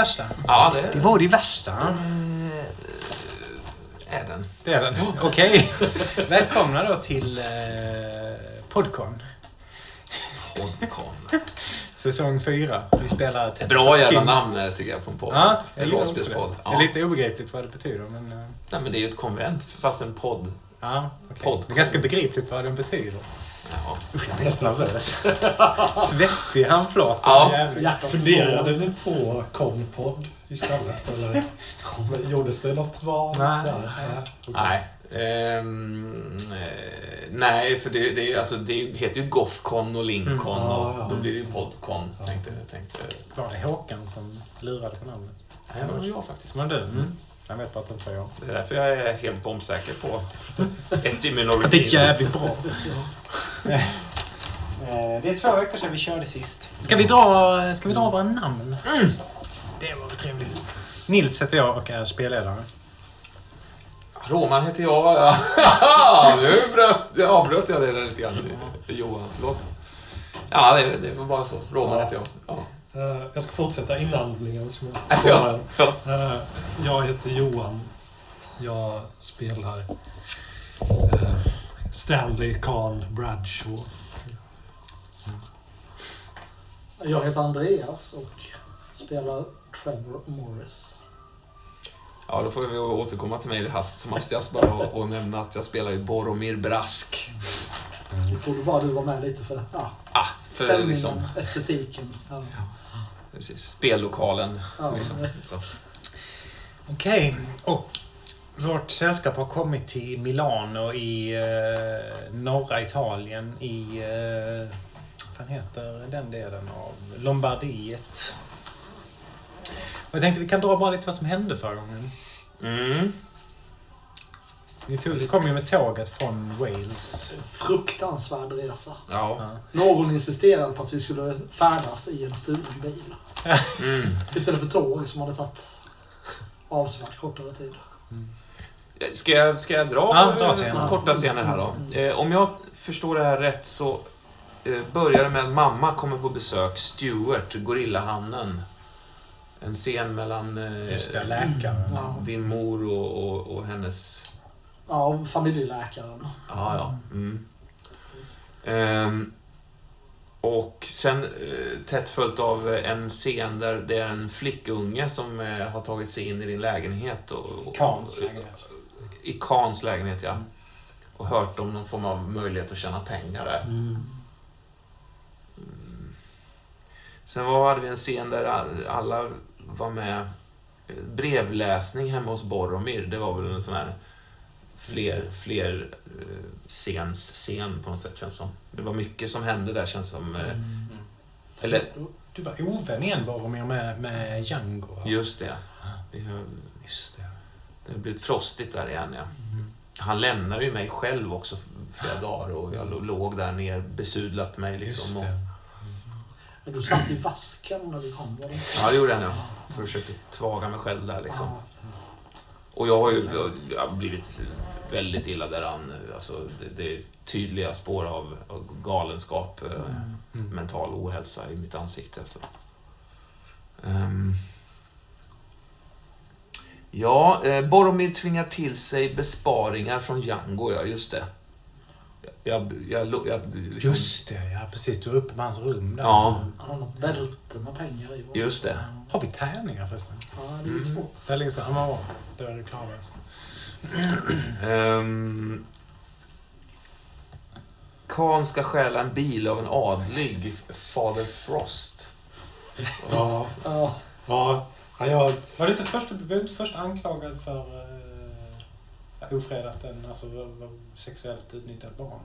värsta. Ja, det, Det var det värsta. Eh, är den. Det är den. Okej. Välkomna då till eh, Podcon. Podcon. Säsong 4. Vi spelar Tetris Bra jävla namn är det tycker jag på en podd. Ja, jag en gillar också det. rollspelspodd. Är Ja. lite obegripligt vad det betyder, men... eh, Nej, men det är ju ett konvent fast en podd. Ja, okej. Podcon. Det är ganska begripligt vad den betyder. Ja. Usch, jag är helt nervös. Svettig handflata. Ja. Hjärtat Funderade ni på Compod istället? Eller gjordes det något val? Nej. där? okej. Nej. Eh, nej, för det, det, är- alltså, det heter ju Gothcon och Lincoln Mm. Ja, och ja. då blir det ju Podcon. Tänkte, tänkte. Var det Håkan som lurade på namnet? Nej, det var jag faktiskt. Var det du? Mm. Jag vet bara att det inte var jag. Det är därför jag är helt bombsäker på ett Det immunologi. är jävligt bra. Eh, Det är två veckor sedan vi körde sist. Ska vi dra, ska vi dra våra namn? Det var trevligt. Nils heter jag och är spelledare. Roman heter jag. Ja, nu bröt, avbröt jag det där lite grann. Johan, förlåt. Ja, det, det var bara så. Roman Ja. heter jag. Ja. Eh, Jag ska fortsätta inandningen som jag Ja, ja. Eh, Jag heter Johan. Jag spelar eh, Stanley Kahn Bradshaw. Jag heter Andreas och spelar Trevor Morris. ja, då får vi återkomma till mig hast som hastigast bara och, och nämna att jag spelar ju Boromir Brask. Jag trodde bara du var med lite för ja, Ah, för stämningen, liksom, estetiken. Ja. Precis, spellokalen. Ja, Liksom. Okej, och vårt sällskap har kommit till Milano i eh, norra Italien i... Eh, vad fan heter den delen av Lombardiet? Och jag tänkte vi kan dra bara lite vad som hände förra gången. Mm. Vi tog, kom ju med tåget från Wales. Fruktansvärd resa. Ja. Ja. Någon insisterade på att vi skulle färdas i en stulen bil. Mm. Istället för tåg som hade tagit avsevärt kortare tid. Ska jag, ska jag dra Ja, dra eh, scenen. korta scener här då? Eh, om jag förstår det här rätt så eh, börjar det med att mamma kommer på besök, Stuart, gorillahannen. En scen mellan eh, Just det, läkaren. Ja. din mor och, och, och hennes... Ja, familjeläkaren. Ja, ja. Mm. Ehm, och sen eh, tätt följt av en scen där det är en flickunge som eh, har tagit sig in i din lägenhet. Och, och, Kans lägenhet. I Kans lägenhet, ja. Och hört om någon form av möjlighet att tjäna pengar där. Mm. Sen var, hade vi en scen där all- alla var med. eh, Brevläsning hemma hos Boromir. Det var väl en sån här fler, fler eh, scens scen på något sätt känns som. Det var mycket som hände där känns som. eh, Eller, Du var ovän igen Boromir med, med Django. va? just det. Vi har, Just det. det har blivit frostigt där igen ja. Han lämnade ju mig själv också flera dagar och jag lå- låg där ner, besudlat mig liksom. Just och, det. Men Du satt i vasken när vi kom. Var det? ja, det gjorde jag. Ja. Försökte tvaga mig själv där liksom. Och jag har ju jag har blivit väldigt illa däran. Alltså, det, det är tydliga spår av, av galenskap, eh, Mm. mental ohälsa i mitt ansikte. Alltså. Ehm. ja, eh, Boromir tvingar till sig besparingar från Django, ja just det. Jag, jag, jag, jag, liksom, Just det, ja precis. Du var uppe på hans rum där. Ja, Han har något bälte med pengar i. Just det. Har vi tärningar förresten? Ja, det är Mm. två. Där ligger så. Ja, men bra. Då är det klart. Alltså. Ehm, Khan ska stjäla en bil av en adlig, Father Frost. Ja, Ja, ja, ja, jag, Var du inte först, var du inte först anklagad för uh, ofredat en, alltså var- var sexuellt utnyttjat barn?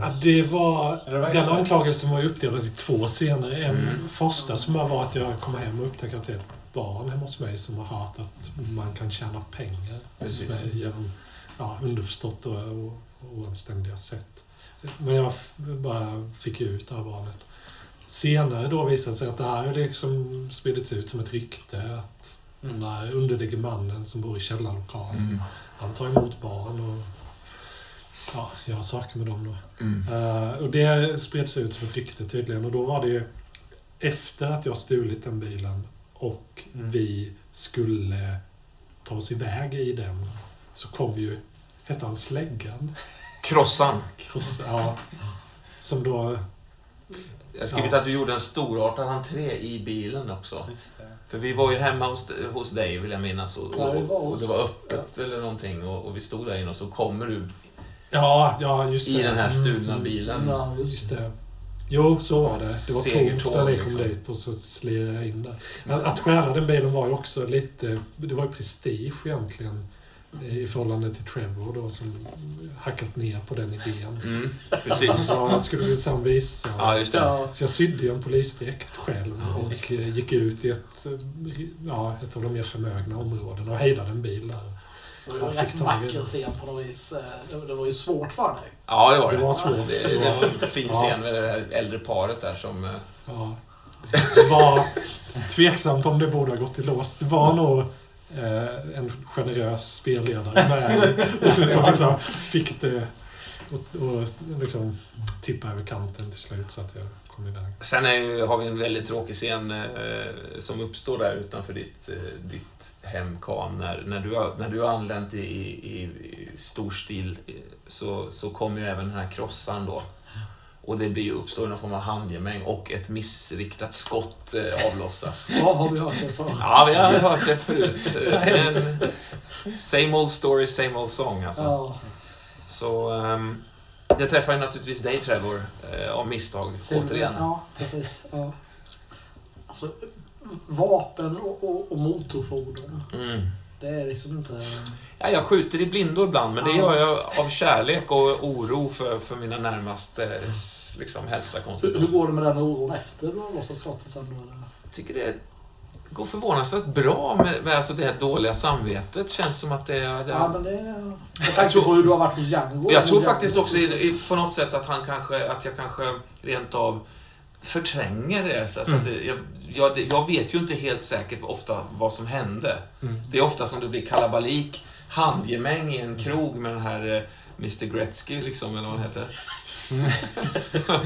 ja, det var... Vad är Den det? anklagelsen var ju uppdelad i två scener. En Mm. första som var att jag kommer hem och upptäcker att det är ett barn hemma hos mig som har hört att man kan tjäna pengar hos mig genom ja, underförstått och, oanständiga sätt. Men jag bara fick ut det här barnet. Senare då visade det sig att det här har liksom spridits ut som ett rykte. Att den där underlige mannen som bor i källarlokalen, Mm. han tar emot barn och ja, gör saker med dem då. Mm. Eh, och det spreds ut som ett rykte tydligen och då var det ju efter att jag stulit den bilen och vi skulle ta oss iväg i den så kom ju, hette han Släggan? Krossan. Kross, ja, som då, Jag har skrivit Ja. att du gjorde en storartad entré i bilen också. För vi var ju hemma hos, hos dig, vill jag minnas. Och, och, och det var öppet eller någonting. Och, och vi stod där inne och så kommer du ja, ja just det. i den här stulna Mm, bilen. Ja, just Just det. Jo, så var det. Det var tomt när ni kom liksom. dit och så slirade jag in där. Att stjäla den bilen var ju också lite, det var ju prestige egentligen i förhållande till Trevor då som hackat ner på den idén. Mm, precis. Jag skulle sen visa. Ja, just det. Ja, Så jag sydde ju en polisdräkt själv Ja, och gick ut i ett, ja, ett av de mer förmögna områdena och hejdade en bil där. Det var fick rätt vacker scen på något vis. Eh, Det, var ju svårt för dig. Ja, det var det. Det var svårt. Det, det var en fin scen med det här äldre paret där som... eh, Ja. Det var tveksamt om det borde ha gått i lås. Det var nog eh, en generös spelledare med som liksom fick det och, och liksom tippa över kanten till slut så att jag kom iväg. Sen är ju, har vi en väldigt tråkig scen eh, som uppstår där utanför ditt, eh, ditt hem, Kan. När, när, du har, när du har anlänt i, i, i stor stil eh, så, så kommer ju även den här krossan då. Och det blir ju uppstår någon form av handgemäng och ett missriktat skott eh, avlossas. Ja, har vi hört det förr? Ja, vi har hört det förut. Eh, Men same old story, same old song alltså. Ja. Så ehm, det träffar ju naturligtvis dig Trevor, eh, av misstag, Sen- återigen. Ja, precis. Ja. Alltså, vapen och, och, och motorfordon. Mm. Det är liksom inte... Ja, jag skjuter i blindo ibland, men det Ja. gör jag av kärlek och oro för, för mina närmaste liksom, hälsa Hur, hur går det med den oron efter du har lossat skottet sen då? eller? Jag tycker det går förvånansvärt bra med, med alltså det här dåliga samvetet. Känns som att det... det Ja, men det... Jag tänkte tror- på hur du har varit hos Django. jag tror faktiskt också i, i, på något sätt att han kanske, att jag kanske rent av förtränger det. Så, så att det jag, jag, det- jag vet ju inte helt säkert ofta vad som hände. Mm. Det är ofta som det blir kalabalik, handgemäng i en krog med den här eh, Mr Gretzky, liksom, eller vad han heter.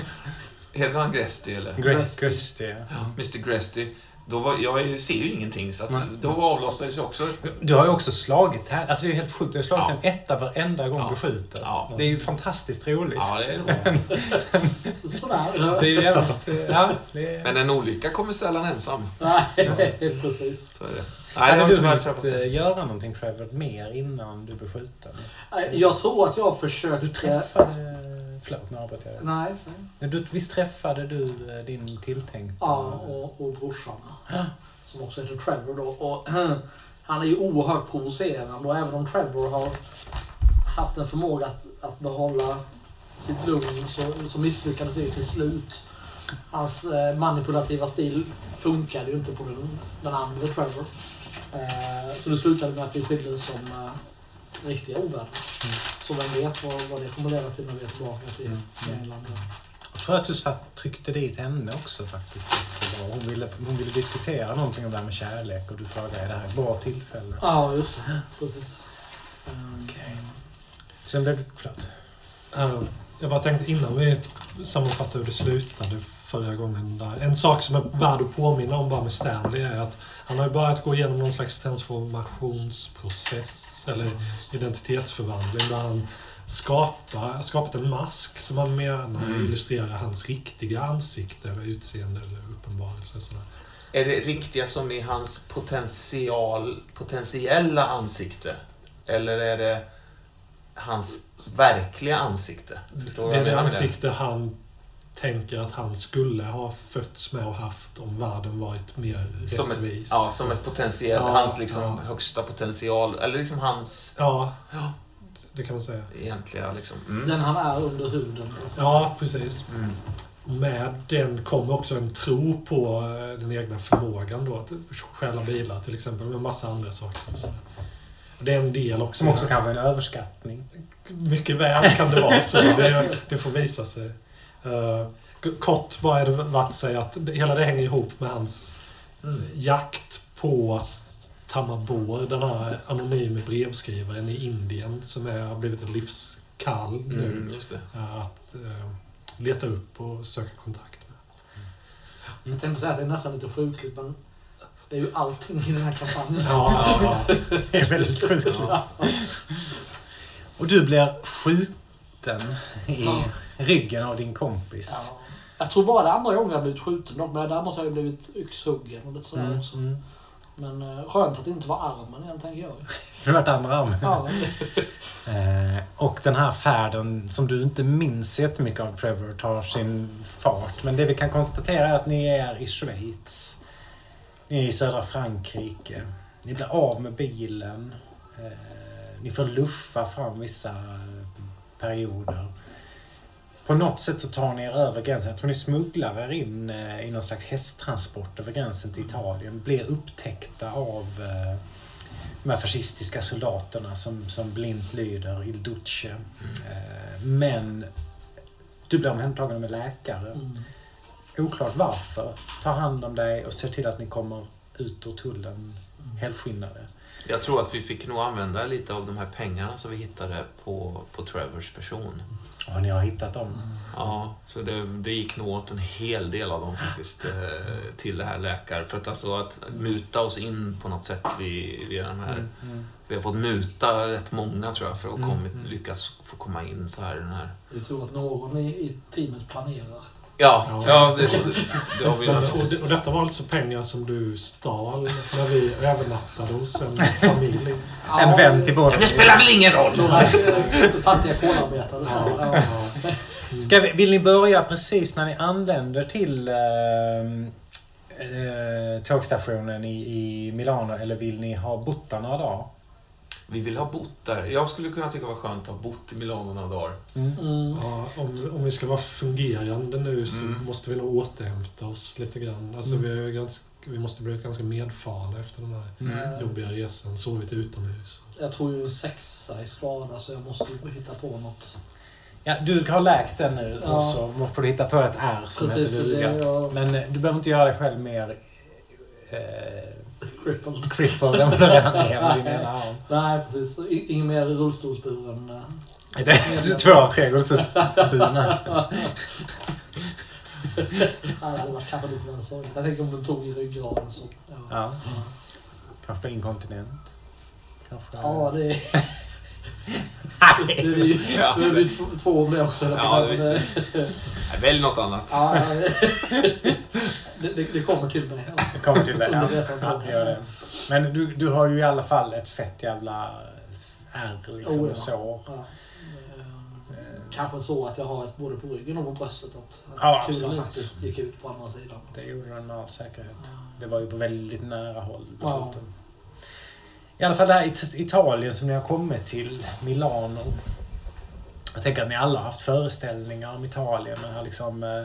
heter han Gretzky, eller? Great Christy. ja. Mr Gretzky. Då var, jag ser ju ingenting, så att, Nej. då avlossades jag också. Du har ju också slagit här. Alltså det är helt sjukt. Du har slagit Ja. en etta varenda gång Ja. du skjuter. Ja. Det är ju fantastiskt roligt. Ja, det är roligt. Sådär. Det är ju jävligt... Ja, det är... Men en olycka kommer sällan ensam. Nej, precis. Så är det. Nej, Hade du velat eh, göra någonting Trevor mer innan du blev skjuten? Nej, Jag tror att jag Du försökte... träffade... Förlåt, nu avbröt jag. Nej, du, visst träffade du eh, din tilltänkta? Ja, och, och brorsan. Ja. Som också heter Trevor då. Och, han är ju oerhört provocerande och även om Trevor har haft en förmåga att, att behålla sitt lugn så, så misslyckades det ju till slut. Hans eh, manipulativa stil funkade ju inte på den, den andra Trevor. Eh, så det slutade med att vi skildes som eh, riktiga ovänner. Så vem vet vad, vad det kommer leda till när vi är tillbaka till Mm. England. Jag tror att du satt, tryckte dit henne också faktiskt. Så bra. Hon, ville, hon ville diskutera någonting om det här med kärlek och du frågade är det här ett bra tillfälle? Ja, just det. Precis. Um, Okej. Sen blev du... Förlåt. Eh, Jag bara tänkte innan vi sammanfattar hur det slutade förra gången. Där. En sak som är värd att påminna om bara med Stanley är att han har ju börjat gå igenom någon slags transformationsprocess eller identitetsförvandling där han skapar, skapat en mask som han menar Mm. illustrerar hans riktiga ansikte eller utseende eller uppenbarelse. Sådär. Är det riktiga som i hans potential, potentiella ansikte? Eller är det hans verkliga ansikte? Förstår Det är det ansikte han tänker att han skulle ha fötts med och haft om världen varit mer Som ett, rättvis. ja, som ett potentiell, Ja, hans liksom ja. högsta potential, eller liksom hans Ja, Ja. det kan man säga. egentliga liksom. Mm. Den han är under huden. Så. Ja, precis. Mm. Med den kommer också en tro på eh, den egna förmågan då att stjäla bilar till exempel, med massa andra saker. sådär. Det är en del också. Som också kan vara en överskattning. Mycket väl kan det vara så. Det, det får visa sig. Uh, kort bara är det värt att säga att hela det hänger ihop med hans Mm. jakt på Tamabor, den här anonyme brevskrivaren i Indien som är, har blivit ett livskall nu. Mm, just det. eh, Att eh, leta upp och söka kontakt med. Jag tänkte säga att det är nästan lite sjukligt men Det är ju allting i den här kampanjen. Ja, ja. Det är väldigt sjukt. Ja. Och du blir skjuten i Ja. Ryggen av din kompis. Ja. Jag tror bara det andra gången jag blivit skjuten dock, men däremot har jag blivit yxhuggen och lite sådär Mm, också. mm. Men eh, skönt att det inte var armen igen, tänker jag. Det varit andra armen. Ja, Eh, och den här färden som du inte minns jättemycket av Trevor tar sin fart. Men det vi kan konstatera är att ni är i Schweiz. Ni är i södra Frankrike. Ni blir av med bilen. Eh, ni får luffa fram vissa perioder. På något sätt så tar ni er över gränsen. Jag tror ni smugglar er in eh, i någon slags hästtransport över gränsen till Italien. Blir upptäckta av eh, de här fascistiska soldaterna som, som blint lyder Il Duce. Eh, men du blir omhändertagen med läkare. mm. Oklart varför. Tar hand om dig och ser till att ni kommer ut ur tullen helskinnade. Jag tror att vi fick nog använda lite av de här pengarna som vi hittade på, på Trevors person. Och ni har hittat dem. Ja, så det, det gick nog åt en hel del av dem faktiskt eh, till det här läkare. För att alltså att muta oss in på något sätt vid, vid den här... Mm. Vi har fått muta rätt många tror jag för att Mm, kommit, mm. lyckas få komma in så här i den här... Vi tror att någon i, i teamet planerar. Ja, Ja. ja det, det har vi naturligtvis. och detta var alltså pengar som du stal när vi övernattade hos en familj. En vän till båda. Det spelar väl ingen roll! Eh, fattiga kolarbetare. Ja. Ska vi, vill ni börja precis när ni anländer till eh, eh, tågstationen i, i Milano eller vill ni ha bott där några dagar? Vi vill ha bott där. Jag skulle kunna tycka det var skönt att ha bott i Milano några dagar. Mm. Ja, om, om vi ska vara fungerande nu så Mm. måste vi nog återhämta oss lite grann. Alltså, Mm. vi, är ganska, vi måste bli ganska medfarna efter den här Mm. jobbiga resan. Sovit utomhus. Jag tror ju sexa är skada så jag måste ju hitta på något. Ja, du har läkt den nu Ja. och så får du hitta på ett R som Precis, heter duga. är jag Men du behöver inte göra dig själv mer eh, crippled. crippled vad du redan är med din ena arm. Nej, precis. Ingen mer rullstolsburen. eh. Det är två av tre guldstolsburna. Nej, det hade varit kanske lite väl sorgligt. Jag tänkte om den tog i ryggraden så. Ja, Ja. Kanske inkontinent. Kanske... ja det är... Nej. Det är ju Ja, det är ju två, om det också. Ja, det visste Nej, Välj något annat. Det, det, det kommer till mig. Jag kommer till det. Under Ja. Ja, gång. gör det. Men du, du har ju i alla fall ett fett jävla ärr liksom, Oh, ja. sår. Ja. Eh, Kanske så att jag har ett både på ryggen och på bröstet. Att, Ja, kulan absolut. faktiskt gick ut på andra sidan. Det gjorde den med all säkerhet. Det var ju på väldigt nära håll. Ja. I alla fall det här It- Italien som ni har kommit till, Milano. Jag tänker att ni alla har haft föreställningar om Italien. Har liksom eh,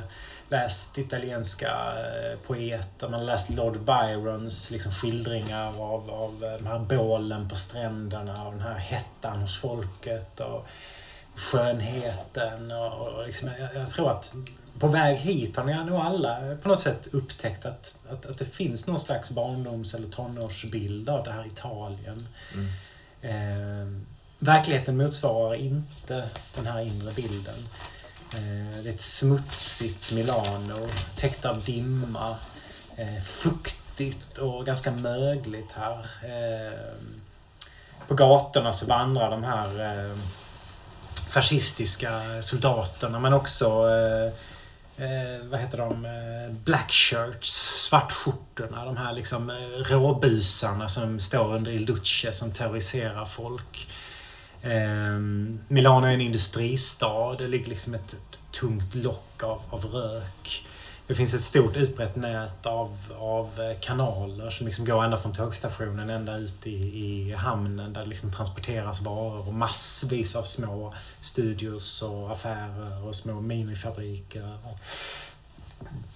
läst italienska eh, poeter, man har läst Lord Byrons liksom, skildringar av, av eh, de här bålen på stränderna och den här hettan hos folket. Och skönheten och, och liksom, jag, jag tror att på väg hit har nog alla på något sätt upptäckt att, att, att det finns någon slags barndoms eller tonårsbild av det här Italien. Mm. Eh, verkligheten motsvarar inte den här inre bilden. Eh, det är ett smutsigt Milano, täckt av dimma. Eh, fuktigt och ganska mögligt här. Eh, på gatorna så vandrar de här fascistiska soldaterna men också eh, vad heter de? Black shirts, svartskjortorna. De här liksom råbusarna som står under Il Duce som terroriserar folk. Eh, Milano är en industristad. Det ligger liksom ett tungt lock av, av rök. Det finns ett stort utbrett nät av, av eh, kanaler som liksom går ända från tågstationen ända ut i, i hamnen där det liksom transporteras varor och massvis av små studios och affärer och små minifabriker.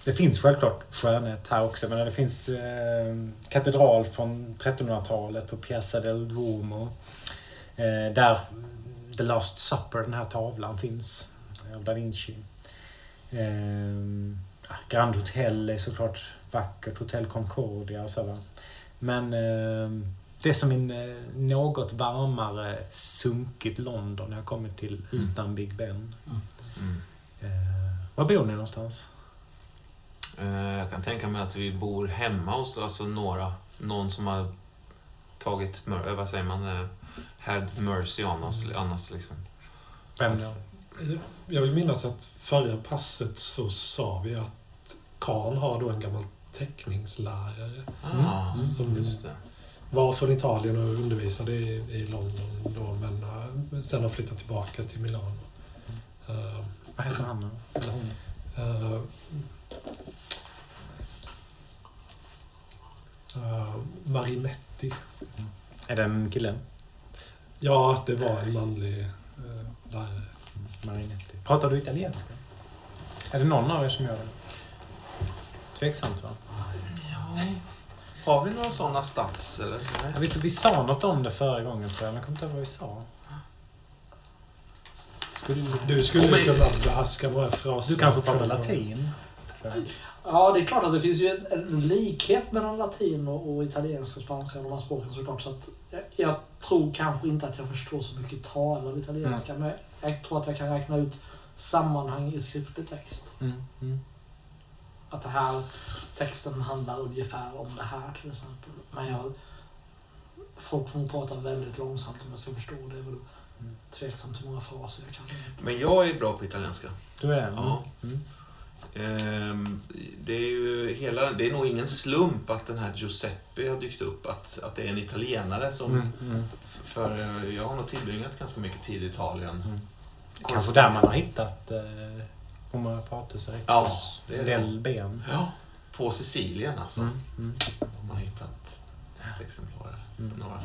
Det finns självklart skönhet här också, men det finns eh, katedral från 1300-talet på Piazza del Duomo. Eh, där The Last Supper, den här tavlan, finns. Av Da Vinci. Eh, Grand Hotel är såklart vackert. Hotell Concordia och så. Va? Men eh, det är som en eh, något varmare, sunkigt London jag kommit till utan Big Ben. Mm. Eh, var bor ni någonstans? Eh, Jag kan tänka mig att vi bor hemma hos alltså några. Någon som har tagit, eh, vad säger man, eh, had mercy on us, on us liksom. Vem då? Jag vill minnas att förra passet så sa vi att Kahn har då en gammal teckningslärare. Ah, Mm. just det. Var från Italien och undervisade i, i London då, men eh, sen har flyttat tillbaka till Milano. Eh, Vad heter han? Eller hon? eh, Marinetti. Är det en Ja, det var en manlig eh, lärare. Marinetti. Pratar du italienska? Är det någon av er som gör det? Tveksamt va? Ja. Har vi några sådana stats eller? Nej. Jag vet, inte, vi sa något om det förra gången tror jag, men jag kommer inte ihåg vad vi sa. Skulle du, Du skulle Oh, kunna behärska några fraser. du kanske pratar latin? Ja, det är klart att det finns ju en, en likhet mellan latin och, och italienska och spanska, de här språken såklart. Så att jag, jag tror kanske inte att jag förstår så mycket talad italienska, men jag tror att jag kan räkna ut sammanhang i skriftlig text. Mm, mm. Att det här texten handlar ungefär om det här till exempel. Men jag, folk får prata väldigt långsamt om jag ska förstå. Det är väl Mm. tveksamt hur många fraser jag kan. Men jag är bra på italienska. Du är det? Ja. Ehm, det är ju hela, det är nog ingen slump att den här Giuseppe har dykt upp. Att, att det är en italienare som... Mm, mm. För eh, jag har nog tillbringat ganska mycket tid i Italien. Mm. Kanske där man har hittat eh, Homo Ja, det är del ben. Ja, på Sicilien alltså. Mm, mm. har man hittat ett exemplar. Mm. Några.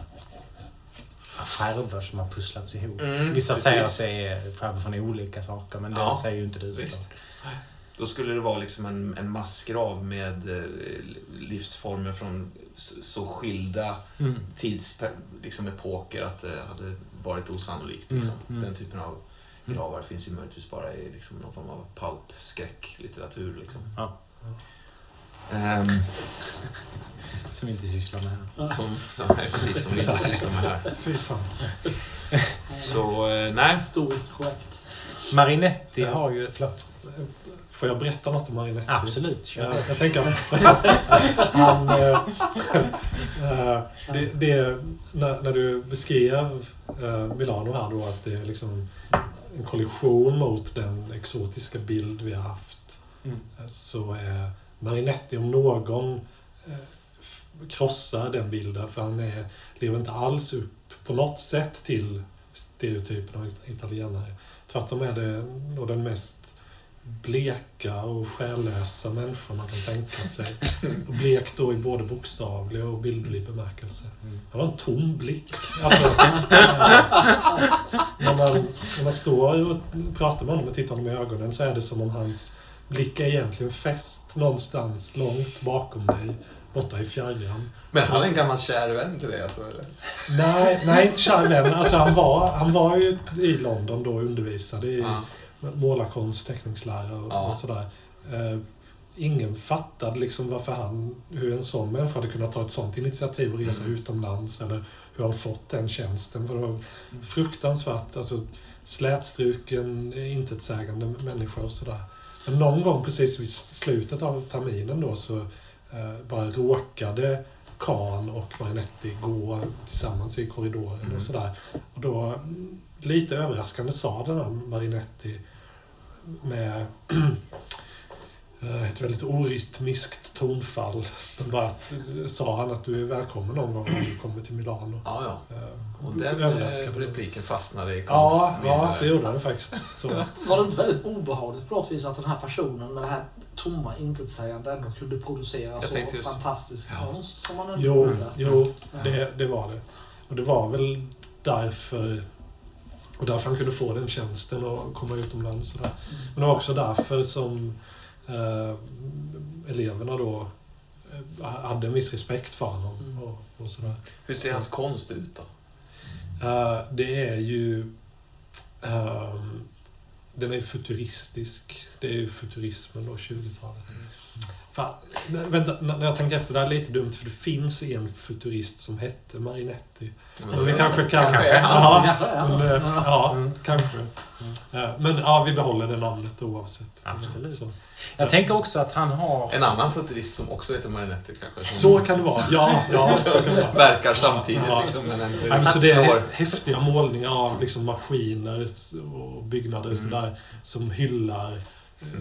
Skärvor som har pusslats ihop. Mm, Vissa precis. säger att det är skärvor från olika saker, men det Ja, säger ju inte du. visst. Då skulle det vara liksom en, en massgrav med eh, livsformer från så skilda Mm. tids, liksom epoker att det hade varit osannolikt. Mm, Liksom. mm. Den typen av Mm. gravar finns ju möjligtvis bara i liksom någon form av pulp-skräcklitteratur. Liksom. Ja. Ehm, Som vi inte sysslar med här. som, som, precis, som vi inte sysslar med här. Fy fan. Så, eh, nej. Historiskt korrekt. Marinetti Ja. har ju... Förlåt. Får jag berätta något om Marinetti? Absolut, kör. Ja, jag tänker han... eh, det, det, när, när du beskrev eh, Milano här då, att det är liksom en kollision mot den exotiska bild vi har haft, Mm. så är Marinetti om någon krossar den bilden, för han är, lever inte alls upp på något sätt till stereotypen av italienare. Tvärtom är det nog den mest bleka och själlösa människor man kan tänka sig. Och blek då i både bokstavlig och bildlig bemärkelse. Han har en tom blick. Alltså, eh, när, man, när man står och pratar med honom och tittar honom i ögonen så är det som om hans blick är egentligen fäst någonstans långt bakom dig, borta i fjärran. Men han är en gammal kär vän till dig alltså? Eller? Nej, nej inte kär vän. Alltså, han, var, han var ju i London då och undervisade i Ja. Målarkonst, teckningslära och, Ja. och sådär. Eh, ingen fattade liksom varför han, hur en sån människa hade kunnat ta ett sånt initiativ och resa Mm. utomlands eller hur han fått den tjänsten. För det var fruktansvärt, alltså slätstruken, intetsägande människa och sådär. Men någon gång precis vid slutet av terminen då så eh, bara råkade Kahn och Marinetti gå tillsammans i korridoren Mm. och sådär. Och då, mm, lite överraskande, sa den här Marinetti med eh, ett väldigt orytmiskt tonfall. Men bara att, sa han att du är välkommen någon gång om du kommer till Milano. Ja, ja. Eh, Och den eh, repliken fastnade i Ja, ja, det gjorde den faktiskt. Så, Var det inte väldigt obehagligt på något vis att den här personen med det här tomma intetsägande ändå kunde producera Jag så just- fantastisk Ja. konst som man ändå jo, gjorde? jo det, det var det. Och det var väl därför och därför han kunde få den tjänsten och komma utomlands. Och där. Men det var också därför som eh, eleverna då eh, hade en viss respekt för honom. Mm. Och, och sådär. Hur ser hans konst ut då? Eh, det är ju... ehm, den är futuristisk. Det är ju futurismen då, 20-talet. Fan, vänta, när jag tänker efter, det här är lite dumt för det finns en futurist som hette Marinetti. Ja, Men vi kanske kan... Kanske är han. Ja, han. men, eh, Ja. ja Mm. kanske. Eh, Men ja, vi behåller det namnet oavsett. Absolut. Så, Jag tänker också att han har... En annan futurist som också heter Marinetti kanske. så kan det vara. Ja, ja så kan det vara. Verkar samtidigt Ja. liksom, men Nej, men så det är häftiga målningar av liksom maskiner och byggnader och Mm. sådär som hyllar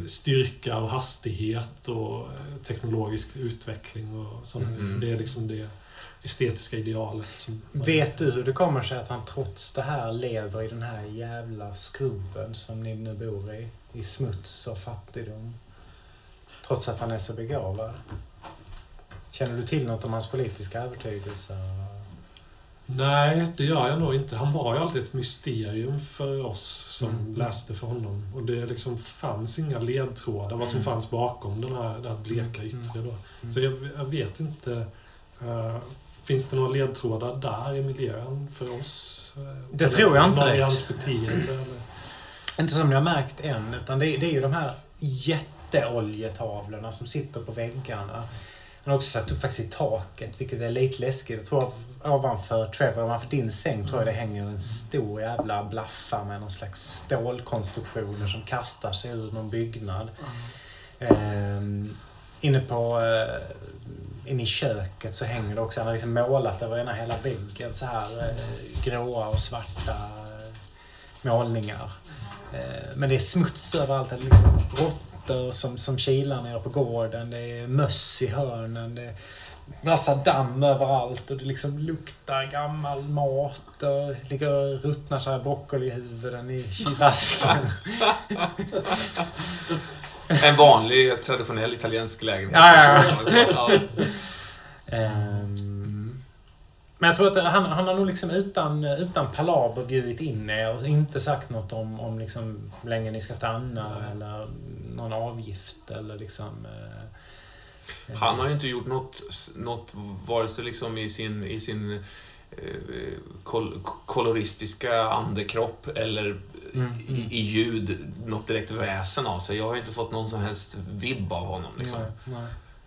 styrka och hastighet och eh, teknologisk utveckling och sånt. Mm. Det är liksom det estetiska idealet. Som Vet du hur det kommer sig att han trots det här lever i den här jävla skrubben som ni nu bor i? I smuts och fattigdom. Trots att han är så begåvad. Känner du till något om hans politiska övertygelse? Nej, det gör jag nog inte. Han var ju alltid ett mysterium för oss som Mm. läste för honom. Och det liksom fanns inga ledtrådar vad som Mm. fanns bakom den här, det här bleka yttre. Då. Mm. Så jag, jag vet inte. eh, finns det några ledtrådar där i miljön för oss? Eh, Det eller tror jag inte någon beteende? Inte som ni har märkt än, utan det, det är ju de här jätteoljetavlorna som sitter på väggarna. Han har också satt upp faktiskt i taket, vilket är lite läskigt. Jag tror ovanför Trevor, ovanför din säng, tror jag det hänger en stor jävla blaffa med någon slags stålkonstruktioner som kastar sig ur någon byggnad. Ehm, inne på... Eh, inne i köket så hänger det också, han har liksom målat över ena hela väggen så här eh, gråa och svarta eh, målningar. Ehm, men det är smuts överallt. Det är liksom råttor som, som kilar nere på gården. Det är möss i hörnen. Det är massa damm överallt och det liksom luktar gammal mat. Och ligger och ruttnar så här broccolihuvuden i vasken. En vanlig traditionell italiensk lägenhet. Ja, ja. Ehm, Men jag tror att han, han har nog liksom utan, utan palaver bjudit in er och inte sagt något om, om liksom hur länge ni ska stanna Nej. eller någon avgift eller liksom... eh, Han har ju inte gjort något, något vare sig liksom i sin, i sin eh, kol, koloristiska andekropp eller Mm, i, mm. i ljud något direkt väsen av sig. Jag har inte fått någon som helst vibb av honom, liksom, Nej,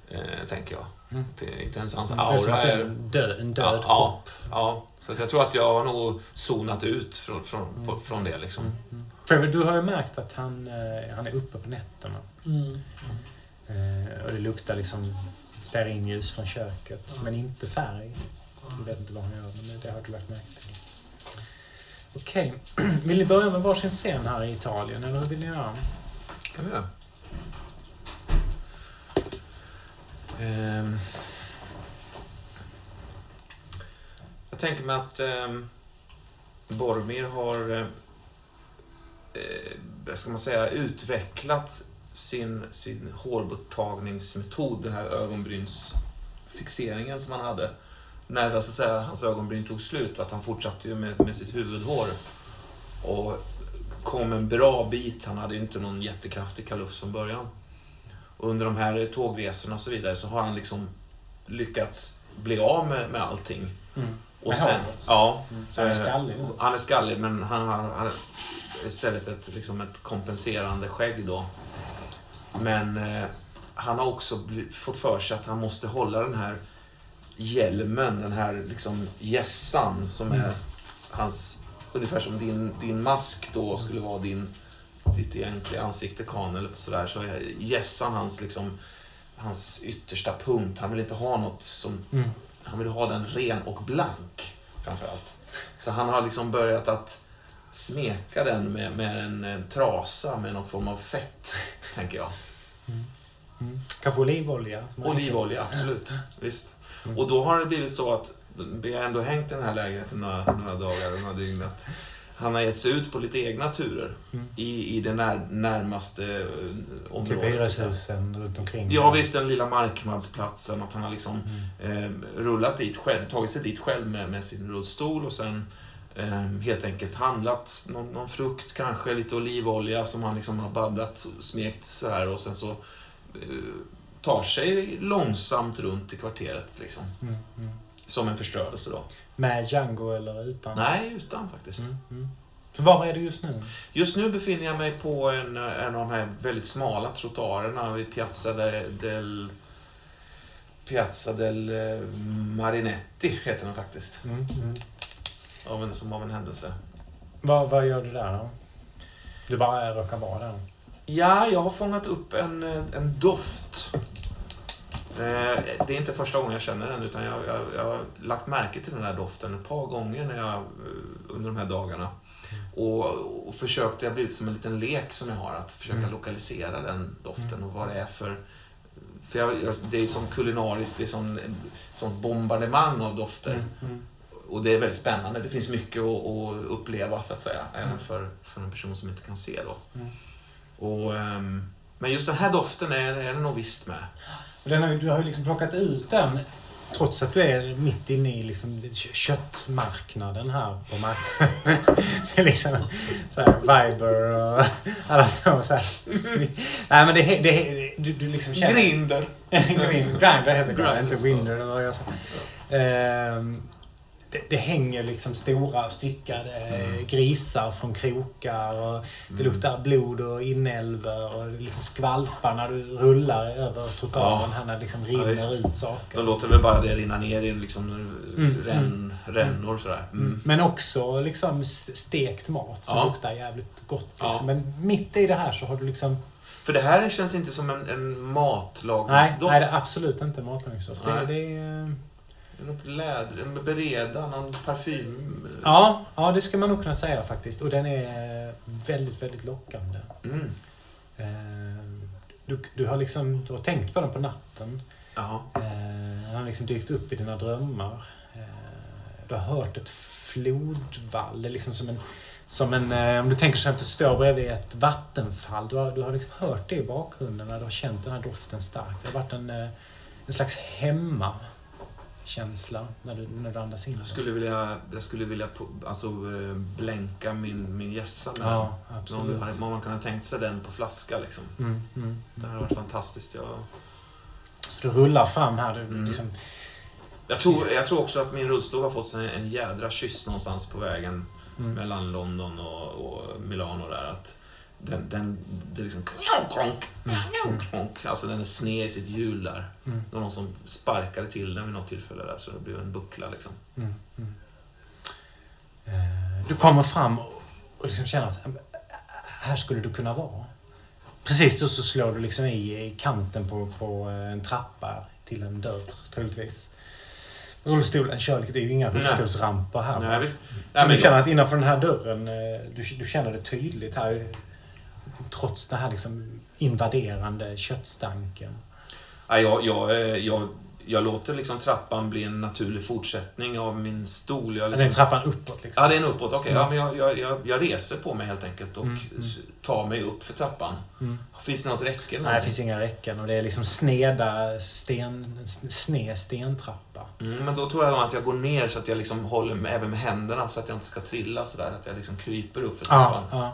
nej. eh, tänker jag. Mm. Det, inte ens hans aura det är en död, en död Ja, ja. kropp. Ja, så att jag tror att jag har nog zonat ut från, från, Mm. på, från det. Liksom. Mm, mm. Trevor, du har ju märkt att han, eh, han är uppe på nätterna. Mm. Eh, och det luktar liksom stearinljus från köket, men inte färg. Jag vet inte vad han gör, men det har du lagt märke till. Okej, vill ni börja med varsin scen här i Italien, eller hur vill ni göra? kan vi göra. Ehm. Jag tänker mig att ehm, Boromir har, eh, vad ska man säga, utvecklat sin, sin hårborttagningsmetod, den här ögonbrynsfixeringen som han hade. När alltså, så att säga, hans ögonbryn tog slut, att han fortsatte ju med, med sitt huvudhår. Och kom en bra bit. Han hade ju inte någon jättekraftig kalufs från början. Och under de här tågresorna och så vidare så har han liksom lyckats bli av med, med allting. Och Med sen, håret? ja, Så han är Eh, skallig nu? han är skallig men han har, han har istället ett, liksom ett kompenserande skägg då. Men eh, han har också bli, fått för sig att han måste hålla den här hjälmen, den här liksom gässan som är hans, ungefär som din, din mask då skulle vara din, ditt egentliga ansikte kan eller sådär. Så gässan hans liksom, hans yttersta punkt. Han vill inte ha något som Mm. han vill ha den ren och blank, framförallt. Så han har liksom börjat att smeka den med, med en, en trasa med någon form av fett, tänker jag. Mm. Kanske olivolja? Olivolja, absolut. Visst. Mm. Och då har det blivit så att vi har ändå hängt i den här lägenheten några, några dagar, några dygn. Han har gett sig ut på lite egna turer Mm. i, i det när, närmaste eh, Typ området. hyreshusen runt omkring? Ja, visst, den lilla marknadsplatsen. Att han har liksom Mm. eh, rullat dit själv, tagit sig dit själv med, med sin rullstol och sen eh, helt enkelt handlat någon, någon frukt, kanske lite olivolja som han liksom har baddat smekt så här och sen så eh, tar sig långsamt runt i kvarteret liksom. Mm. Mm. Som en förstörelse då. Med Django eller utan? Nej, utan faktiskt. Mm. Mm. Så var är du just nu? Just nu befinner jag mig på en, en av de här väldigt smala trottoarerna vid Piazza de- del... Piazza del eh, Marinetti heter den faktiskt. Mm. Mm. Av en, som av en händelse. Vad, vad gör du där då? Du bara råkar vara där. Ja, jag har fångat upp en, eh, en doft. Eh, Det är inte första gången jag känner den, utan jag, jag, jag har lagt märke till den här doften ett par gånger när jag, eh, under de här dagarna. Och, och försökt, det har blivit som en liten lek som jag har, att försöka Mm. lokalisera den doften och vad det är för... För jag, det är som kulinariskt, det är sån, sånt bombardemang av dofter. Mm. Och det är väldigt spännande. Det finns mycket att, att uppleva, så att säga. Även Mm. för, för en person som inte kan se då. Mm. Och, ehm, men just den här doften är, är det nog visst med. Och Den har, ju- du har ju liksom plockat ut den trots att du är mitt inne i liksom kö- köttmarknaden här på marknaden. Det är liksom så här Viber och alla står så här. Nej men det, är- det, du, du liksom känner... Grinder. Grind- Grindr heter det, inte Winder eller vad jag sa. Ehm, det, det hänger liksom stora styckade Mm. grisar från krokar och det luktar blod och inälvor och det liksom skvalpar när du rullar över trottoaren Ja. här när det liksom Ja, rinner visst. ut saker. låter väl bara det rinna ner i liksom Mm, ränn, rännor sådär. Mm. Men också liksom stekt mat som Ja. luktar jävligt gott. Liksom. Ja. Men mitt i det här så har du liksom... För det här känns inte som en, en Nej, matlagningsdoft. nej, det är absolut inte matlagningsdoft. Det, Nej. det är... Något läder, en bereda, någon parfym. Ja, ja, det ska man nog kunna säga faktiskt. Och den är väldigt, väldigt lockande. Mm. Eh, Du, du har liksom du har tänkt på den på natten. Ja. Eh, Den har liksom dykt upp i dina drömmar. Eh, Du har hört ett flodvall. Det är liksom som en... Som en om du tänker sig att du står bredvid ett vattenfall. Du har, du har liksom hört det i bakgrunden du har känt den här doften starkt. Det har varit en, en slags hemma-känsla när du, när du andas in. Jag skulle vilja, jag skulle vilja alltså, eh, blänka min, min hjässa med Ja, absolut. Någon, om man kan ha tänkt sig den på flaska liksom. Mm, mm. Det hade varit fantastiskt. Jag, Så du rullar fram här. Du, Mm. liksom, jag, tror, jag tror också att min rullstol har fått sig en jädra kyss någonstans på vägen mm. mellan London och, och Milano där. Att den, den, det är liksom Mm. Alltså den är sned i sitt hjul där. Mm. Det var någon som sparkade till den vid något tillfälle där så det blev en buckla liksom. Mm, mm. Eh, Du kommer fram och liksom känner att äh, här skulle du kunna vara. Precis då så slår du liksom i, i kanten på, på eh, en trappa till en dörr, troligtvis. Rullstolen kör, det är ju inga rullstolsramper här. Nej, visst. Nej, men men du känner att innanför den här dörren, eh, du, du känner det tydligt här. Trots den här liksom invaderande köttstanken. Ja, jag, jag, eh, jag, jag låter liksom trappan bli en naturlig fortsättning av min stol. Jag Den liksom, trappan uppåt liksom. Ja, det är en uppåt. Okej, Mm. ja, men jag, jag, jag, reser på mig helt enkelt och Mm, mm. tar mig upp för trappan. Mm. Finns det något räcke? Nej, det finns inga räcken och det är liksom sneda sten, sned stentrappa. Mm, men då tror jag att jag går ner så att jag liksom håller med, även med händerna så att jag inte ska trilla sådär. Att jag liksom kryper upp för trappan. Ja, ja.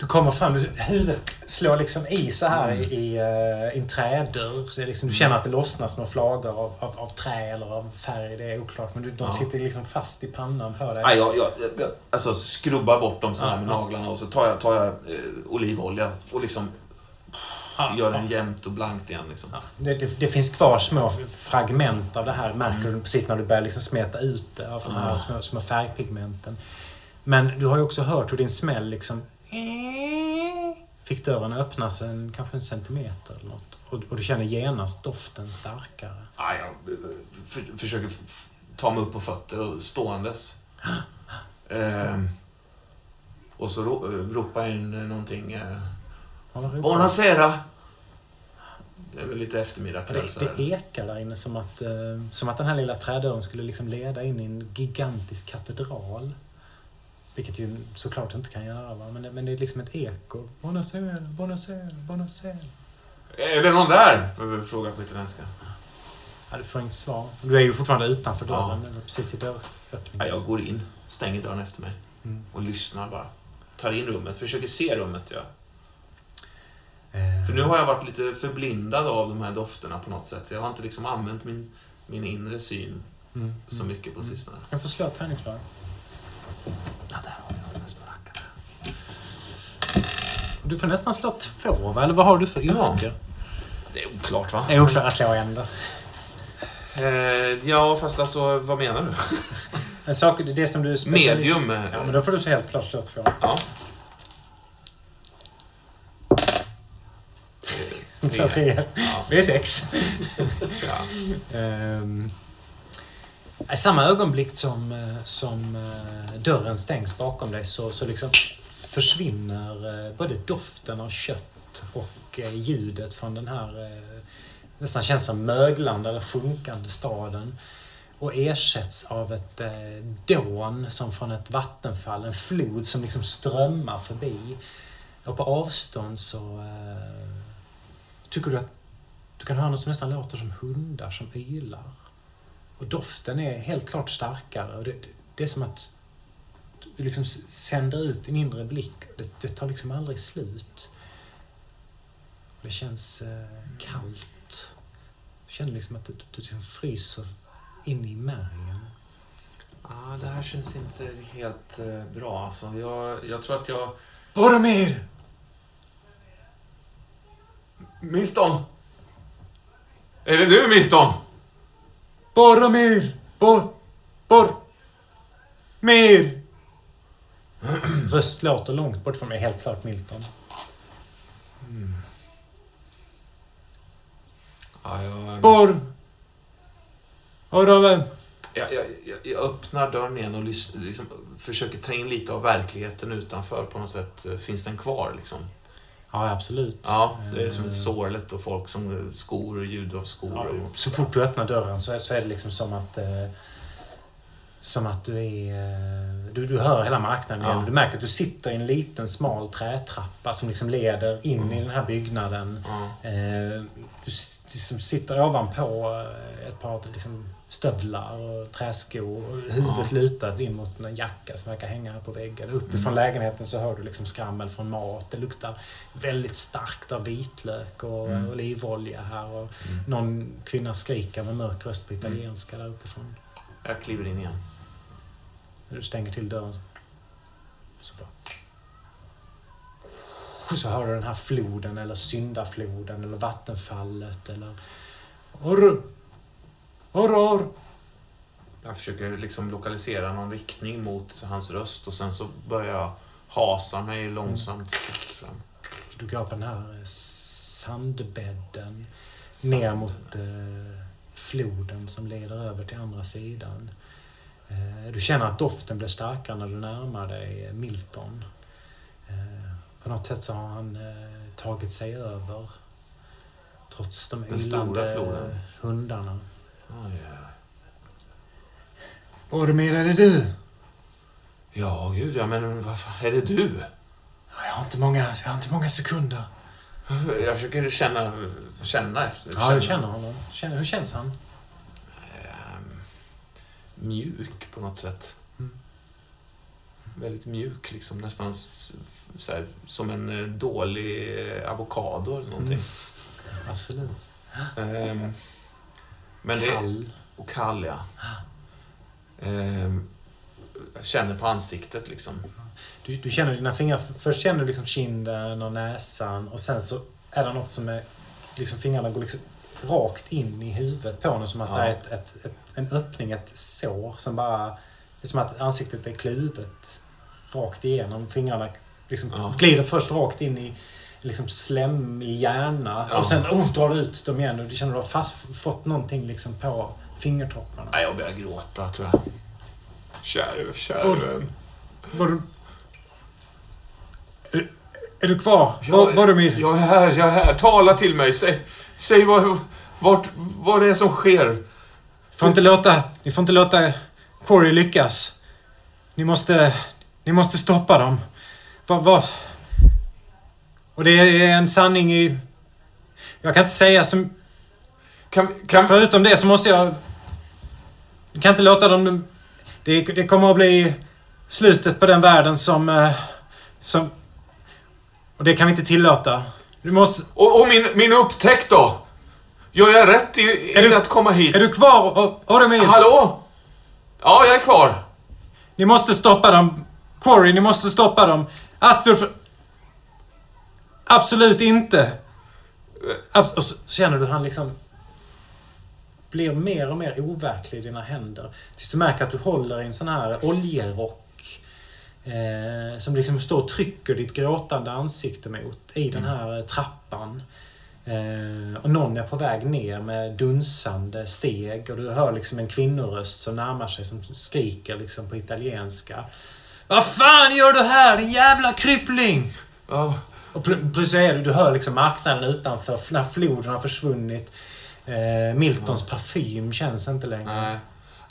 Du kommer fram, du, huvudet slår liksom i så här Mm. i, i, eh, i en trädörr. Liksom, du känner att det lossnar små flagor av, av, av trä eller av färg. Det är oklart. Men du, de Ja. sitter liksom fast i pannan på dig. Nej, jag, jag, jag alltså, skrubbar bort dem så här Ja, med ja. naglarna och så tar jag, tar jag eh, olivolja och liksom Ja, gör ja. den jämnt och blankt igen. Liksom. Ja, det, det, det finns kvar små fragment av det här, märker Mm. du precis när du börjar liksom smeta ut det, av de här Ah. små, små färgpigmenten. Men du har ju också hört hur din smäll liksom... Fick dörren öppnas en, kanske en centimeter eller något. Och, och du känner genast doften starkare. Ja, jag för, försöker ta mig upp på fötter och ståendes. Ehm, och så ro, ropar jag in någonting. Eh. Buonasera! Det är väl lite eftermiddag kväll det, det ekar där inne som att, eh, som att den här lilla trädörren skulle liksom leda in i en gigantisk katedral. Vilket ju såklart inte kan göra, va? Men, det, men det är liksom ett eko. Buonasera, buonasera, buonasera. Är det någon där? Frågar på italienska. Ja, du får inget svar. Du är ju fortfarande utanför dörren, Ja. precis i Ja, dörröppningen. jag går in, stänger dörren efter mig Mm. och lyssnar bara. Tar in rummet, försöker se rummet. Ja. Eh, För nu har jag varit lite förblindad av de här dofterna på något sätt. Jag har inte liksom använt min, min inre syn mm, så mm. mycket på Mm. sistone. Jag får slå tärningsslag. Ja, där har vi något med spökar. Du får nästan slå två, va? Eller vad har du för yrke? Det är oklart, va? Det är oklart att slå en. då. Eh, ja, fast alltså, vad menar du? En sak, det som du. Medium. Eh. Ja, men då får du så helt klart slå två. Ja. Tre. Ja. Det är sex. Ja. um... I samma ögonblick som, eh, som eh, dörren stängs bakom dig så, så liksom försvinner eh, både doften av kött och ljudet från den här nästan känns som möglande eller sjunkande staden och ersätts av ett eh, dån som från ett vattenfall, en flod som liksom strömmar förbi. Och på avstånd så eh, tycker du att du kan höra något som nästan låter som hundar som ylar. Och doften är helt klart starkare. Och det, det är som att du liksom sänder ut din inre blick. Det, det tar liksom aldrig slut. Och det känns eh, kallt. Du känner liksom att du, du liksom fryser in i märgen. Ah, det här känns inte helt eh, bra. Alltså, jag, jag tror att jag... Boromir! Milton! Är det du, Milton? Boromir! Bor... Bor... Mir! Röst låter långt bort från mig, helt klart Milton. Ja, jag, Bor... Oroven. jag, jag, jag, jag öppnar dörren igen och lys, liksom, försöker ta in lite av verkligheten utanför på något sätt. Finns den kvar liksom? Ja, absolut. Ja, det är som Eh, sorgligt och folk som skor, ljud av skor. Ja, och, så fort du öppnar dörren så är, så är det liksom som att... Eh, som att du är... Eh, du, du hör hela marknaden igen. Ja. Du märker att du sitter i en liten smal trätrappa som liksom leder in Mm. i den här byggnaden. Eh, du liksom sitter ovanpå ett par liksom, stövlar och träskor och huvudet Ja. lutad in mot en jacka som verkar hänga här på väggen. Uppifrån Mm. lägenheten så hör du liksom skrammel från mat. Det luktar väldigt starkt av vitlök och Mm. olivolja här. Och Mm. någon kvinna skriker med mörk röst på italienska där uppifrån. Jag kliver in igen. Du stänger till dörren så bara... Så hör du den här floden eller syndafloden eller vattenfallet eller... Orr! Orr, orr! Jag försöker liksom lokalisera någon riktning mot hans röst och sen så börjar jag hasa mig långsamt fram. Du går på den här eh, sandbädden ner mot eh, floden som leder över till andra sidan. Eh, du känner att doften blir starkare när du närmar dig eh, Milton. Eh, på något sätt så har han eh, tagit sig över trots de Den ylande hundarna. Oj. Boromir, är det du? Ja, gud ja, men vad fan, är det du? Jag har inte många, jag har inte många sekunder. Jag försöker känna, känna efter. Ja, du känner honom. Känner, hur känns han? Ehm, mjuk på något sätt. Mm. Väldigt mjuk, liksom nästan så här, som en eh, dålig avokado eller någonting. Mm. Absolut. Ehm, men det, Kall. och kall, ja. Jag känner på ansiktet liksom. Du, du känner dina fingrar. Först känner du liksom kinden och näsan och sen så är det något som är... Liksom fingrarna går liksom rakt in i huvudet på honom som att Ja. det är ett, ett, ett, en öppning, ett sår som bara... Det är som att ansiktet är kluvet rakt igenom. Fingrarna liksom Ja. glider först rakt in i liksom slem i hjärna Ja. och sen oh, drar du ut dem igen och du känner att du har fast, fått någonting liksom på fingertopparna. Nej, jag börjar gråta tror jag. Käre, vän. Bor... Är, är du kvar? Ja, Bor- Boromir? Jag är här, jag är här. Tala till mig. Säg, säg vad, vart, vad det är som sker. får inte låta, ni får inte låta Quarry lyckas. Ni måste, ni måste stoppa dem. Vad, vad? Och det är en sanning i... Jag kan inte säga som... Kan, kan, Förutom det så måste jag... Jag kan inte låta dem... Det, det kommer att bli slutet på den världen som... eh, Som... Och det kan vi inte tillåta. Du måste... och och min, min upptäckt då? Gör jag rätt i, i du- att komma hit? Är du kvar, O- Oromir? Hallå? Ja, jag är kvar. Ni måste stoppa dem. Quarry, ni måste stoppa dem. Astur... Absolut inte. Abs- och så känner du han liksom blir mer och mer overklig i dina händer. Tills du märker att du håller i en sån här oljerock. Eh, som liksom står och trycker ditt gråtande ansikte mot i den här eh, trappan. Eh, och någon är på väg ner med dunsande steg och du hör liksom en kvinnoröst som närmar sig som skriker liksom på italienska. Vad fan gör du här din jävla krypling? Ja, Och pl- plus är du, du hör liksom marknaden utanför när floden har försvunnit. Eh, Miltons parfym känns inte längre. nej.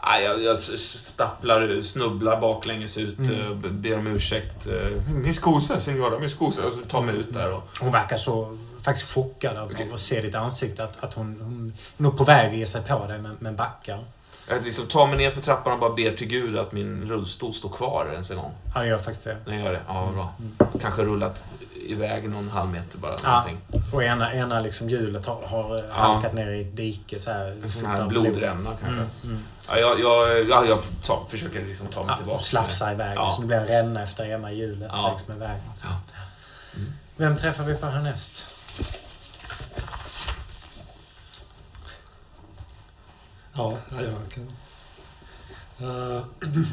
Nej, jag, jag stapplar, snubblar baklänges ut, Mm. eh, ber om ursäkt. eh, Min skosa, signora, min skosa. Och så tar mig ut där och... Hon verkar så faktiskt chockad av av att se ditt ansikte. Att, att hon, hon är nog på väg att ge sig på dig men, men backar. Jag liksom tar mig ner för trappan och bara ber till Gud att min rullstol står kvar ens en gång. Ja, det gör faktiskt det. Den gör det? Ja, vad bra. Mm. Kanske rullat iväg någon halv meter bara. Ja. Och ena, ena liksom hjulet har, har Ja. halkat ner i ett dike. Så här, En sån fullt här av blod. blodränna kanske. Mm, mm. Ja, jag, jag, ja, jag tar, försöker liksom ta mig Ja, tillbaka. slafsa iväg. Ja. Så det blir en ränna efter ena hjulet Ja. längs med vägen. Mm. Vem träffar vi på härnäst? Ja, ja, jag kan... Uh,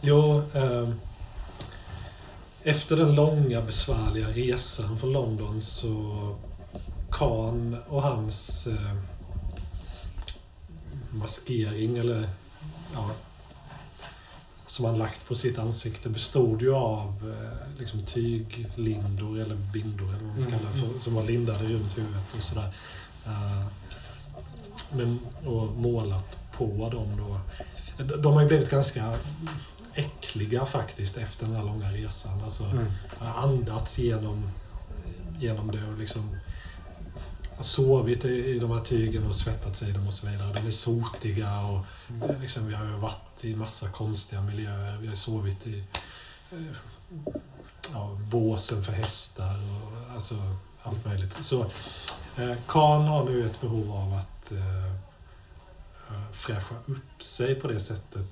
jo, ehm, efter den långa besvärliga resan från London så Khan och hans eh, maskering eller ja, som han lagt på sitt ansikte bestod ju av eh, liksom tyglindor eller bindor eller vad man ska Mm, kalla det för, som var lindade runt huvudet och sådär. Eh, men, och målat på dem då. De har ju blivit ganska äckliga faktiskt efter den här långa resan. Alltså, Mm. jag har andats genom, genom det och liksom sovit i, de här tygen och svettats i dem och så vidare. De är sotiga och Mm. liksom, vi har ju varit i massa konstiga miljöer. Vi har sovit i eh, ja, båsen för hästar och alltså allt möjligt. Så eh, Khan har nu ett behov av att eh, eh, fräscha upp sig på det sättet.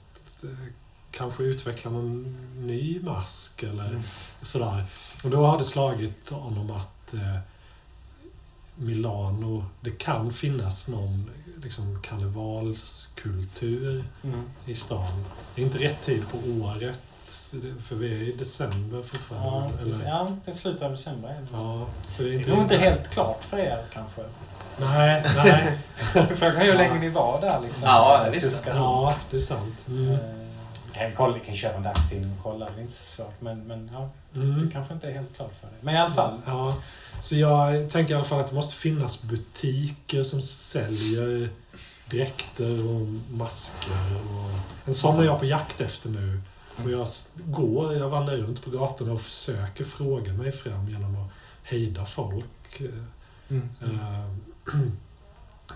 Eh, Kanske utveckla någon ny mask eller Mm. sådär. Och då har det slagit honom att eh, Milano, det kan finnas någon liksom, karnevalskultur Mm. i stan. Det är inte rätt tid på året, för vi är i december Ja, fortfarande. det, eller? ja, det är slutet av december. Ja, så det är Det är inte, nog inte helt klart för er kanske. Nej, nej. Frågan är hur länge ni var där liksom. Ja, visst. Ja, det är sant. Mm. Eh, Kan, kolla, kan köpa en dagstidning och kolla, det är inte så svårt. Men, men ja, det Mm. kanske inte är helt klart för dig. Men i alla fall. Ja, så jag tänker i alla fall att det måste finnas butiker som säljer dräkter och masker. Och... En sån är jag på jakt efter nu. Och jag går, jag vandrar runt på gatorna och försöker fråga mig fram genom att hejda folk. Mm. Eh,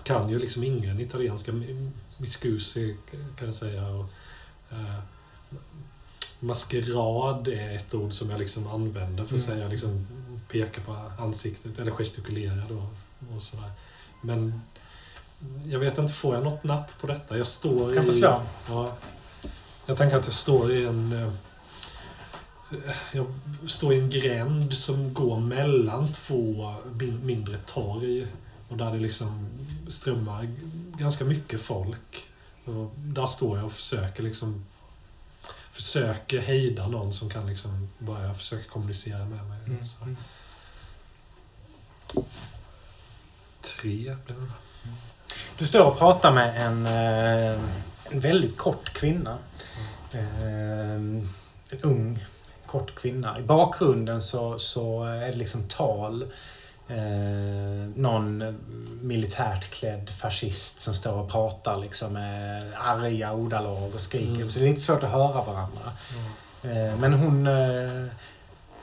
kan ju liksom ingen italienska. Mi- Miscusi kan jag säga. Och, eh, maskerad är ett ord som jag liksom använder för att Mm. säga, liksom peka på ansiktet eller gestikulera då. Och sådär. Men jag vet inte, får jag något napp på detta? Jag står Kan i... förstå. Ja, jag tänker att jag står i en... eh, Jag står i en gränd som går mellan två min- mindre torg. Och där det liksom strömmar ganska mycket folk. Och där står jag och försöker liksom... Försöker hejda någon som kan liksom börja försöka kommunicera med mig. Mm. Så. Tre blev det. Du står och pratar med en, eh, en väldigt kort kvinna. Eh, En ung, kort kvinna. I bakgrunden så, så är det liksom tal. Eh, någon militärt klädd fascist som står och pratar liksom med arga ordalag och skriker. Mm. Så det är lite svårt att höra varandra. Eh, men hon... Eh,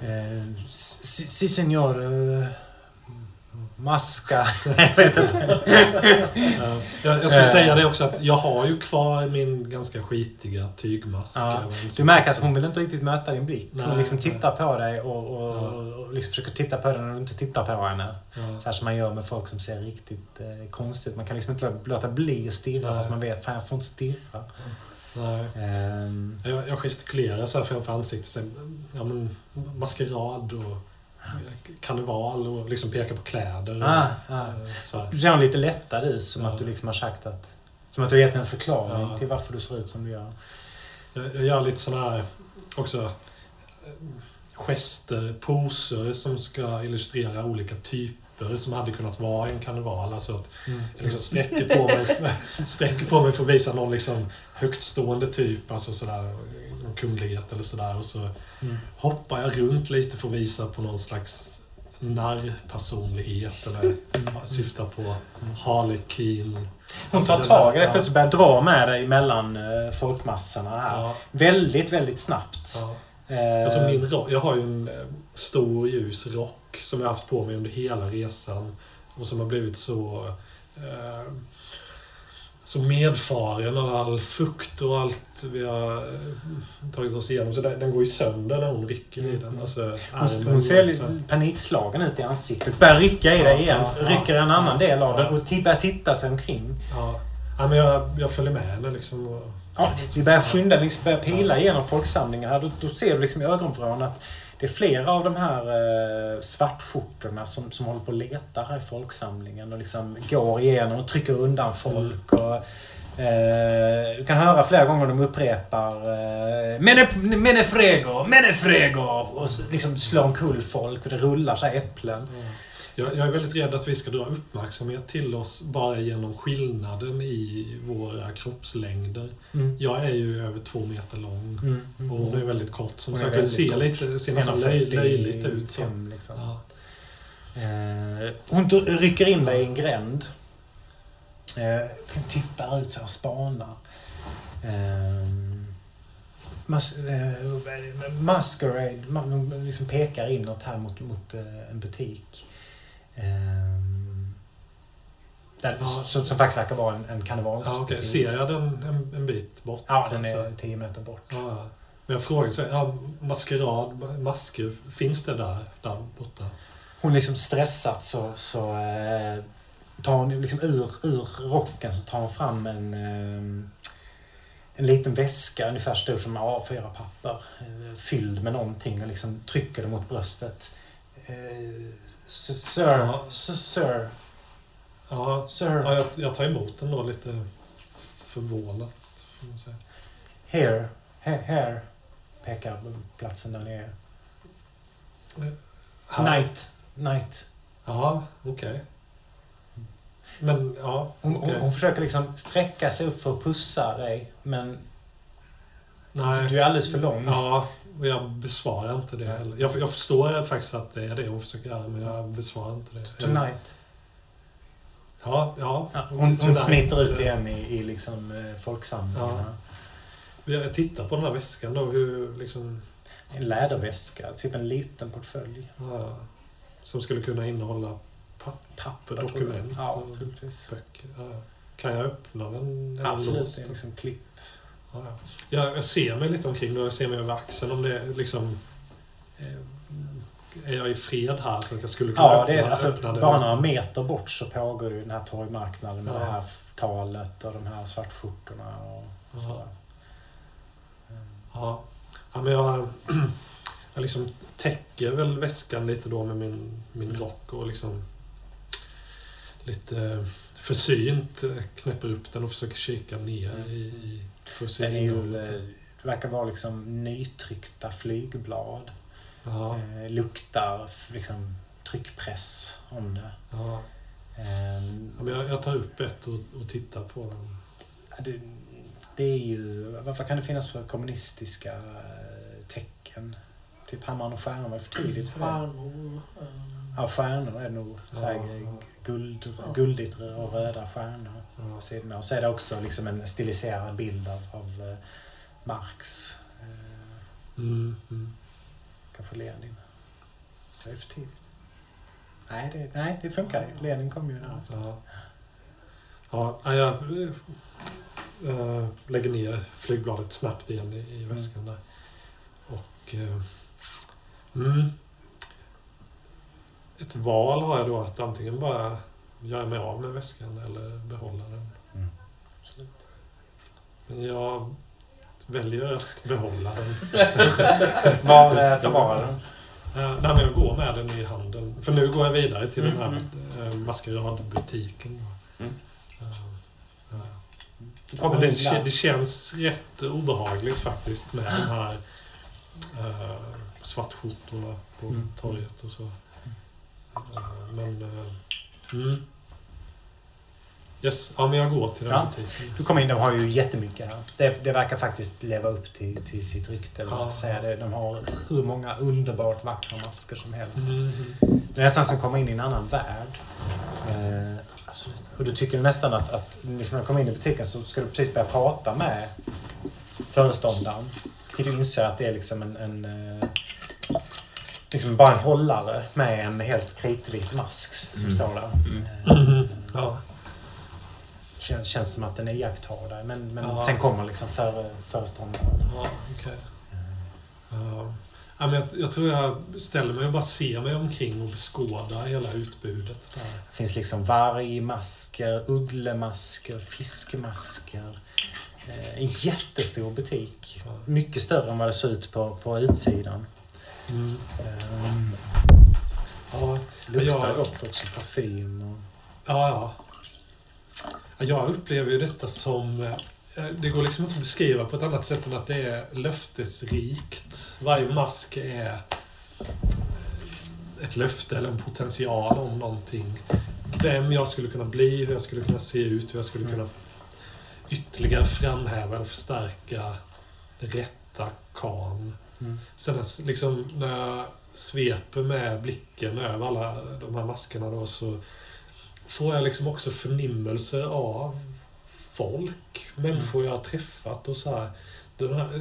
eh, si, si signor... Maska. Jag vet inte. Ja, jag, jag skulle Eh. säga det också att jag har ju kvar min ganska skitiga tygmask. Ja, Du märker att hon vill inte riktigt möta din blick. Hon Nej, liksom nej. tittar på dig och, och, Ja. och liksom försöker titta på dig när du inte tittar på henne. Ja. Så här som man gör med folk som ser riktigt eh, konstigt. Man kan liksom inte låta bli att stirra Nej. fast man vet fan jag får inte stirra. Nej. Ehm, Jag, jag gestikulerar så här framför ansiktet. Så här, ja, men, maskerad och karneval och liksom pekar på kläder. Ah, ah. eh, så. Du ser lite lättad ut som Ja. att du liksom har sagt att... Som att du har gett en förklaring Ja. till varför du ser ut som du gör. Jag, jag gör lite sådana här också eh, gester, poser som ska illustrera olika typer som hade kunnat vara i en karneval. Alltså att Mm. jag liksom sträcker, på mig, sträcker på mig för att visa någon liksom högtstående typ, alltså sådär, någon kunglighet eller sådär. Och så Mm. hoppar jag runt lite för att visa på någon slags narrpersonlighet eller Mm. syftar på Harlekin. Hon tar Alltså, tag i där- plötsligt börjar dra med dig mellan eh, folkmassorna här. Ja, Väldigt, väldigt snabbt. ja. Eh, Jag, tror min rock, jag har ju en eh, stor ljus rock som jag har haft på mig under hela resan. Och som har blivit så... Eh, så medfaren av all fukt och allt vi har eh, tagit oss igenom. Så den, går ju sönder när hon rycker i den. Alltså, Hon, hon ser lite panikslagen ut i ansiktet. Börjar rycka i dig Ja, igen. ja, rycker en annan ja, del av ja. den och börjar titta sig omkring. Ja. ja, men jag, jag följer med henne liksom. Och, Ja, vi börjar skynda, liksom börjar pila igenom folksamlingen här. Då, då ser du liksom i ögonvrån att det är flera av de här eh, svartskjortorna som, som håller på och letar här i folksamlingen och liksom går igenom och trycker undan folk. Och, eh, du kan höra flera gånger de upprepar eh, Mene, mene frego, mene frego och så liksom slår omkull folk och det rullar så här äpplen. Jag, jag är väldigt rädd att vi ska dra uppmärksamhet till oss bara genom skillnaden i våra kroppslängder. Mm. Jag är ju över två meter lång Mm. och hon är väldigt kort. Som Hon sagt, det ser, lite, ser nästan löj, löjligt ut. Så. 1,45 Liksom. Ja. Eh, hon rycker in dig i en gränd. Eh, tittar ut så här spanar. Eh, mas, eh, masquerade, man liksom pekar inåt här mot, mot eh, en butik. Eh, där, Ja. som, som faktiskt verkar vara en, en karnevalsbutik. Ja, okej. Ser jag den en, en bit bort? Ja, den är 10 meter bort. Ja. Men jag frågar så ja, maskerad, masker, finns det där, där borta? Hon liksom stressat så, så eh, tar hon liksom ur, ur rocken så tar hon fram en, eh, en liten väska ungefär stor som A4-papper. Eh, fylld med någonting och liksom trycker det mot bröstet. Eh, sir, sir, Ja, sir. ja jag, jag tar emot den då lite förvånat. Får man säga. Here, here, here. Pekar på platsen där ni är. Här. Night, night. Ja, okej. Men, ja, Hon, okej. hon, hon försöker liksom sträcka sig upp för att pussa dig men Nej. du är alldeles för lång. Ja, och jag besvarar inte det heller. Jag, jag förstår faktiskt att det är det hon försöker göra, men jag besvarar inte det. Tonight. Ja, ja. Ja, hon, hon smiter ut igen i, i liksom eh, folksamlingarna. Jag tittar på den här väskan då, hur liksom... En läderväska, typ en liten portfölj. Ja, som skulle kunna innehålla Papper, dokument Ja, och böcker. Ja. Kan jag öppna den? Absolut, det är liksom klipp. Ja, ja. Jag, ser mig lite omkring och jag ser mig över axeln om det är liksom... Eh, är jag i fred här så att jag skulle kunna Ja, öppna, det är, alltså, öppna den? bara några meter bort så pågår ju den här torgmarknaden med Ja. det här talet och de här svartskjortorna och Ja. sådär. Ja. ja, men jag, jag liksom täcker väl väskan lite då med min, min Mm. rock och liksom lite försynt eh, knäpper upp den och försöker kika ner Mm. i, innehållet. eh, det verkar vara liksom nytryckta flygblad. Ja, Eh, luktar liksom tryckpress om det. ja. Ja, men jag, jag tar upp ett och, och tittar på den. Det, det är ju... Vad vad kan det finnas för kommunistiska eh, tecken? Typ hammaren och stjärnan var för tidigt för det. Stjärnor. ehm, Ja, stjärnor är nog så här, Ja, ja. guld, guldigt och röda stjärnor På sidorna. Och så är det också liksom en stiliserad bild av, av eh, Marx. Eh, Mm, mm. kanske Lenin. Det är för tidigt. Nej, det, nej, det funkar. Lenin kom ju när. Ja. Ja, ja, jag äh, lägger ner flygbladet snabbt igen i, i väskan där. Och... Äh, mm, ett val har jag då att antingen bara göra mig av med väskan eller behålla den. Mm. Men jag väljer att behålla den. Var eh, förvarar den? Äh, nej, men jag går med den i handen. För nu går jag vidare till Mm, den här mm. äh, maskeradbutiken. Mm. Äh, äh. Men det, det känns rätt obehagligt faktiskt med de här uh, svartskjortorna på Mm. torget och så. Eh, Men... eh, Mm. Yes, ja men jag går till den Ja. butiken. Du kommer in, de har ju jättemycket här. Det, det verkar faktiskt leva upp till, till sitt rykte. Ja. säga det. De har hur många underbart vackra masker som helst. Mm. Det är nästan som att komma in i en annan värld. Eh. Och du tycker nästan att, att liksom när du kommer in i butiken så ska du precis börja prata med föreståndaren. Till du inser att det är liksom en, en eh, liksom bara en hållare med en helt kritvit mask som Mm. står där. Mm. Mhm. Ja. Känns, känns som att den är iakttar dig. Men, men Ja. sen kommer liksom före, föreståndaren. Ja, okej. Ja. Ja, men jag, jag tror jag ställer mig och bara ser mig omkring och beskådar hela utbudet. Där. Det finns liksom vargmasker, ugglemasker, fiskmasker. Eh, En jättestor butik. Mycket större än vad det ser ut på, på utsidan. Mm. Eh, Ja, Luktar jag- gott också. Parfym och... ja, ja. Ja, Jag upplever ju detta som... eh, Det går liksom inte att beskriva på ett annat sätt än att det är löftesrikt. Varje mask är ett löfte eller en potential om någonting. Vem jag skulle kunna bli, hur jag skulle kunna se ut, hur jag skulle kunna ytterligare framhäva eller förstärka rätta kan. Mm. Sen liksom, när jag sveper med blicken över alla de här maskerna då så får jag liksom också förnimmelser av folk, människor jag har träffat och så här. Den här,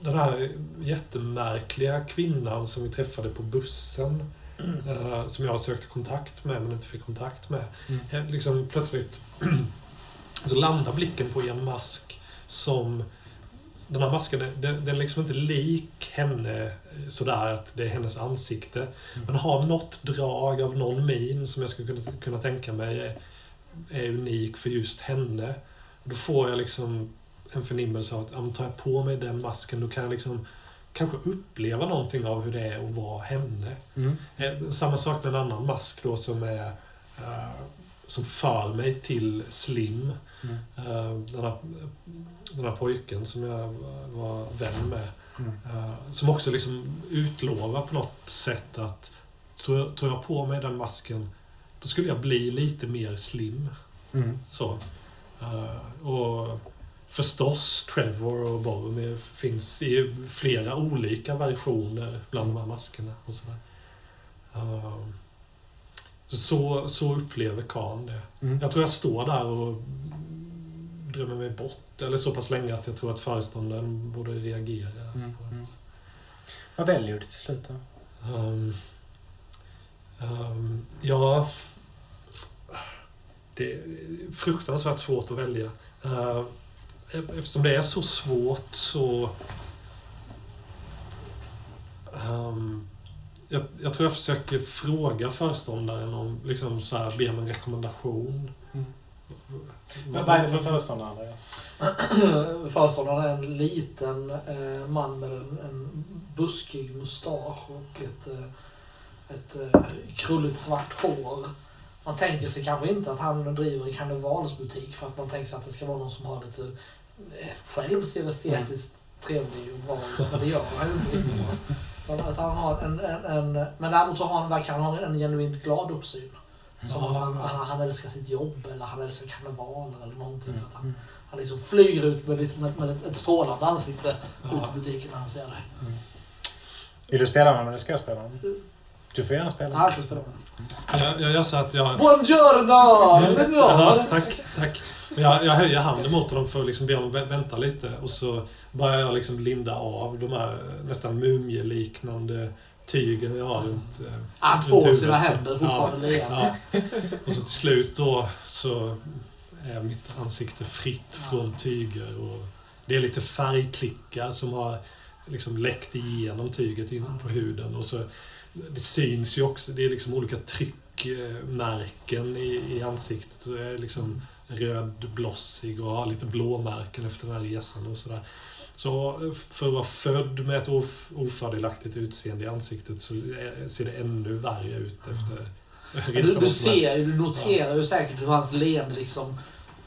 den här jättemärkliga kvinnan som vi träffade på bussen Mm. eh, som jag sökte kontakt med men inte fick kontakt med. Mm. Jag Liksom plötsligt så landar blicken på en mask som den här masken, den, den är liksom inte lik henne eh, sådär att det är hennes ansikte. Men har något drag av någon min som jag skulle kunna, kunna tänka mig är, är unik för just henne. Då får jag liksom en förnimmelse av att men tar jag på mig den masken då kan jag liksom kanske uppleva någonting av hur det är att vara henne. Mm. Eh, Samma sak med en annan mask då som är eh, som för mig till Slim. Mm. Eh, den, här, den här pojken som jag var vän med. Mm. Eh, som också liksom utlovar på något sätt att tar jag, på mig den masken då skulle jag bli lite mer slim. Mm. Så. Eh, och förstås, Trevor och Boromir finns i flera olika versioner bland de här maskerna. Och sådär. Så, så upplever Khan det. Mm. Jag tror jag står där och drömmer mig bort. Eller så pass länge att jag tror att föreståndaren borde reagera. Mm. Mm. Vad väljer du till slut då? Ehm, ehm, ja... Det är fruktansvärt svårt att välja. Uh, eftersom det är så svårt så... ehm, jag, jag tror jag försöker fråga föreståndaren om, liksom så här, be om en rekommendation. Mm. Vad är det för föreståndare? Föreståndaren är en liten eh, man med en, en buskig mustasch och ett, eh, ett eh, krulligt svart hår. Man tänker sig kanske inte att han driver en karnevalsbutik för att man tänker sig att det ska vara någon som har lite eh, själv ser estetiskt trevlig och bra ut. Det gör han ju inte riktigt. va. Utan Att han har en, en, en, men däremot så har han, verkar han ha en genuint glad uppsyn. Som att han, han, han älskar sitt jobb eller han älskar karnevaler eller någonting. För att han, han liksom flyger ut med, med, med ett, ett strålande ansikte ut Ja. i butiken när han ser det. Vill du spela honom eller ska jag spela honom? Du får gärna spela. Ja, jag spelar med. Jag, jag gör så att jag... Buongiorno! Ja, tack, tack. Men Jag, jag höjer handen mot honom för att liksom be honom vä- vänta lite och så börjar jag liksom linda av de här nästan mumieliknande jag har runt, eh, Han får huvudet. sina händer fortfarande leende. Ja. Och så till slut då så är mitt ansikte fritt från tyger och det är lite färgklickar som har liksom läckt igenom tyget in på huden och så det syns ju också, det är liksom olika tryckmärken i, i ansiktet. Och jag är liksom rödblossig och har lite blåmärken efter den här resan och sådär. Så eh, för att vara född med ett of, ofördelaktigt utseende i ansiktet så är- ser det ännu värre ut efter Du, resan. du här- ser ju, du noterar ju säkert hur hans leende liksom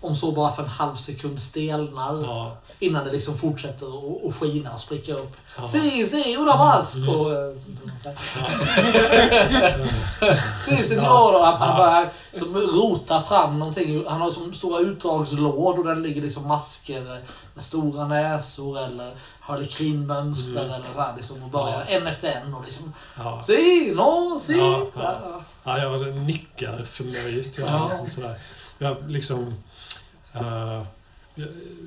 om så bara för en halv sekund stelnar Ja, innan det liksom fortsätter att- att skina och spricka upp. ja. Si, si, una mask! Mm. Och, eh, si, signor! Och han, han börjar som rota fram någonting. Han har som stora utdragslådor där det ligger liksom masker med stora näsor eller harlekinmönster Mm. eller så här, liksom, och börjar en efter en och liksom Ja. Si, no, si! Ja. Ja, jag nickar förnöjt. Ja. Ja. Och sådär. Jag liksom... Eh,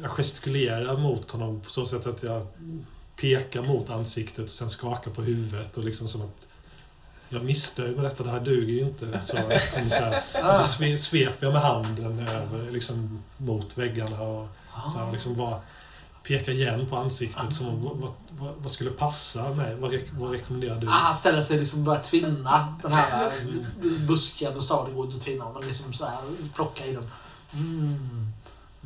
jag, gestikulerar mot honom på så sätt att jag pekar mot ansiktet och sen skakar på huvudet och liksom som att jag är missnöjd med detta, det här duger ju inte. Så, och så, här, och så sve, sveper jag med handen över, liksom, mot väggarna och så här, liksom bara pekar igen på ansiktet som om, vad, vad, vad, skulle passa mig? Vad, rek, vad rekommenderar du? Ah, han ställer sig liksom och börjar tvinna den här eh, buskiga buskiga Det går inte att tvinna men liksom så här plocka i den. Mm.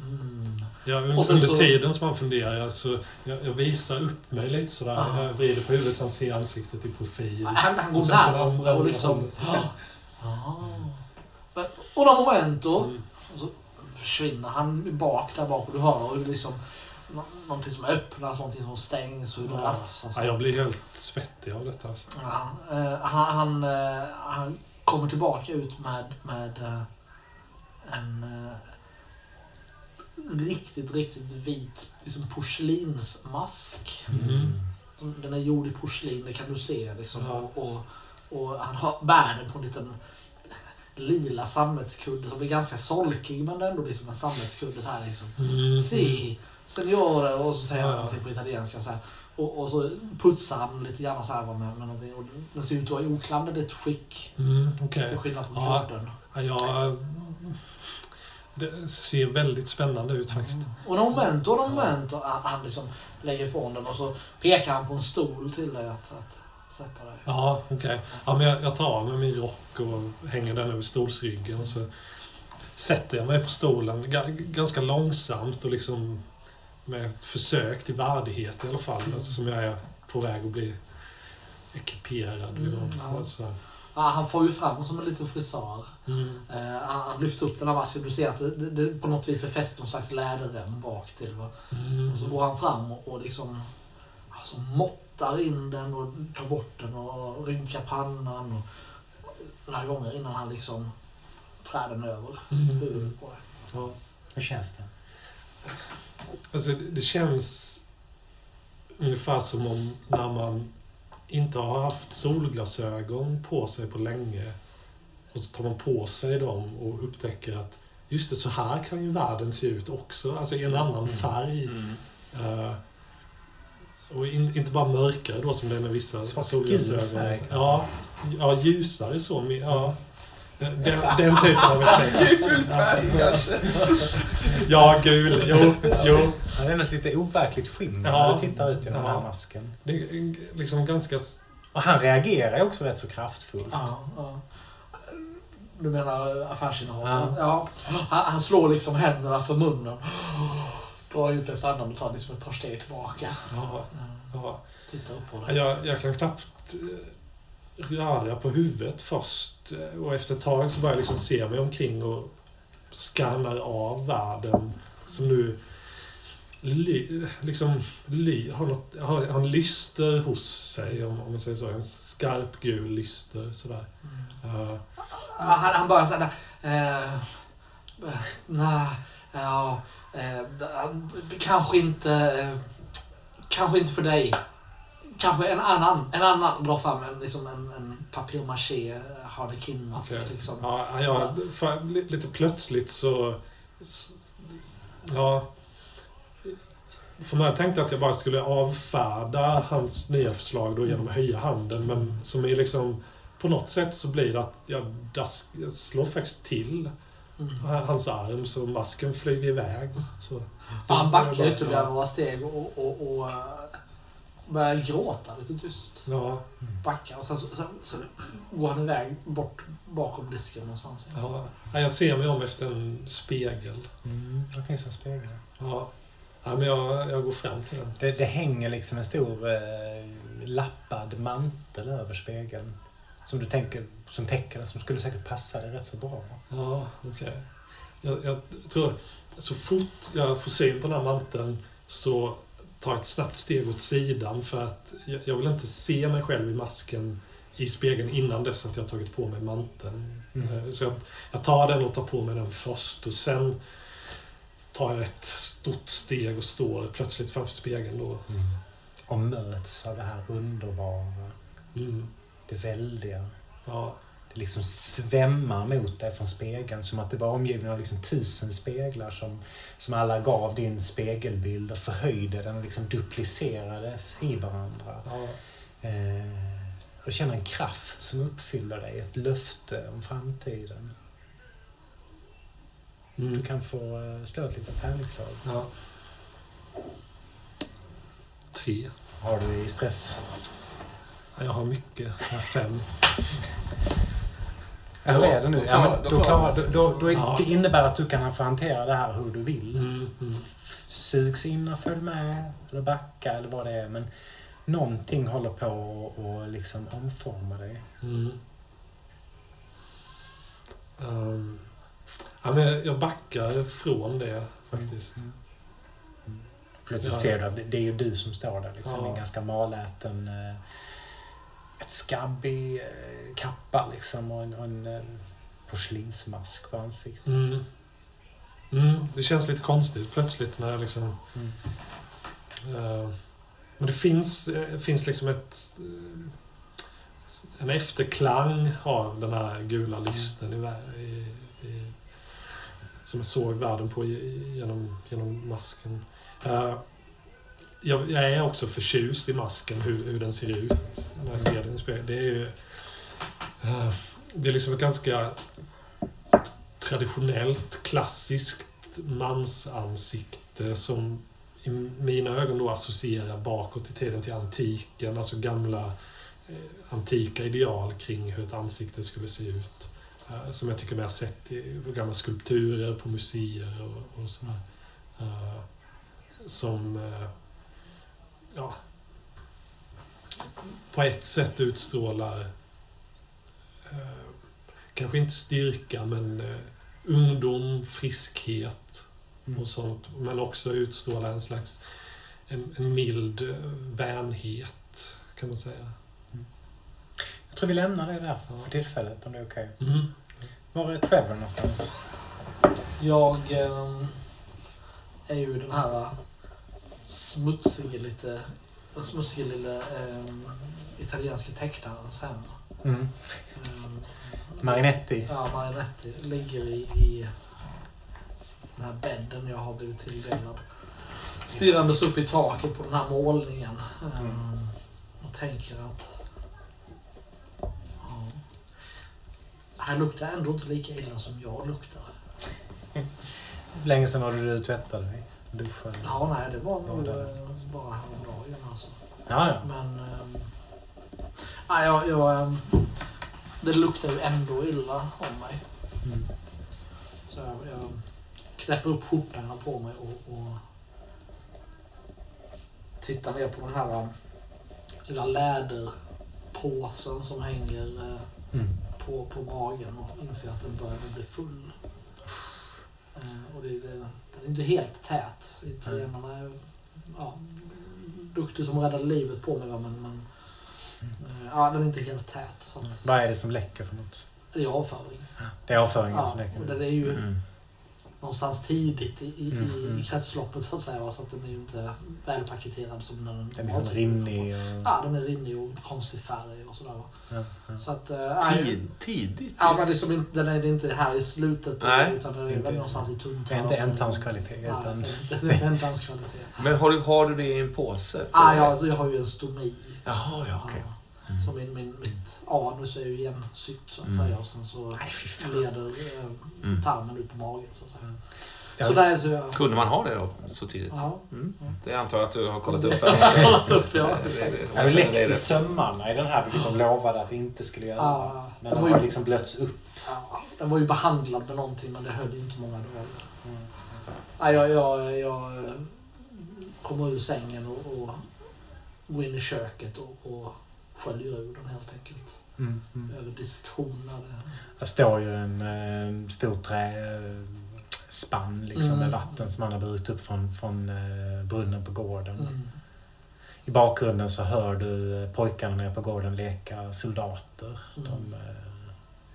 Mm. Ja, under, Och sen under så- tiden som han funderar så jag, jag visar upp mig lite sådär. Aha. Jag vrider på huvudet så han ser ansiktet i profil. Han, han går Och närmare och liksom... Ah. Och de momento Mm. och så försvinner han bak där bak och du hör det liksom nå- någonting som öppnas, någonting som stängs och hur det Ja. rafsas. Ja, jag blir helt svettig av detta. Alltså. Ja, eh, han, han, eh, han kommer tillbaka ut med, med eh, en riktigt, riktigt vit liksom porslinsmask. Mm. Den är gjord i porslin, det kan du se. Liksom. Ja. Och, och, och han har, bär den på en liten lila sammetskudde som är ganska solkig men ändå liksom en sammetskudde. Så här, liksom. Mm. Si, seniore. Och så säger han Ja, någonting på italienska. Så här. Och, och så putsar han lite grann så här med, med någonting. Och den ser ut att vara i oklanderligt skick. Mm, Okej. Till skillnad från Ja. kudden. Ja, jag, det ser väldigt spännande ut faktiskt. Moment och någon moment och han, han liksom lägger ifrån den och så pekar han på en stol till dig att, att sätta dig. Ja, okej. Ja, men jag, jag tar av mig min rock och hänger den över stolsryggen. Och så sätter jag mig på stolen ga- ganska långsamt och liksom med ett försök till värdighet i alla fall. Alltså, som jag är på väg att bli ekiperad. Mm, ja. alltså. Han får ju fram som en liten frisör. Mm. Eh, han, han lyfter upp den här masken. Du ser att det, det, det på något vis är fäst någon slags läderrem bak till. Va? Mm. Och så går han fram och, och liksom alltså, måttar in den och tar bort den och rynkar pannan. Och, några gånger innan han liksom trär den över Mm. huvudet på dig. Ja. Hur känns det? Alltså, det- det känns ungefär som om när man inte har haft solglasögon på sig på länge och så tar man på sig dem och upptäcker att just det, så här kan ju världen se ut också. Alltså i en annan Mm. färg. Mm. Eh, och in, inte bara mörkare då som det är med vissa solglasögon. Ja, ja, ljusare så. men- Ja. Den, den typen av effekt. Gul färg kanske. Ja, gul. Jo, jo. Ja, Det är något lite overkligt skimmer Ja. när du tittar ut genom Ja. den här masken. Det är liksom ganska... Och han reagerar ju också rätt så kraftfullt. Ja, ja. Du menar affärsinnehavaren? Ja. Ja. Han, han slår liksom händerna för munnen. Drar ut efter andan och tar liksom ett par steg tillbaka. Ja, Ja. Tittar upp på dig. Jag, jag kan knappt eh, röra på huvudet först. eh, Och efter ett tag så börjar jag liksom se mig omkring och skannar av världen som nu ly, liksom, ly, har, något, har, har en lyster hos sig, om, om man säger så. En skarp gul lyster. Sådär. Mm. Uh, Han, han bara såhär... Eh, nej, ja, eh, kanske inte... Kanske inte för dig. Kanske en annan. En annan drar fram en, liksom en, en papier-maché eh, harlekinmask. Okej. Liksom. Ja, ja, li- lite plötsligt så... Ja. För mig tänkte att jag bara skulle avfärda hans nya förslag då genom att höja handen. Men som är liksom... På något sätt så blir det att jag, dask, jag slår faktiskt till Mm. hans arm så masken flyger iväg. Så, Han backar ytterligare några steg och, och, och, eh, börjar gråta lite tyst. Ja, Backar och sen, så- sen, sen går han iväg bort bakom disken någonstans. ja. Ja, Jag ser mig om efter en spegel. Mm, det finns en spegel. Ja. Ja, men jag, jag går fram till den. Det, det hänger liksom en stor eh, lappad mantel över spegeln. Som du tänker, som täcker den, som skulle säkert passa dig rätt så bra. Ja, okej. Jag, jag tror, så fort jag får syn på den här manteln så tar ett snabbt steg åt sidan för att jag, vill inte se mig själv i masken i spegeln innan dess att jag har tagit på mig manteln. Mm. Eh, Så jag, jag tar den och tar på mig den först och sen tar jag ett stort steg och står plötsligt framför spegeln då. Och möts av det här underbara, Mm. det väldiga. Ja, liksom svämmar mot dig från spegeln som att det var omgiven av liksom tusen speglar som, som alla gav din spegelbild och förhöjde den och liksom duplicerades i varandra. ja, Eh, och känner en kraft som uppfyller dig, ett löfte om framtiden. Du mm. kan få eh, slå ett litet tärningsslag. ja. Tre. Har du i stress? Ja, Jag har mycket. Jag har fem. Eller är det nu? då Ja, klarar- men då klarar då, då, då Ja. Det innebär att du kan få hantera det här hur du vill. Mm, mm. Sugs in och följ med, eller backa eller vad det är. Men någonting håller på att liksom omforma dig. Mm. Ehm, ja, men jag backar från det faktiskt. Mm. Plötsligt Ja. ser du att det, det är ju du som står där. Liksom, Ja. En ganska maläten... Eh, ett skabbig eh, kappa liksom och en, och en eh, porslinsmask på ansiktet. Mm. Mm, det känns lite konstigt plötsligt när jag liksom... Mm. eh, men det finns, eh, finns liksom ett... en efterklang av den här gula lysten i, i, som jag såg världen på genom, genom masken. Eh, jag, jag är också förtjust i masken, hur, hur den ser ut när jag ser den i spegeln. Det är ju... Eh, det är liksom ett ganska traditionellt, klassiskt mansansikte som i mina ögon då associerar bakåt i tiden till antiken, alltså gamla eh, antika ideal kring hur ett ansikte skulle se ut. Eh, som jag tycker mig ha sett i gamla skulpturer på museer och, och sådär. Som, ja, på ett sätt utstrålar kanske inte styrka, men eh, ungdom, friskhet Mm. och sånt. Men också utstrålar en slags en, en mild eh, vänhet, kan man säga. Jag tror vi lämnar det där Ja. för tillfället om det är okej. Mm. Var är Trevor någonstans? Jag eh, är ju den här eh, smutsige lite, smutsige lilla eh, italienska tecknarens hem. Mm. Marinetti. Ja, Marinetti ligger i, i den här bädden jag har blivit tilldelad. Stirrandes upp i taket på den här målningen. Mm. Och tänker att... Ja, här luktar ändå inte lika illa som jag luktar. Hur länge sedan var det du tvättade dig? Duschade? Ja, nej, det var nog eh, bara häromdagen alltså. Ja, ja. Men... ehm, nej, jag, jag, ehm, det luktar ju ändå illa om mig. Mm. Så jag, jag knäpper upp skjortan på mig och, och tittar ner på den här um, lilla läderpåsen som hänger eh, Mm. på, på magen och inser att den börjar bli full. Eh, och det, det, den är inte helt tät. Italienarna är ja, duktig som räddade livet på mig men, men ja, den är inte helt tät. Så att, Vad är det som läcker för något? det är avföring. Det är avföringen Ja, som läcker. och det är ju Mm. någonstans tidigt i, i, Mm, i mm. kretsloppet så att säga. Så att den är ju inte välpaketerad som när den Den är liksom rinnig och... Ja, den är rinnig och konstig färg och sådär. Ja, ja. Så att... eh, nej, Tid, tidigt. Ja, men det är som inte, den är inte här i slutet. Nej, utan den är inte- någonstans i Det tunntarmen. är inte ändtarmskvalitet Nej, utan... det är inte ändtarmskvalitet. Men har du, har du det i en påse? Ah, ja, alltså, jag har ju en stomi. Jaha, ja, okej. Ja. Mm. Så min, min, mitt anus är ju igensytt så att Mm. säga. Och sen så Nej, leder eh, Mm. tarmen ut på magen så att säga. Ja. Så där så jag... Kunde man ha det då, så tidigt? Ja. Mm. Det antar jag att du har kollat upp. Jag har kollat upp, ja. Det- det- det- Jag har det- läckt i sömmarna i den här, vilket de lovade att det inte skulle göra. Ja, Men den de var har ju- liksom blötts upp. Ja, den var ju behandlad med någonting men det höll ju inte många dagar. Mm. Nej, jag, jag, jag kommer ur sängen och, och går in i köket och, och sköljer ur den helt enkelt. Mm. Mm. Över diskhonar. Där står ju en eh, stor trä, vattenspann liksom, Mm. med vatten som han har burit upp från, från eh, brunnen på gården. Mm. I bakgrunden så hör du eh, pojkarna nere på gården leka soldater. Mm. De eh,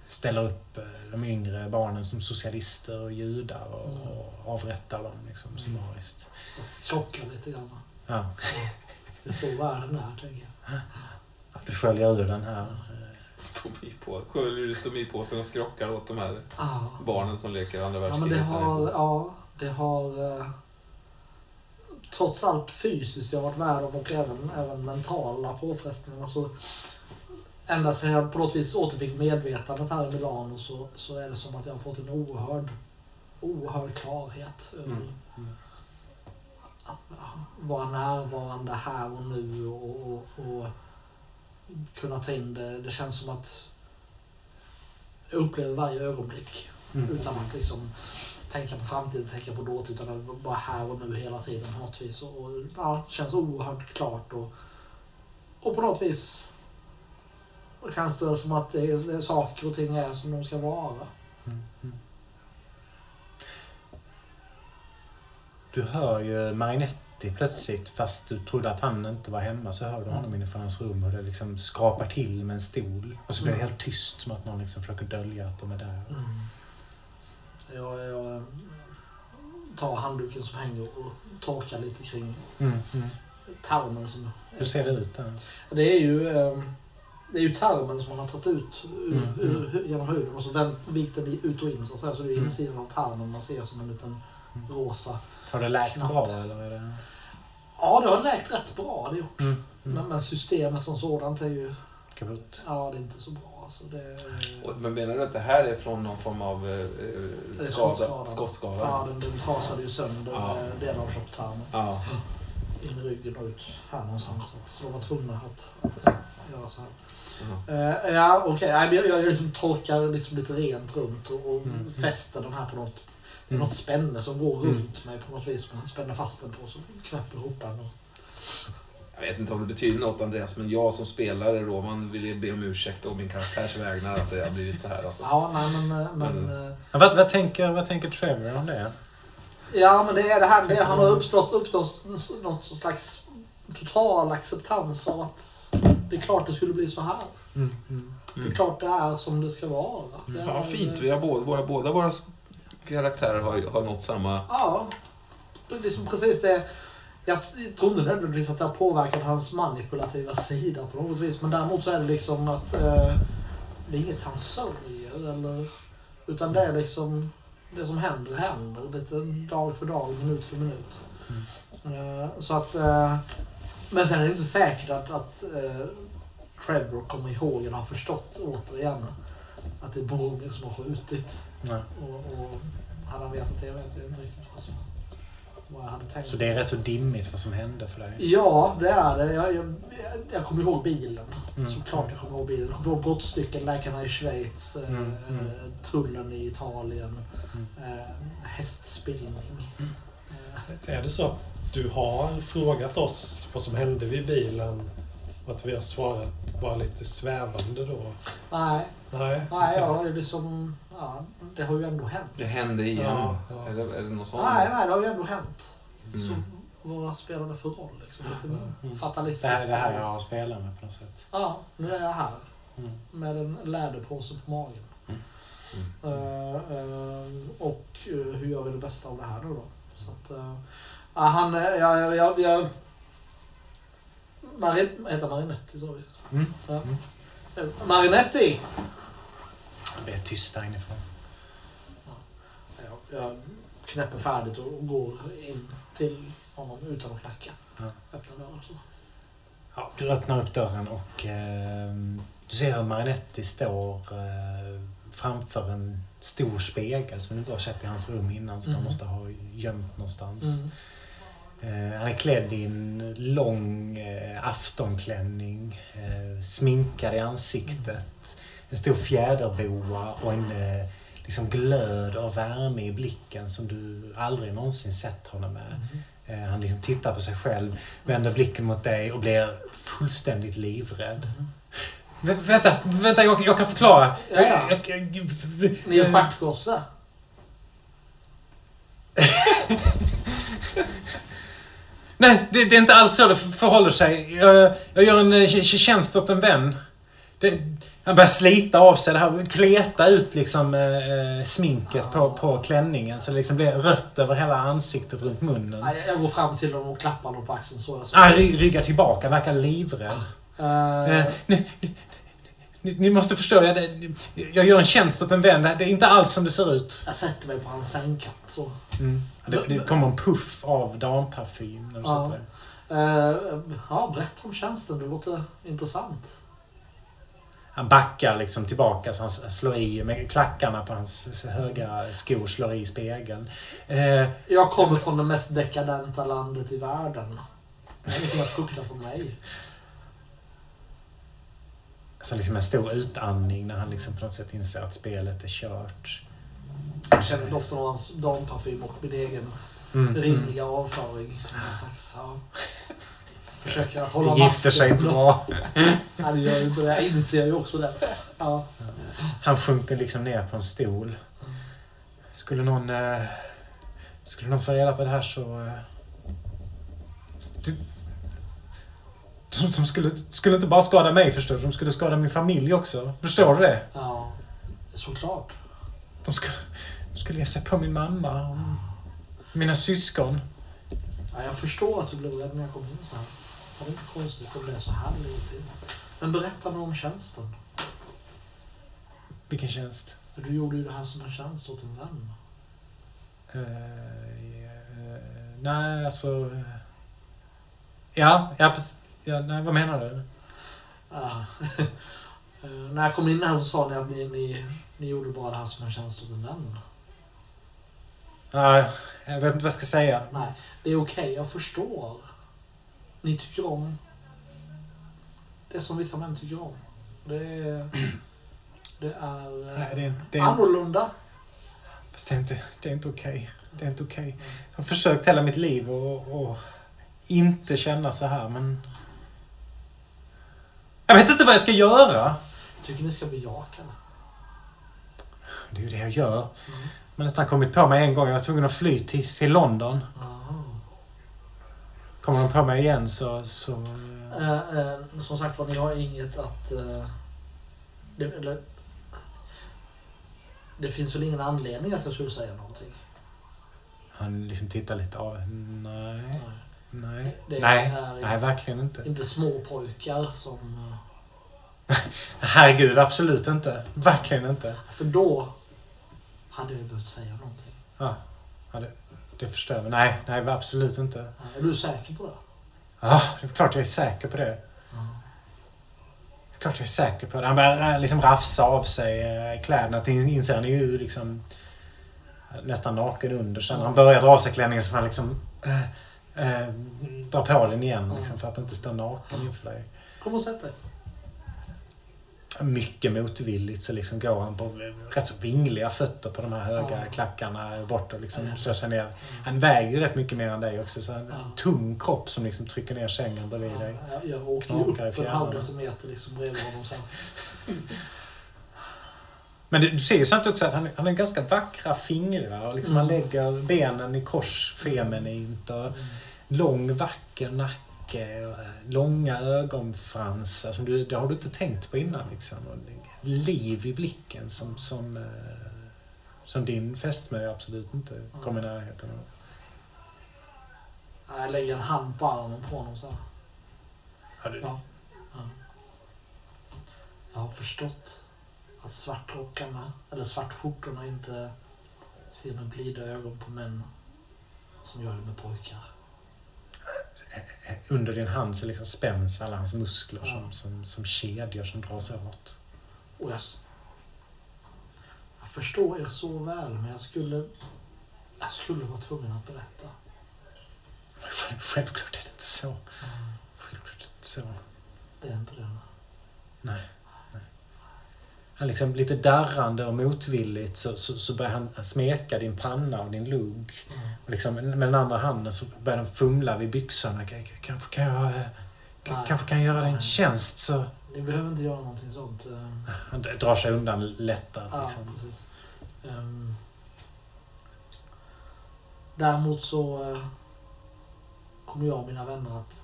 ställer upp de yngre barnen som socialister och judar och, Mm. och avrättar dem liksom summariskt. Jag krockar lite grann. Ja. Så världen är, tänker jag. Du sköljer ur den här. eh, Stomipå, sköljer ur stomipåsen och skrockar åt de här Ah. barnen som leker andra Ja, men världskriget. det har, ja, det har eh, trots allt fysiskt jag har varit med om och även, även mentala påfrestningar. Så ända sedan jag på något vis återfick medvetandet här i Milano så, så är det som att jag har fått en oerhörd, oerhörd klarhet över Mm, mm. Vara närvarande här och nu och, och, och kunna ta in det. Det känns som att jag upplever varje ögonblick Mm. utan att liksom tänka på framtiden, tänka på dåtid, utan bara här och nu hela tiden på något vis. Och, och ja, känns oerhört klart och, och på något vis känns det som att det är, det är saker och ting är som de ska vara. Mm, Du hör ju Marinetti plötsligt, fast du trodde att han inte var hemma, så hör du honom inifrån hans rum och det liksom skrapar till med en stol. Och så blir det Mm. helt tyst, som att någon liksom försöker dölja att de är där. Jag, jag eh, tar handduken som hänger och torkar lite kring Mm, mm. tarmen som... Hur ser det ut där? Det är ju, eh, det är ju tarmen som man har tagit ut ur, Mm, ur, genom huden och så vänt, vikt den ut och in så att säga. Så det är Mm. insidan av tarmen man ser som en liten Mm. rosa. Har det läkt Knapp. bra eller? Är det... Ja, det har läkt rätt bra det gjort. Mm, Men, mm. men systemet som sådant är ju, Kaputt. ja det är inte så bra. Alltså det, Och- Men menar du att det här är från någon form av eh, eh, skottskada. skada? Skottskada? ja, den, den trasade ju sönder Ja. delar av tjocktarmen. Ja. In i ryggen och ut här någonstans. Så de var tvungna att, att göra så här. Ja. Eh, ja, okej. Nej, men Jag, jag liksom torkar liksom lite rent runt och, och Mm. fäster den här på något, Mm. något spänne som går Mm. runt mig på något vis. Man spänner fast den på så knäpper ihop den. Och, Jag vet inte om det betyder något Andreas, men jag som spelare då, man vill ju be om ursäkt å min karaktärs vägnar att det har blivit så här. Alltså. ja, nej men... eh, men Mm. eh, vad, vad, tänker, vad tänker Trevor om det? Ja, men det är det här. Det, han har uppstått, uppstått något slags total acceptans av att det är klart det skulle bli så här. Mm, mm. Det är klart det är som det ska vara. Det är, Ja, fint. Vi har båda, våra, båda våra karaktärer har, har nått samma... Ja, det är liksom precis det. Jag tror inte nödvändigtvis att det har påverkat hans manipulativa sida på något vis. Men däremot så är det liksom att eh, det är inget han sörjer. Eller, utan det är liksom det som händer händer. Lite dag för dag, minut för minut. Eh, så att... Eh, men sen är det inte säkert att, att eh, Trevor kommer ihåg eller har förstått återigen att det är Boromir som har skjutit. Nej. Och, och hade han vetat det vet jag inte riktigt vad, som, vad jag hade tänkt. Så det är rätt så dimmigt vad som hände för dig? Ja, det är det. Jag, jag, jag kommer ihåg bilen. Mm. Såklart jag kommer ihåg bilen. Jag kommer ihåg brottstycken, läkarna i Schweiz, eh, Mm, mm. eh, tullen i Italien, Mm. eh, hästspillning. Eh, Är det så att du har frågat oss vad som hände vid bilen att vi har svarat bara lite svävande då? nej, Nej, nej, jag har ju liksom... Ja, det har ju ändå hänt. Det hände igen. Ja, ja. Eller är det något sånt? Nej, nej, det har ju ändå hänt. Mm. Så vad spelar det för roll? Liksom? Lite Mm. Det fatalistiskt. här är det här jag spelar med på något sätt. Ja, nu är jag här. Mm. Med en läderpåse på magen. Mm. Eh, eh, och eh, hur gör vi det bästa av det här nu då? Så att, ja, han, eh, ja, ja, ja, ja, Marin, heter Marinetti sa vi. Mm. Ja. Mm. Marinetti! Det är tyst där inifrån. Jag, jag knäpper färdigt och går in till honom utan att knacka. Ja. Öppnar dörren så. Ja, du öppnar upp dörren och eh, du ser hur Marinetti står eh, framför en stor spegel som du inte har sett i hans rum innan som han Mm. måste ha gömt någonstans. Mm. Eh, han är klädd i en lång eh, aftonklänning, eh, sminkad i ansiktet, en stor fjäderboa och en liksom glöd av värme i blicken som du aldrig någonsin sett honom med. Mm. Han liksom tittar på sig själv, vänder blicken mot dig och blir fullständigt livrädd. Mm. Vä- vänta, vänta jag, jag kan förklara. Ja, ja. Ni är stjärtgosse. Nej, det, det är inte alls så det förhåller sig. Jag, jag gör en eh, tj- tj- tjänst åt en vän. Det, han börjar slita av sig det här, kleta ut liksom eh, sminket på, på klänningen så det liksom blir rött över hela ansiktet runt munnen. Nej, Jag går fram till dem och klappar dem på axeln så. Han ry- ryggar tillbaka, verkar livrädd. Eh, Eh, ni, ni, ni, måste förstå, jag, det, jag gör en tjänst åt en vän. Det är inte alls som det ser ut. jag sätter mig på hans sängkant så. Mm. Det, det kommer en puff av damparfym när du Ja. sätter dig. Eh, ja, berätta om tjänsten. Det låter intressant. Han backar liksom tillbaka så han slår i med klackarna på hans höga skor slår i spegeln. Eh, Jag kommer från det mest dekadenta landet i världen. Det är ingenting att frukta för mig. Så liksom en stor utandning när han liksom på något sätt inser att spelet är kört. Jag känner doften av hans damparfym och min egen Mm, rimliga avföring. Någon slags, ja. Försöker att mm. hålla Det gifter sig inte bra. Ja, det gör ju inte det. Jag inser ju också det. Ja. Han sjunker liksom ner på en stol. Skulle någon... Eh, skulle någon få reda på det här så... Eh, de, skulle, skulle inte bara skada mig förstår du. De skulle skada min familj också. Förstår du det? ja, såklart. De skulle, de skulle ge sig på min mamma och mina syskon. Ja, jag förstår att du blev rädd när jag kom in så här. Det är inte konstigt om det är så här till. Men berätta nu om tjänsten. Vilken tjänst. Du gjorde ju det här som en tjänst åt en vän. Eh, eh, nej, alltså... eh, Ja, ja, precis. Ja nej, vad menar du? Ja. Eh, när jag kom in här så sa ni att ni, ni, ni gjorde bara det här som en tjänst åt en vän. Ja, jag vet inte vad jag ska säga. Nej, det är okej, jag förstår. Ni tycker om det som vissa män tycker om. Det är, det är, eh, Nej, det är, inte- det är, annorlunda. fast det är inte, det är inte okej. Det är inte okej. Jag har försökt hela mitt liv och inte känna så här, men... Jag vet inte vad jag ska göra. Jag tycker ni ska bejaka det. Det är ju det jag gör. Mm. Men nästan kommit på mig en gång. Jag var tvungen att fly till, till London. Aha. Kommer de på mig igen så... så eh, Eh, eh, som sagt var, ni har inget att... Eh, det, eller, det finns väl ingen anledning att jag skulle säga någonting? han liksom tittar lite av. Nej, Nej. nej. Det Nej, är nej, verkligen inte. inte små pojkar som... eh, Herregud, absolut inte. Verkligen inte. För då hade jag behövt säga någonting. Ja, ja det, det förstår jag. Nej, nej, absolut inte. Eh, Är du säker på det? Ja, det är klart jag är säker på det. Är klart jag är säker på det. Han börjar eh, liksom rafsa av sig eh, kläderna. Inser han är ju liksom nästan naken under. Sen när han börjar dra av sig klänningen så får han liksom eh, eh, dra på den igen. Liksom, för att inte stå naken inför dig. Kom och sätt dig. Mycket motvilligt så liksom går han på rätt så vingliga fötter på de här höga Ja. klackarna bort och Ja. liksom slår sig ner. Han väger ju rätt mycket mer än dig också. Så en Ja. tung kropp som liksom trycker ner sängen bredvid dig. Ja, jag, jag ju Knakar i upp en halv decimeter liksom bredvid honom sen. Men du, du ser ju samtidigt också att han, han har ganska vackra fingrar. Och liksom Han Mm. lägger benen i kors feminint och lång vacker nacke. Och eh, långa ögonfransar. Som du, det har du inte tänkt på innan. Liksom. Och liv i blicken som, som, eh, som din fästmö absolut inte kommer i närheten av. Jag lägger en hand på armen på honom så. Ja, du, Ja. ja. Jag har förstått att svartrockarna, eller svartskjortorna inte ser med blida ögon på män som gör det med pojkar. Under din hand så liksom spänns alla hans muskler Ja. som, som, som kedjor som dras åt. Och jag, jag förstår er så väl, men jag skulle, jag skulle vara tvungen att berätta. Själv, självklart är det inte så. Självklart är det inte så. Det är inte det. Nej. Han liksom lite darrande och motvilligt så, så, så börjar han smeka din panna och din lugg. Mm. Och liksom, med den andra handen så börjar han fumla vid byxorna. K- Kanske kan jag, eh, Nej. kanske kan jag göra dig en tjänst så... Ni behöver inte göra någonting sånt. ehm. Han drar sig undan lättad. Ja, Liksom. precis. Ehm, Däremot så eh, kommer jag och mina vänner att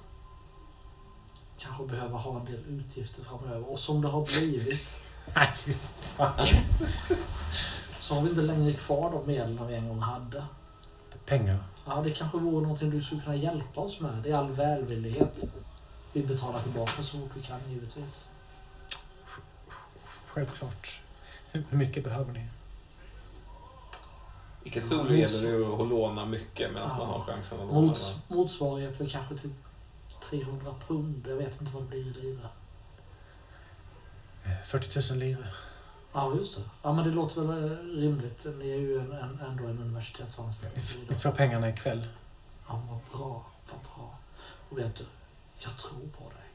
kanske behöva ha en del utgifter framöver. Och som det har blivit Nej, fan. så har vi inte längre kvar de medlen vi en gång hade. Pengar. Ja, det kanske vore någonting du skulle kunna hjälpa oss med. Det är all välvillighet. Vi betalar tillbaka så fort vi kan givetvis. Självklart. Hur hur mycket behöver ni? I Cthulhu gäller det att låna mycket medan man har chansen att låna. Mots, motsvarigheten kanske till 300 pund. Jag vet inte vad det blir i lira. Eh, 40 000 lire. Ja, just det. Ja, men det låter väl eh, rimligt. Ni är ju en, en, ändå en universitetsanställd. vidare. får pengarna ikväll. Ja, vad bra. Vad bra. Och vet du, jag tror på dig.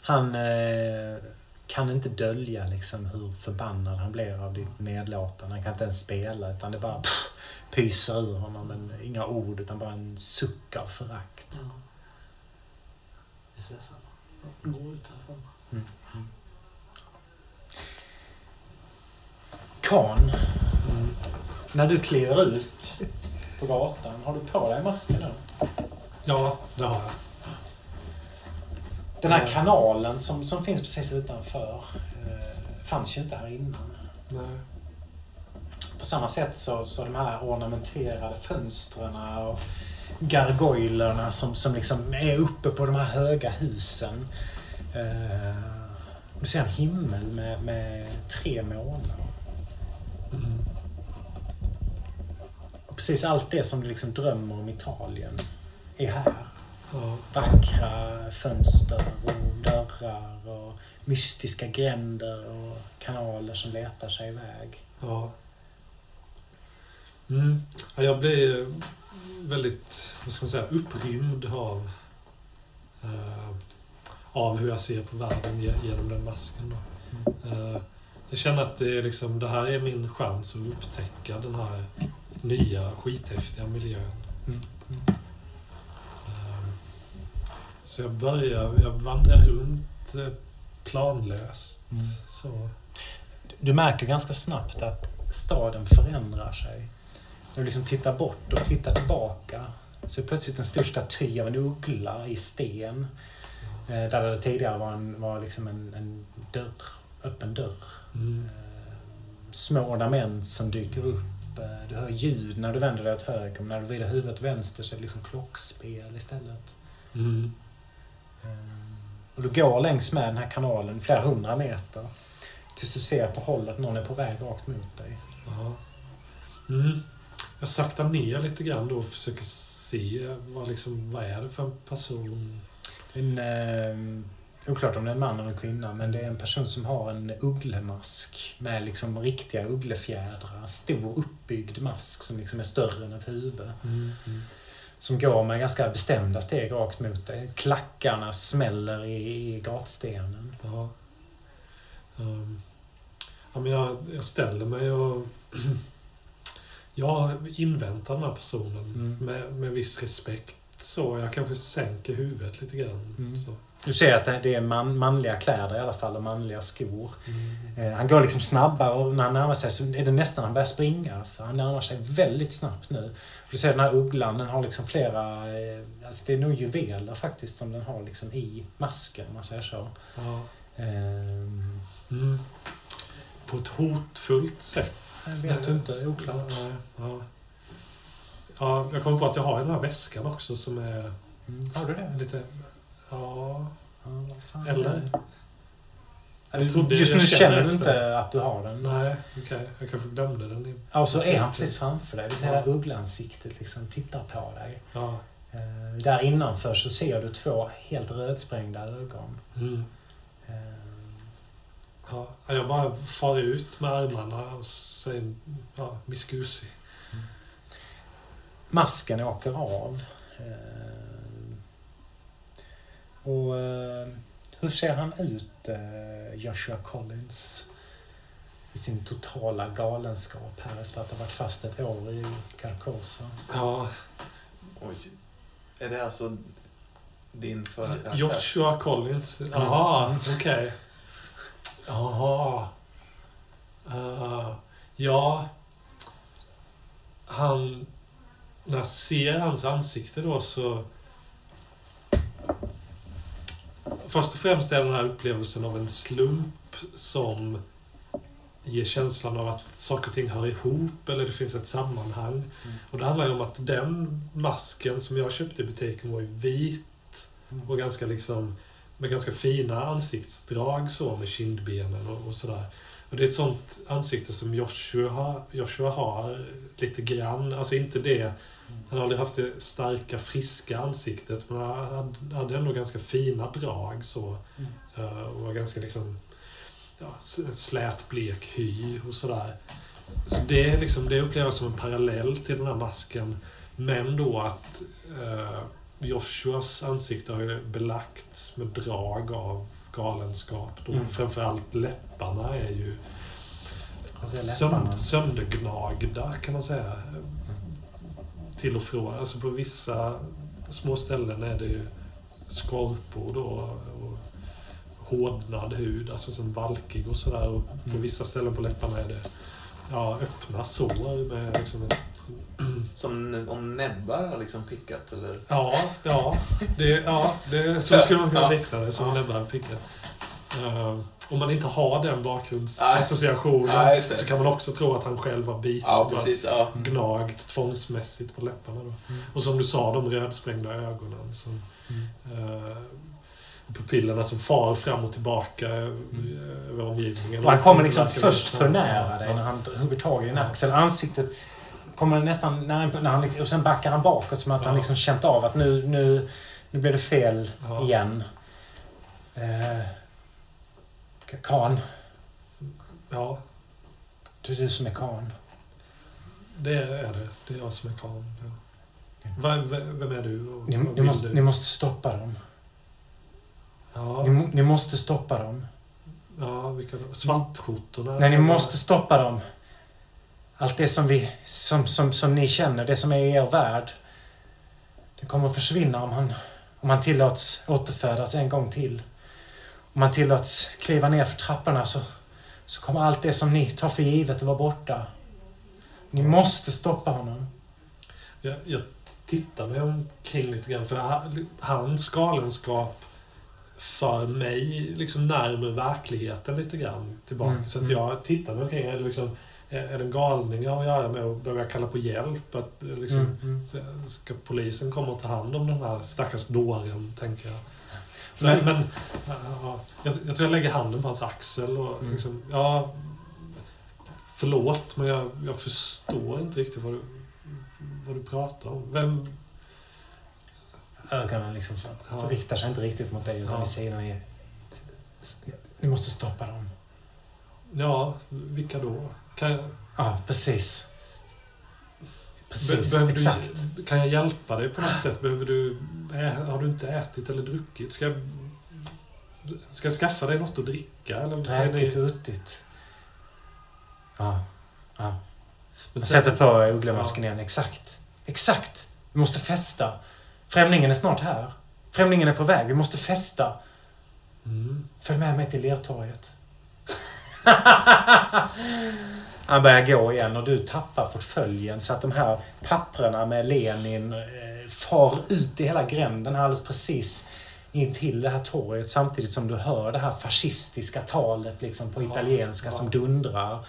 Han eh, kan inte dölja liksom hur förbannad han blir av ditt nedlåtande. Han kan inte ens spela utan det bara pff, pyser ur honom. Men inga ord utan bara en suck av förakt. Ja. Vi ses sen. Gå ut härifrån. Mm. Kan, Mm. när du kliver ut på gatan, har du på dig masken nu? Ja, det har jag. Den här kanalen som, som finns precis utanför eh, fanns ju inte här innan. Nej. På samma sätt så, så de här ornamenterade fönstren och gargoylerna som, som liksom är uppe på de här höga husen. Eh, du ser en himmel med, med tre månar. Mm. Precis allt det som du liksom drömmer om Italien är här. Ja. Vackra fönster och dörrar och mystiska gränder och kanaler som letar sig iväg. Ja. Mm. Ja, Jag blir väldigt, vad ska man säga, upprymd av, eh, av hur jag ser på världen ge- genom den masken. Då. Eh, jag känner att det, är liksom, det här är min chans att upptäcka den här nya skithäftiga miljön. Mm. Eh, så jag börjar, jag vandrar runt eh, planlöst. Mm. Så. Du märker ganska snabbt att staden förändrar sig. När du liksom tittar bort och tittar tillbaka så är plötsligt en stor staty av en uggla i sten. Eh, Där det tidigare var, en, var liksom en, en dörr, öppen dörr. Mm. Små ornament som dyker upp. Eh, Du hör ljud när du vänder dig åt höger, men när du vrider huvudet vänster så är det liksom klockspel istället. Mm. Eh, Och du går längs med den här kanalen flera hundra meter. Tills du ser på hållet någon är på väg rakt mot dig. Mm. Jag saktar ner lite grann då och försöker se vad, liksom, vad är det för en person. En, eh, oklart om det är en man eller en kvinna, men det är en person som har en ugglemask med liksom riktiga ugglefjädrar. Stor uppbyggd mask som liksom är större än ett huvud. Mm. Mm. Som går med ganska bestämda steg rakt mot dig. Klackarna smäller i, i gatstenen. Ja. Ehm, ja, men jag, jag ställer mig och jag inväntar den här personen Mm. med, med viss respekt. Så jag kanske sänker huvudet lite grann. Mm. Så. Du ser att det är man, manliga kläder i alla fall och manliga skor. Mm. Eh, han går liksom snabbare och när han närmar sig så är det nästan han börjar springa. Så han närmar sig väldigt snabbt nu. Du ser den här ugglan, den har liksom flera... Eh, alltså det är nog juveler faktiskt som den har liksom i masken om man säger så. Ja. Ehm, Mm. På ett hotfullt sätt. jag vet du inte, oklart. Ja, ja. ja, jag kommer på att jag har den här väskan också som är Mm, har du det? lite... Ja, Ja, eller? trodde Just nu känner du inte att du har den. Nej, okej. Jag kanske glömde den. Ja, så är han precis framför dig. Du ser Ja. ugglansiktet liksom tittar på dig. ja. Eh, där innanför så ser du två helt rödsprängda ögon. Mm. Eh, ja. Jag bara far ut med armarna och säger ja, Miss Gussi. masken åker av. Eh, och eh, hur ser han ut, eh, Joshua Collins? I sin totala galenskap här efter att ha varit fast ett år i Carcosa. Ja, Oj. Är det alltså din karaktär? Joshua Collins. Jaha, okej. Jaha. Uh, ja. han... När jag ser hans ansikte då så... Först och främst är den här upplevelsen av en slump som ger känslan av att saker och ting hör ihop eller det finns ett sammanhang. Mm. Och det handlar ju om att den masken som jag köpte i butiken var ju vit Mm. och ganska liksom med ganska fina ansiktsdrag så med kindbenen och, och sådär. Och det är ett sånt ansikte som Joshua, Joshua har lite grann. Alltså inte det, han har aldrig haft det starka, friska ansiktet men han hade ändå ganska fina drag så. Mm. Eh, Och var ganska liksom ja, s- slät, blek hy och sådär. Så det, är liksom, det upplever jag som en parallell till den här masken. Men då att eh, Joshuas ansikte har ju belagts med drag av galenskap. De, Mm. Framförallt läpparna är ju läpparna? söndergnagda kan man säga. Till och från. Alltså på vissa små ställen är det ju skorpor då och hårdnad hud, alltså som valkig och sådär. Och på Mm. vissa ställen på läpparna är det ja, öppna sår med liksom ett Som om näbbar har liksom pickat eller? Ja, ja. Det, ja det, så skulle man kunna likna det, som Ja. näbbar picka. Uh, om man inte har den bakgrundsassociationen det. så kan man också tro att han själv har bitit Ja, precis. Ja. gnagt tvångsmässigt på läpparna. Då. Mm. Och som du sa, de rödsprängda ögonen. Som, eh, pupillerna som far fram och tillbaka eh, över omgivningen. Och han kommer liksom först för nära dig när han hugger tag i din axel. Ansiktet kommer nästan... När han, när han, och sen backar han bakåt som att han liksom känt av att nu, nu, nu blir det fel Ja. igen. Eh, Kan. Ja, Det är du som är Kan. det är det. Det är jag som är karln. Ja. Vem, vem är du? Och Ni, ni, måste, du? ni måste stoppa dem. Ja, Ni, ni måste stoppa dem. ja vilka? Svartskjortorna? Nej, ni måste stoppa dem. Allt det som, vi, som, som, som ni känner, det som är i er värld. Det kommer att försvinna om han, om han tillåts återfödas en gång till. Om han tillåts kliva ner för trapporna så, så kommer allt det som ni tar för givet att vara borta. Ni måste stoppa honom. Jag, jag tittar mig omkring lite grann. För han- hans galenskap för mig liksom närmare verkligheten lite grann tillbaka. Mm, Så att mm. jag tittar mig omkring. Är det, liksom, är det en galning jag har att göra med att börja kalla på hjälp? Att, liksom, Mm, mm. Ska polisen komma och ta hand om den här stackars dåren, tänker jag. Men- men, ja, jag, jag tror jag lägger handen på hans axel och Mm. liksom, ja, förlåt, men jag, jag förstår inte riktigt vad du, vad du pratar om. Vem... Ögonen liksom Ja. riktar sig inte riktigt mot dig utan Ja. i sidan är... Ni måste stoppa dem. Ja, vilka då? Kan jag, Ja, precis. Precis, be- exakt. Du, kan jag hjälpa dig på något sätt? Behöver du, har du inte ätit eller druckit? Ska jag, ska skaffa dig något att dricka? Eller, ni- och uttigt. Ja. ja. sen- sätter på ugglemasken igen. Exakt. Exakt. Vi måste festa. Främlingen är snart här. Främlingen är på väg. Vi måste festa. Mm. Följ med mig till Lertorget. Han börjar gå igen och du tappar portföljen så att de här papprena med Lenin eh, far ut i hela gränden här alldeles precis in till det här torget samtidigt som du hör det här fascistiska talet liksom på italienska ja. som dundrar.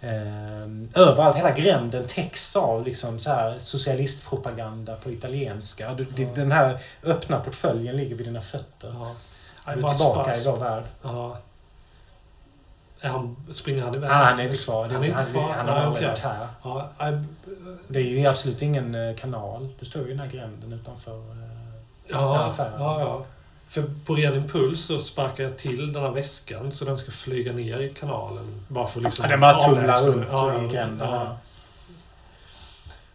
Eh, överallt, hela gränden täcks av liksom så här socialistpropaganda på italienska. Du, Ja. Den här öppna portföljen ligger vid dina fötter. Ja. Du är tillbaka i vår värld. Är han, springer han iväg? Ah, han är inte kvar. Han är inte kvar? Han har Nej, aldrig varit här. Ja, Det är ju absolut ingen eh, kanal. Du står ju i den här gränden utanför. eh, ja, affären. ja, ja. För på ren impuls så sparkar jag till den här väskan så den ska flyga ner i kanalen. Bara för liksom Ja, den bara tumlar runt ja, i gränden. Ja,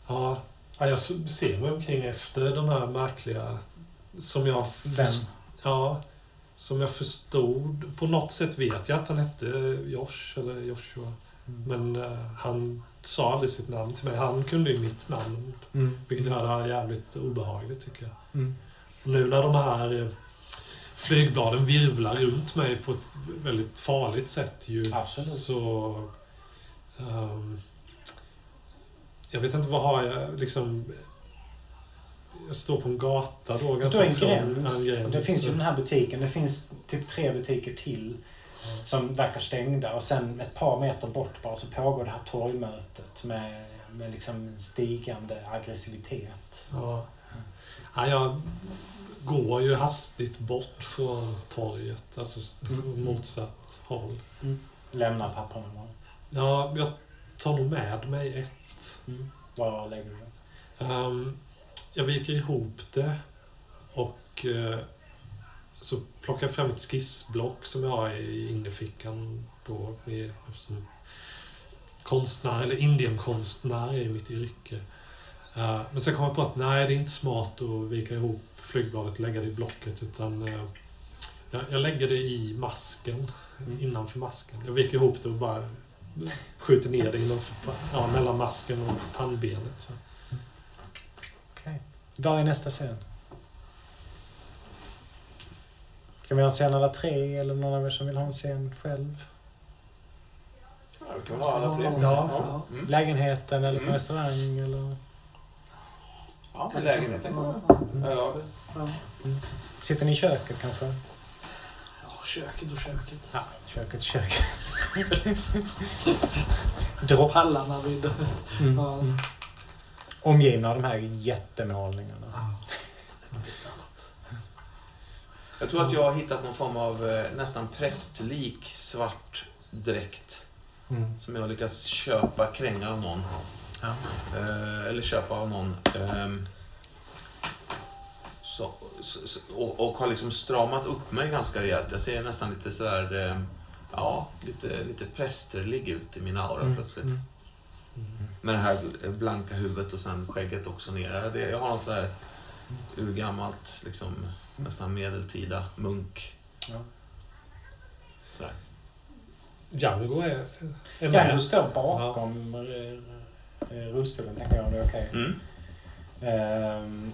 ja. ja, jag ser mig omkring efter den här märkliga som jag... Vem? Ja, som jag förstod. På något sätt vet jag att han hette Josh eller Joshua. Mm. Men eh, han sa aldrig sitt namn till mig. Han kunde ju mitt namn. Mm. Vilket var jävligt obehagligt tycker jag. Mm. Nu när de här eh, flygbladen virvlar runt mig på ett väldigt farligt sätt ju. Absolut. Så... ehm, jag vet inte vad har jag liksom... Jag står på en gata då. Det står en gränd. en gränd. Det finns ju den här butiken. Det finns typ tre butiker till som verkar stängda. Och sen ett par meter bort bara så pågår det här torgmötet med, med liksom stigande aggressivitet. Ja. Ja, jag går ju hastigt bort från torget, alltså Mm. motsatt håll. Lämnar papperna bara. Ja, jag tar nog med mig ett. Var lägger du det? Ehm, jag viker ihop det och eh, så plockar jag fram ett skissblock som jag har i innerfickan då, med, eftersom konstnär, eller indienkonstnär är mitt yrke. Eh, men sen kom jag på att nej, det är inte smart att vika ihop flygbladet och lägga det i blocket utan eh, jag, jag lägger det i masken, innanför masken. Jag viker ihop det och bara skjuter ner det innanför, ja, mellan masken och pannbenet. Så. Okej. Vad är nästa scen? Ska vi ha en scen alla tre eller någon av er som vill ha en scen själv? Ja, vi kan ha alla tre. Ja, ja. Mm. Lägenheten eller på Mm. restaurang eller... Ja, men lägenheten kommer. Eller ja, det- Ja. Sitter ni i köket kanske? Ja, köket och köket. Ja, köket, köket. Dropp. Pallarna vid... Mm. Ja. Omgivna av de här jättemålningarna. Bisarrt. Jag tror att jag har hittat någon form av eh, nästan prästlik svart dräkt. Mm. Som jag har lyckats köpa, kränga av någon. Ja. Eh, eller köpa av någon. Så, så, så, och, och har liksom stramat upp mig ganska rejält. Jag ser nästan lite sådär... Eh, ja, lite, lite prästerlig ut i min aura Mm. plötsligt. Mm. Med det här blanka huvudet och sen skägget också ner. Det, jag har något sådär urgammalt, liksom, nästan medeltida munk. Ja. Sådär. Django är, är Ja, du står bakom eh, rullstolen, tänker jag om det är okej. Mm. Ehm,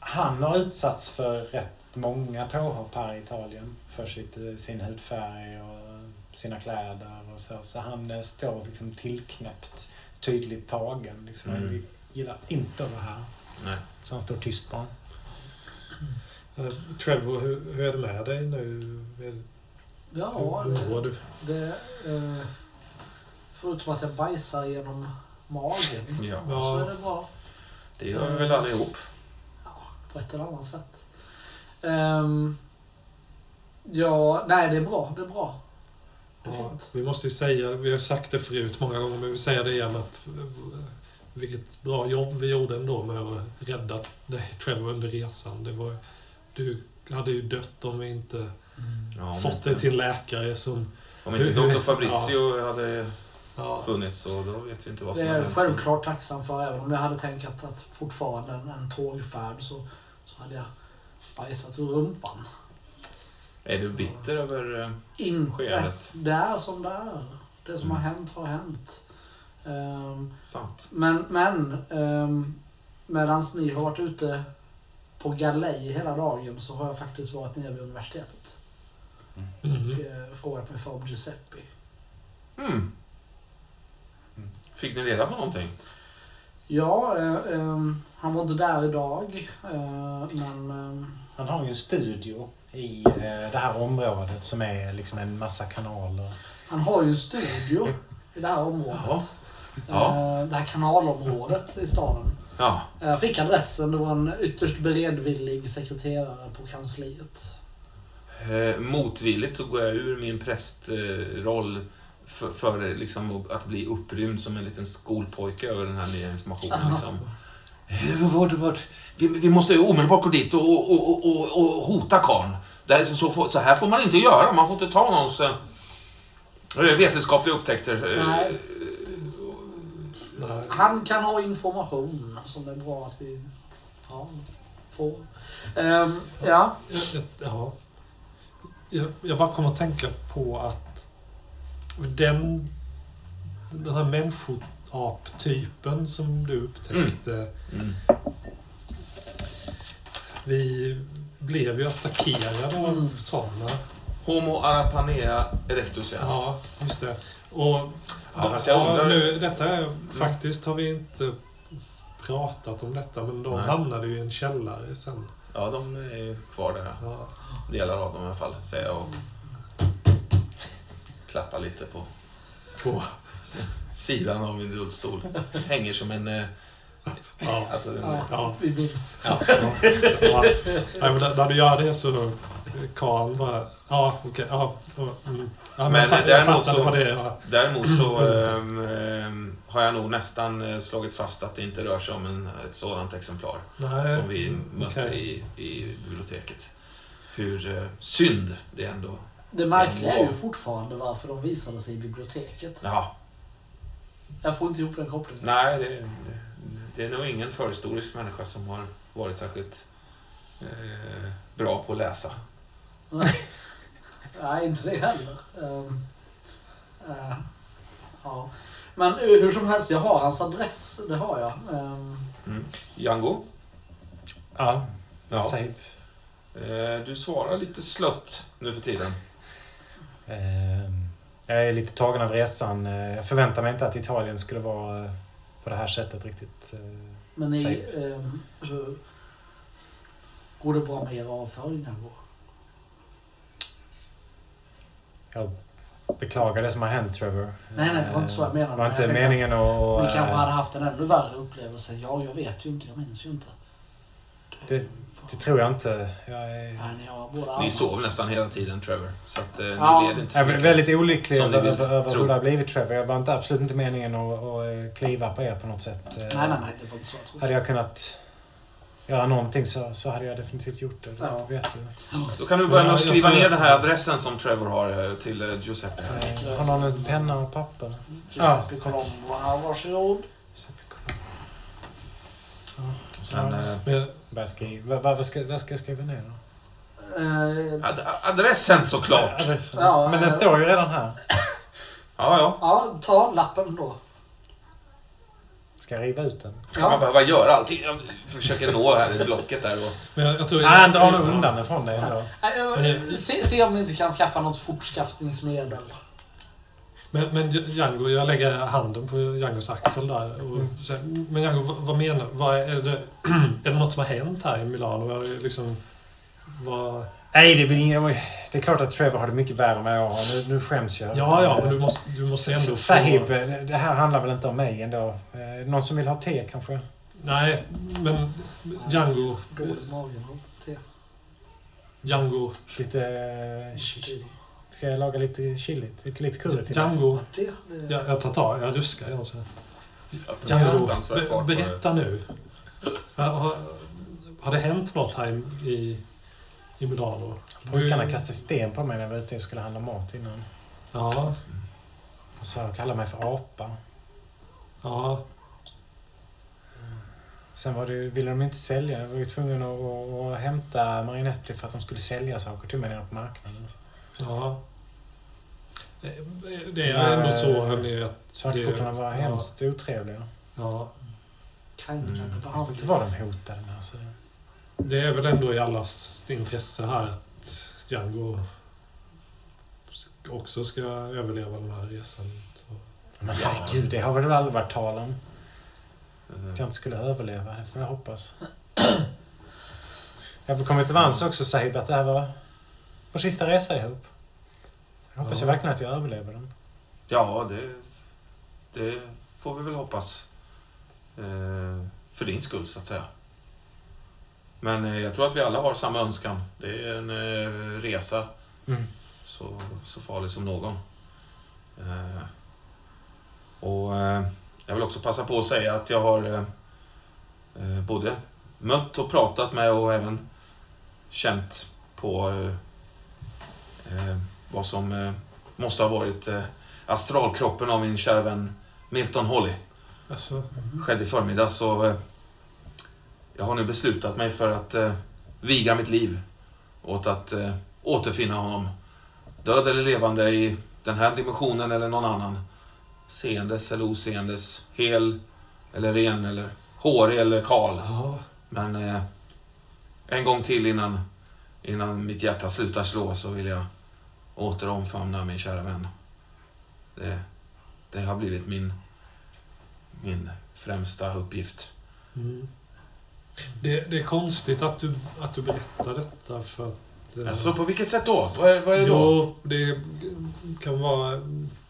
han har utsatts för rätt många påhopp här i Italien. För sitt, eh, sin hudfärg och sina kläder och så. Så han eh, står liksom tillknäppt, tydligt tagen. Liksom. Mm. Vi gillar inte att vara här. Nej. Så han står tyst bara. Eh, Trevor, hur, hur är det med dig nu? Hur, Ja, hur mår du? det eh, förutom att jag bajsar genom magen Ja. så är det bra. Det gör vi väl allihop. Ja, på ett eller annat sätt. Ehm, ja, nej det är bra. Det är bra. Det är ja, vi måste ju säga, vi har sagt det förut många gånger, men vi säger det igen att eh, vilket bra jobb vi gjorde ändå med att rädda dig Trevor under resan. Det var, du hade ju dött om vi inte Ja, om fått dig till en läkare som... Om inte Dr. Fabrizio hade Ja, funnits så då vet vi inte vad Det som är hade jag hänt. självklart tacksam för. Även om jag hade tänkt att, att fortfarande en, en tågfärd så, så hade jag bajsat ur rumpan. Är du bitter över eh, Inte. skeendet? Det är som det är. Det som Mm. har hänt har hänt. Ehm, Sant. men men um, medan ni har varit ute på galej hela dagen så har jag faktiskt varit nere vid universitetet. mhm. Och eh, frågat mig för Giuseppe. Mm. Mm. Fick ni reda på någonting? Ja, eh, ehm, han var inte där idag. eh, men ehm, Han har ju en studio i eh, det här området som är liksom en massa kanaler. han har ju en studio i det här området. Jaha. Ja. Eh, det här kanalområdet i staden. Ja. Jag fick adressen. Det var en ytterst beredvillig sekreterare på kansliet. Eh, motvilligt så går jag ur min prästroll för, för liksom att bli upprymd som en liten skolpojke över den här nya informationen. Liksom. Eh, Vart, vart, vi, vi måste ju omedelbart gå dit och, och, och, och, hota karln. Det här är så, så, här får man inte göra. Man får inte ta någons eh, vetenskapliga upptäckter. eh, Nej. Nej. Han kan ha information som det är bra att vi ja, får. Ehm, ja. Jag, jag, ja. Jag, jag bara kommer att tänka på att den, den här människoaptypen som du upptäckte, Mm. vi blev ju attackerade av Mm. sådana. Homo arapanea erectus, ja. Ja, just det. Och Ja, jag ja, nu, detta är, faktiskt har vi inte pratat om detta, men de Nej. hamnade ju i en källare sen. Ja, de är ju kvar där. Ja. Delar av dem i alla fall, säger jag och klappar lite på På, sidan av min rullstol. Hänger som en... eh, ja. Alltså, en Ja, Ja. vi minns. Ja. Ja. Nej, men när du gör det så Karl bara, ja okej, ja. ja, Mm. ja men Men jag, fatt, jag däremot fattade så- vad det är. Däremot så ehm, ehm, har jag nog nästan eh, slagit fast att det inte rör sig om en, ett sådant exemplar Nej, som vi mötte okej. i, i biblioteket. Hur eh, synd det ändå... Det märkliga är ju fortfarande varför de visade sig i biblioteket. Ja, Jag får inte ihop den kopplingen. nej, det, det, det är nog ingen förhistorisk människa som har varit särskilt eh, bra på att läsa. Nej, inte det heller. Ehm, eh, ja. Men hur som helst, jag har hans adress. Det har jag. Ehm, Mm. Django, Ja, ja. säg. eh, du svarar lite slött nu för tiden. Ehm, Jag är lite tagen av resan. Eh, Jag förväntar mig inte att Italien skulle vara eh, på det här sättet riktigt. eh. men Säg. ehm, hur, går det bra med era avföringar? då? Jag beklagar det som har hänt Trevor. Nej, nej, det var inte så jag menade. Det var inte meningen att... Ni kanske eh, hade haft en ännu värre upplevelse. Ja, jag vet ju inte. Jag minns ju inte. Det- Det tror jag inte. Jag är, ni sov nästan hela tiden, Trevor. Så att eh, Ja. ni led inte så jag är väldigt olycklig över, över hur det har blivit Trevor. Jag var inte, absolut inte meningen att, att kliva på er på något sätt. Eh, Nej, nej, nej. Det var inte så jag trodde. Hade jag kunnat göra någonting så, så hade jag definitivt gjort det. Ja. Det vet du. Då kan du börja med att Ja, skriva ner den här adressen som Trevor har eh, till eh, Giuseppe. Eh, Har någon en penna och papper? Giuseppe Colombo här, varsågod. Och Sen, eh, Men, Vad ska, jag- vad, ska, vad ska jag skriva ner då? Eh, ad adressen såklart! Adressen. Ja, Men den eh, står ju redan här. Ja, ja. ja, ta lappen då. Ska jag riva ut den? Ska Ja. man behöva göra allting? Jag försöker nå här i blocket där och... men jag, jag tror... Nej, dra undan den från dig ändå. Eh, se, se om ni inte kan skaffa något fortskaffningsmedel. Men, men Django, jag lägger handen på Djangos axel där. Och Mm. men Django, vad, vad menar vad är det? är det något som har hänt här i Milano? Är det liksom, vad, Nej, det är väl ingen... Det är klart att Trevor har det mycket värre än vad jag har. Nu, nu skäms jag. ja, ja, men du måste, du måste ändå... få- Sahib, det det här handlar väl inte om mig ändå? Eh, Någon som vill ha te kanske? Nej, men Django... Django... Lite... Ska jag laga lite chiligt? Lite, curry till? Django... Te, det, Jag, jag tar tag, jag ruskar. Jag så Django, be, det. berätta nu. Har, har, det hänt något här i, i, i Milano? Pojkarna kastade sten på mig när jag var ute och skulle handla mat innan. Ja, Och så kallade mig för apa. ja. Sen var det, ville de inte sälja. Jag var ju tvungen att, att, att hämta Marinetti för att de skulle sälja saker till mig nere på marknaden. Ja. Eh, Det är ändå så, hörni, att... Svartskjortorna var ja. hemskt otrevliga. Ja. kränkande Mm. Behandling. inte vad de hotade med. Alltså. Det är väl ändå i allas intresse här att Django också ska överleva den här resan. Men Ja. herregud, det har väl aldrig varit tal om. Eh, Att jag inte skulle överleva, det får jag hoppas. Jag får komma till vans också Sahib att det här var vår sista resa ihop. Jag hoppas Ja. jag verkligen att jag överlever den. Ja, det, det får vi väl hoppas. Eh, för din skull, så att säga. Men eh, jag tror att vi alla har samma önskan. Det är en eh, resa så, så farlig som någon. Eh, och eh, jag vill också passa på att säga att jag har eh, både mött och pratat med och även känt på vad som eh, måste ha varit eh, astralkroppen av min kära vän Milton Holly. Alltså, Skedde i förmiddag så eh, jag har nu beslutat mig för att eh, viga mitt liv åt att eh, återfinna honom. Död eller levande i den här dimensionen eller någon annan. Seendes eller oseendes. Hel eller ren eller hårig eller kal. ja. Men eh, en gång till innan, innan mitt hjärta slutar slå så vill jag åter omfamna min kära vän. Det, det har blivit min, min främsta uppgift. Mm. Det, det är konstigt att du, att du berättar detta för att... eh, Alltså, på vilket sätt då? Vad är, vad är det då? Jo, det kan vara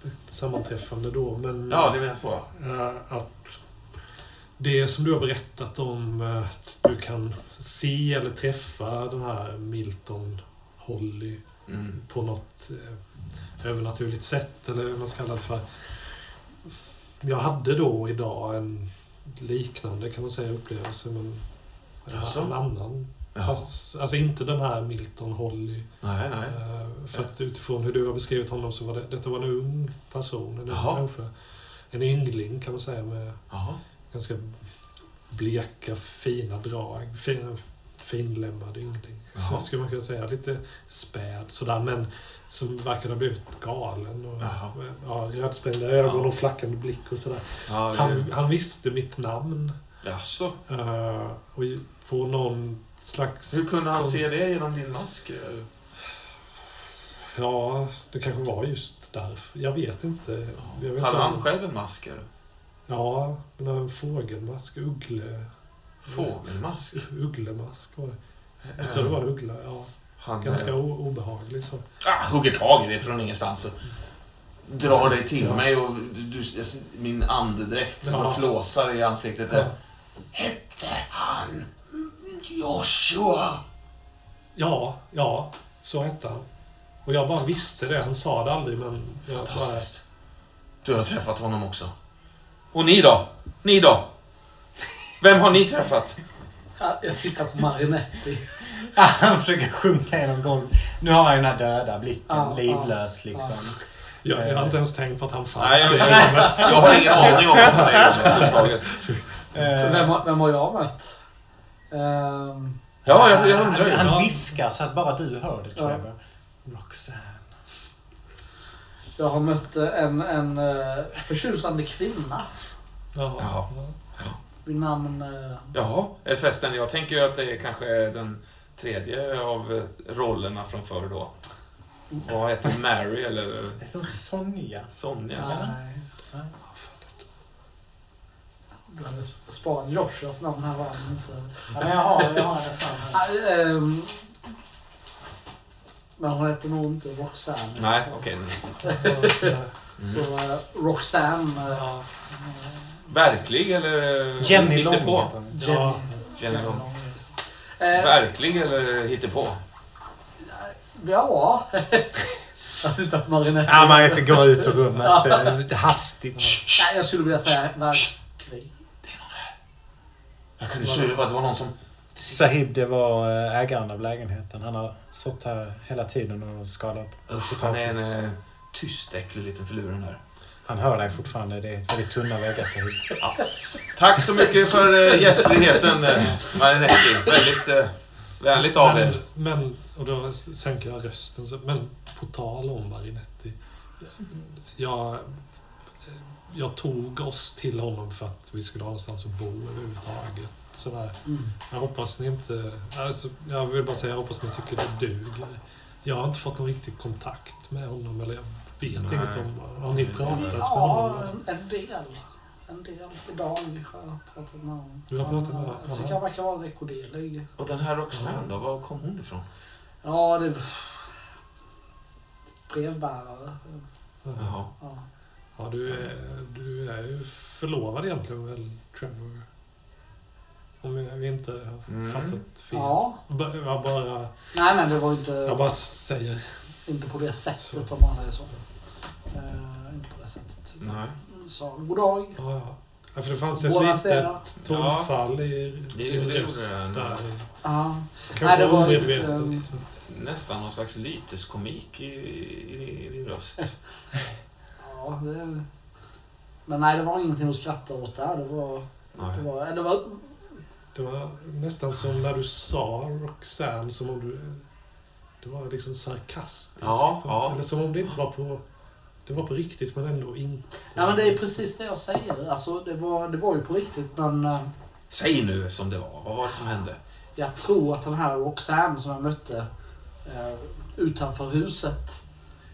ett sammanträffande då, men... Ja, det menar så. eh, att det som du har berättat om eh, att du kan se eller träffa den här Milton Holly Mm. på något eh, övernaturligt sätt, eller vad man ska kalla det för. Jag hade då idag en liknande, kan man säga, upplevelse, men Jaså? en annan. Fast, alltså inte den här Milton Holly. Nej, nej. Eh, För att utifrån hur du har beskrivit honom så var det, detta var en ung person, en ung människa. En yngling kan man säga med Jaha. ganska bleka, fina drag. Fin, finlemmad yngling. Så skulle man kunna säga. Lite späd sådär, men som verkar ha blivit galen. Och, ja, rödsprängda ögon Ja. och flackande blick och sådär. Ja, det... Han, han visste mitt namn. Jaså? eh, och på någon slags... Hur kunde han se konst- det genom din mask? Ja, det kanske var just därför. Jag vet inte. Jag vet Hade han om- själv en mask? eller? Ja, en fågelmask. Uggle... Fågelmask? Ugglemask var det. Jag tror det var en uggla, ja. Han Ganska eh, o- obehaglig så. ah, hugger tag i dig från ingenstans och drar dig till mig och du, min andedräkt som Ja. flåsar i ansiktet. Ja. Hette han Joshua? ja, ja, så hette han. Och jag bara visste det. Han sa det aldrig, men... Jag bara, Fantastiskt. Du har träffat honom också. Och ni då? Ni då? Vem har ni träffat? Ja, Jag tittar på Marinetti. Han försöker sjunka genom golvet. Nu har han den här döda blicken, Ja, livlös liksom. jag, jag har inte ens tänkt på att han fanns Nej, jag, rummet. jag har ingen aning om att han är i. Eh, Vem, har- vem har jag mött? Ehm, Ja, jag, jag undrar han, ju. han viskar så att bara du hör det, Ja. Trevor. Roxanne. jag har mött eh, en, en eh, förtjusande kvinna Jaha. Jaha. vid namn... eh, Jaha, är förresten, jag tänker ju att det är kanske är den tredje av eh, rollerna från förr då. Vad heter Mary eller Heter inte Sonja? Sonja? Nej. nej. Du hade sparat Joshuas namn här var inte. Ja, men jag har, jag har det ehm, men hon heter nog inte Roxanne. Nej, okej. Så eh, Roxanne... eh, Ja. Verklig eller Jenny? Lång hon. Jenny. Ja. Jenny Lång. Eh, Verklig eller hittepå? ja. jag tittar på Marinetti. Ja, Margrethe går ut ur rummet eh, hastigt. Nej, jag skulle vilja säga verklig. Jag kunde se att det var någon som... Sahib, det var eh, ägaren av lägenheten. Han har stått här hela tiden och skalat Usch, han är potatis. en eh, tyst, äcklig liten filur den där. Han hör dig fortfarande. Det är väldigt tunna väggar, Sahib. Tack så mycket för eh, gästfriheten, eh, Marinetti. Väldigt eh, vänligt av Men, er. men, och då sänker jag rösten. Så, men på tal om Marinetti. Jag, jag tog oss till honom för att vi skulle ha någonstans att bo överhuvudtaget. Sådär. Mm. Jag hoppas ni inte... Alltså, jag vill bara säga, jag hoppas ni tycker det duger. Jag har inte fått någon riktig kontakt med honom, eller jag vet Nej. inget om... Har ni pratat med Ja, honom? en, en del. En del. Idag har jag pratat med honom. Du har pratat med honom? Jag tycker han verkar vara rekorderlig. Och den här Roxanne då, var kom hon ifrån? Ja, det... Brevbärare. Jaha. Ja. Ja, du är, du är ju förlovad egentligen väl, Trevor? Om jag vi inte har Mm. fattat fel. ja. Ba- Jag bara, Nej, men det var inte, jag bara säger. Inte på det sättet Så. om man säger så. Eh, inte på det sättet. Nej. Så, god dag. Ja, ja. ja, för det fanns ett Båda litet tonfall i Det- din det röst där. Ja. Kanske Nej, det var omedvetet. inte, um, liksom. Nästan någon slags lyteskomik i, i, i din röst. ja det, men nej, det var ingenting att skratta åt där. Det var... Nej. Det var, det var Det var nästan som när du sa Roxanne, som om du... Det var liksom sarkastiskt. Ja, ja. Eller som om det inte var på... Det var på riktigt, men ändå inte. Ja men det är precis det jag säger. Alltså det var, det var ju på riktigt men eh, Säg nu som det var. Vad var det som hände? jag tror att den här Roxanne som jag mötte eh, utanför huset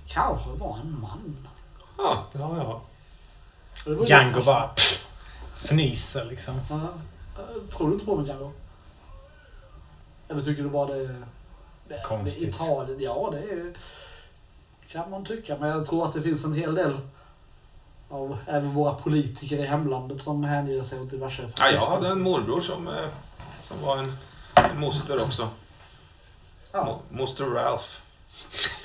kanske var en man. Ja, Ja, ja. Django bara pff, fnyser liksom. Ja. Eh, Tror du inte på mig kanske? Eller tycker du bara det är... Konstigt. Italien, ja det är, kan man tycka. Men jag tror att det finns en hel del av även våra politiker i hemlandet som hänger sig åt diverse Ja, jag hade en morbror som, eh, som var en, en moster också. Ja. Mo- Moster Ralph.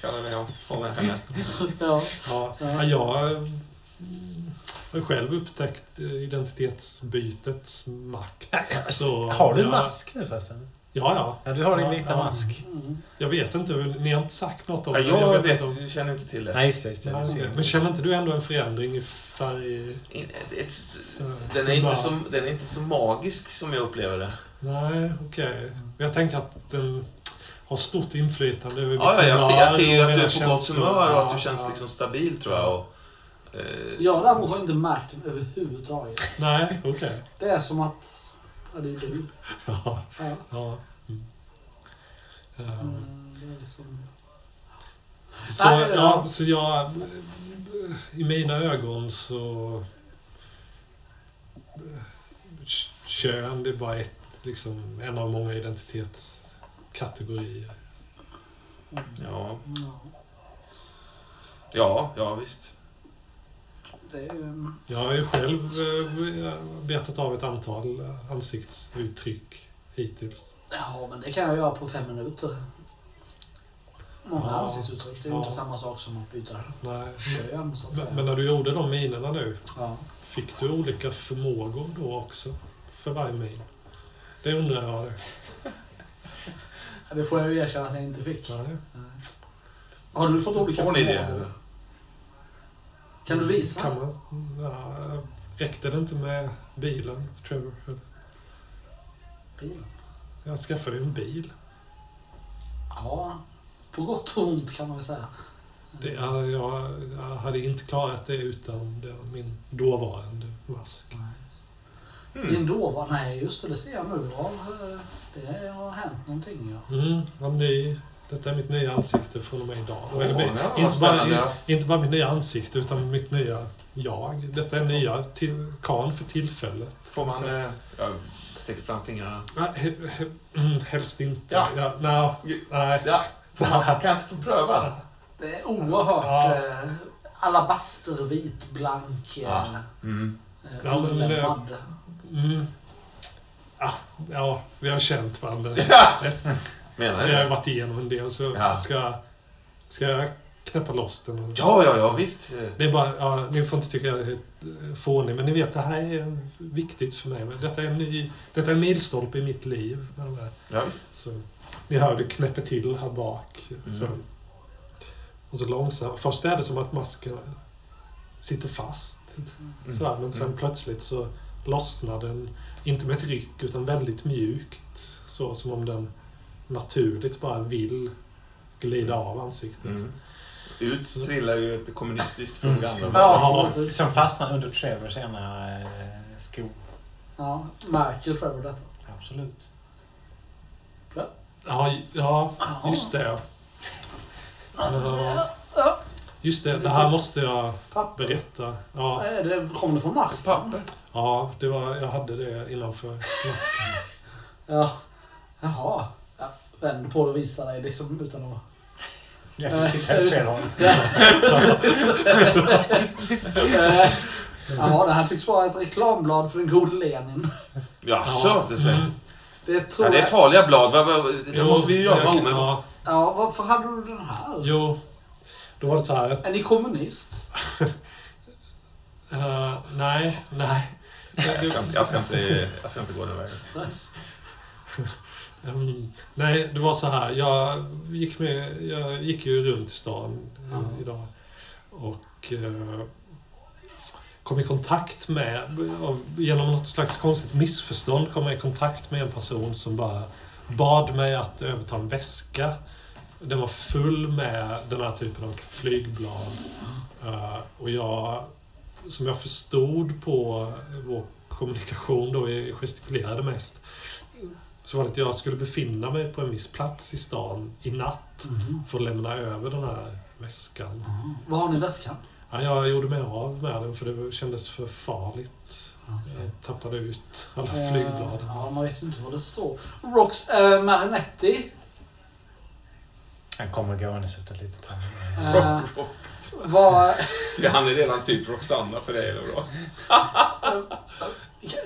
Kallade jag honom henne. ja. Ja, Ja. ja. jag mm, har själv upptäckt eh, identitetsbytets makt. Så, har du mask nu förresten? Ja, ja. Ja, du har din Ja, vita ja. mask. Mm. Jag vet inte, ni har inte sagt något om Ja, det. jag inte vet, om- jag känner inte till det. Nej, just det. Just det. Ja, jag. Men känner inte du ändå en förändring i färg? Den är, inte så, den är inte så magisk som jag upplever det. Nej, okej. Jag tänker att den har stort inflytande över mitt Ja, ja, jag, ser, jag ser ju att du är på gott humör och att Ja, du känns ja. liksom stabil tror jag. Och, eh, Jag däremot har inte märkt den överhuvudtaget. Nej, okej. Det är som att... Ja, det är du. Ja. Ja. ja. Mm. Mm, det är liksom... Så, Nej, ja. så jag... I mina ögon så... Kön, det är bara ett, liksom, en av många identitetskategorier. ja, Ja, ja, ja, visst. Jag har ju själv eh, betat av ett antal ansiktsuttryck hittills. Ja, men det kan jag göra på fem minuter. Många Ja. ansiktsuttryck, det är ju Ja. inte samma sak som att byta Nej. kön, så att säga. Men, men när du gjorde de minerna nu, Ja. fick du olika förmågor då också? För varje min? Det undrar jag. Det får jag ju erkänna att jag inte fick. Nej. Nej. Har du fått olika Får ni det? Kan du visa? Kan man, ja, räckte det inte med bilen, Trevor? Bilen? Jag skaffade en bil. Ja, på gott och ont kan man väl säga. Det, ja, jag, jag hade inte klarat det utan det, min dåvarande mask. Nej. Mm. Din dåvar, nej just det, det ser jag nu. Ja, eh, det har hänt någonting ja. Mm, vad ny. Detta är mitt nya ansikte från och med idag. Åh, Eller, ja, inte, bara, inte bara mitt nya ansikte utan mitt nya jag. Detta är nya till, kan för tillfället. Får man... Eh, jag sticker fram fingrarna. Nej, he- he- mm, helst inte. Ja. Ja, no, nej. Ja, man, kan inte få pröva? Det är oerhört Ja. eh, alabastervit, blank, eh, Ja. Mm. eh, Ja, men, fullämmad. Mm. Ah, ja, vi har känt varandra. Menar Vi du har det? varit igenom en del så Ja. ska, ska jag knäppa loss den. Ja, ja, ja, visst. Det är bara, ja, ni får inte tycka jag är eh, fånig, men ni vet det här är viktigt för mig. Men detta är en ny, detta är en milstolpe i mitt liv. Här. Ja, visst. Så, ni hör det knäpper till här bak. Mm. Så, och så långsamt. Först är det som att masken sitter fast. Mm. Sådär, men sen Mm. plötsligt så lossnar den, inte med ett ryck, utan väldigt mjukt. Så som om den naturligt bara vill glida av ansiktet. Mm. Ut trillar ju ett kommunistiskt Mm. propaganda. Ja, som fastnar under Trevors ena eh, sko. Ja, märker Trevor detta? Absolut. Ja, ja, Ja. just det. Ja. Just det, det här måste jag Papper. berätta. Ja, Är det, kom det från masken? Papper. ja det var, jag hade det innanför masken. Ja. Jaha. Vänd på det och visa dig liksom utan att... Jag tittar åt fel håll. Jaha, det här tycks vara ett reklamblad för den gode Lenin. Jaså, du säger. Mm. Det tror Ja, det är jag... farliga blad. Det Jo, måste vi ju göra omedelbart. ja, Ja, varför hade du den här? Jo, då var det så här att... Är ni kommunist? eh, nej, nej. Jag ska, jag, ska inte, jag ska inte gå den vägen. Ehm, nej, det var så här. Jag gick, med, jag gick ju runt i stan Ja. idag. Och eh, kom i kontakt med, genom något slags konstigt missförstånd, kom jag i kontakt med en person som bara bad mig att överta en väska. Den var full med den här typen av flygblad. Eh, och jag, som jag förstod på vår kommunikation då, vi gestikulerade mest, så var det att jag skulle befinna mig på en viss plats i stan i natt Mm. för att lämna över den här väskan. Vad har ni i väskan? Ja, jag gjorde mig av med den för det kändes för farligt. Jag tappade ut alla Eh, flygblad. Ja, man vet ju inte vad det står. Rox eh, Marinetti. Han kommer gåendes efter ett litet tag. Eh, vad, Han är redan typ Roxanna för dig, eller bra?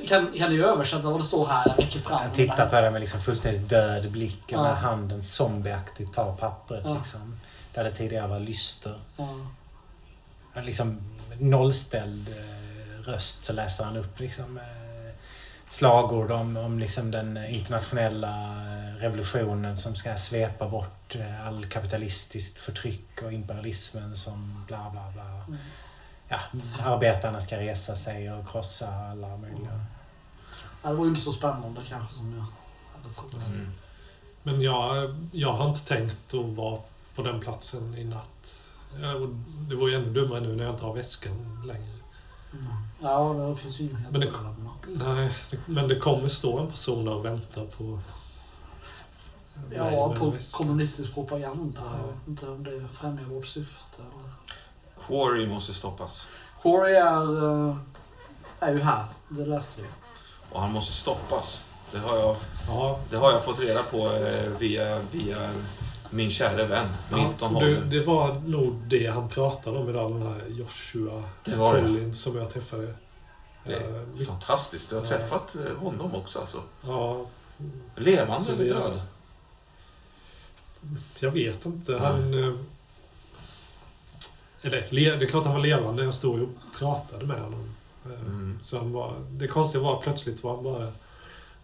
kan, kan du översätta vad det står här? Jag räcker fram. Han tittar på det med liksom fullständigt död blick. Ja. När handen zombieaktigt tar pappret. Ja. Liksom, där det tidigare var lyster. Ja. Liksom nollställd eh, röst så läser han upp liksom, eh, slagord om, om liksom den internationella eh, revolutionen som ska svepa bort all kapitalistiskt förtryck och imperialismen som bla bla bla. Mm. Ja, arbetarna ska resa sig och krossa alla möjliga. Ja, det var ju inte så spännande kanske som jag hade trott. Mm. Men jag, jag har inte tänkt att vara på den platsen i natt. Det var ju ännu dummare nu när jag inte har väskan längre. Mm. Ja, det finns ju ingenting att Men det- överlämna. Nej, det, men det kommer stå en person där och vänta på Ja, på kommunistisk propaganda. Ja. Jag vet inte om det främjar vårt syfte. Quarry måste stoppas. Corey är, eh, är ju här. Det läste vi. Och han måste stoppas. Det har jag, Ja, det har jag fått reda på eh, via, via min kära vän Milton Holm. det var nog det han pratade om idag, den här Joshua Det var det. Collins som jag träffade. Det är Eh, vi- fantastiskt. Du har Ja. träffat eh, honom också alltså. Ja, Levande Så eller det- död? jag vet inte. Han... eh, Eller, le- det är klart han var levande. Jag stod och pratade med honom. Eh, Mm. Så han var, det konstiga var plötsligt var han bara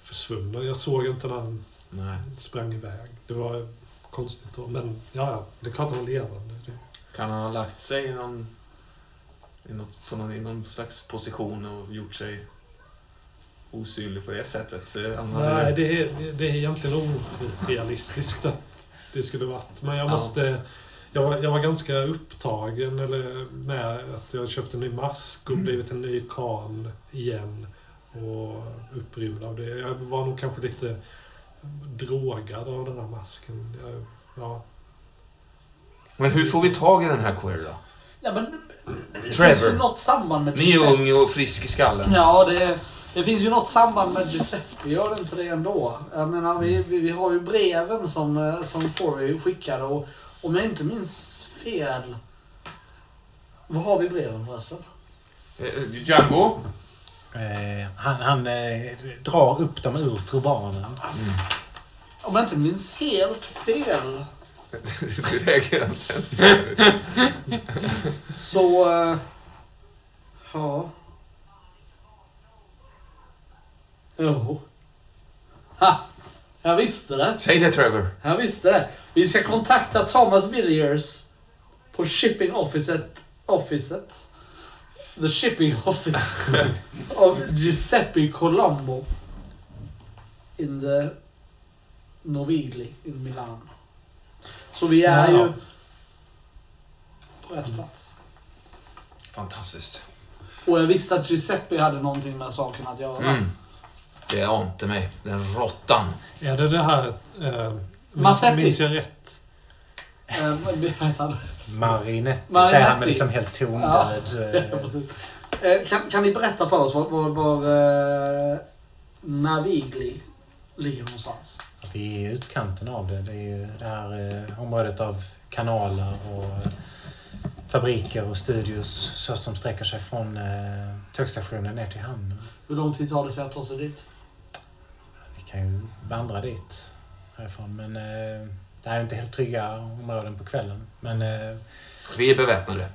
försvunnen. Jag såg inte när han Nej. sprang iväg. Det var konstigt då. Men ja, det är klart han var levande. Kan han ha lagt sig i någon, i något, på någon, i någon slags position och gjort sig osynlig på det sättet? Han hade- nej, det är, det är egentligen orealistiskt att det skulle varit. Men jag Ja. Jag var, jag var ganska upptagen eller, med att jag köpte en ny mask och Mm. blivit en ny kan igen. Och upprymd av det. Jag var nog kanske lite drogad av den här masken. Jag, ja, Men hur får vi tag i den här Query då? Ja, men det finns Trevor. ju något samband med Ni är ung och frisk i skallen. Ja, det, det finns ju något samband med Giuseppe, gör det inte det ändå? Jag menar, vi, vi, vi har ju breven som, eh, som Corey skickade och om jag inte minns fel... Vad har vi breven förresten? Eh, Django? Eh, han han eh, drar upp dem ur turbanen. Om jag inte minns helt fel Du reagerar inte ens. så... eh, Ja... Jo. Ha! Jag visste det. Säg det Trevor. Jag visste det. Vi ska kontakta Thomas Villiers på shipping officet, officet the shipping office of Giuseppe Colombo in the Novigli in Milan. Så vi är Ja. ju på rätt plats. Fantastiskt. Och jag visste att Giuseppe hade någonting med saken att göra. Mm. Det ante mig. Den råttan. Är det det här... Eh, Massetti. minns jag rätt? Eh? Marinetti, Marinetti. säger han med liksom helt tondöd. Ja, eh, precis. Eh, kan, kan ni berätta för oss var, var, var eh, Navigli ligger någonstans? Vi är i utkanten av det. Det är ju det här eh, området av kanaler och fabriker och studios så som sträcker sig från eh, tågstationen ner till hamnen. Hur lång tid tar det sig att ta sig dit? Kan ju vandra dit härifrån men eh, det här är inte helt trygga områden på kvällen. Men eh, Vi är beväpnade.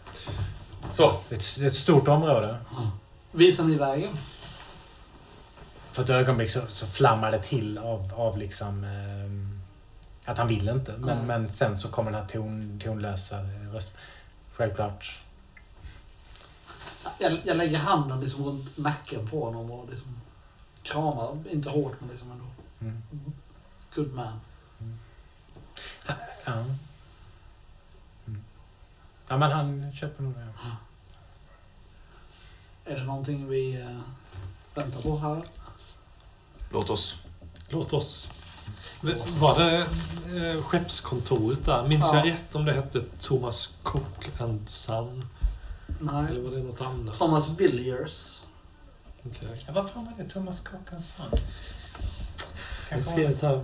Så. det är ett, det är ett stort område. Visar ni vägen? För ett ögonblick så, så flammar det till av, av liksom eh, att han vill inte. Men, Mm. men sen så kommer den här ton, tonlösa rösten. Självklart. Jag, jag lägger handen liksom runt nacken på honom och liksom kramar. Inte hårt men liksom ändå. Mm. Good man. Ja. Mm. Ja, men han köper nog det. Är det någonting vi eh, väntar på här? Låt oss. Låt oss. Var det eh, skeppskontoret där? Minns Ja. jag rätt om det hette Thomas Cook and Son? Nej. Eller var det något annat? Thomas Villiers. Okej. Ja, vad fan var det Thomas Cockens sa? Jag har skrivit här.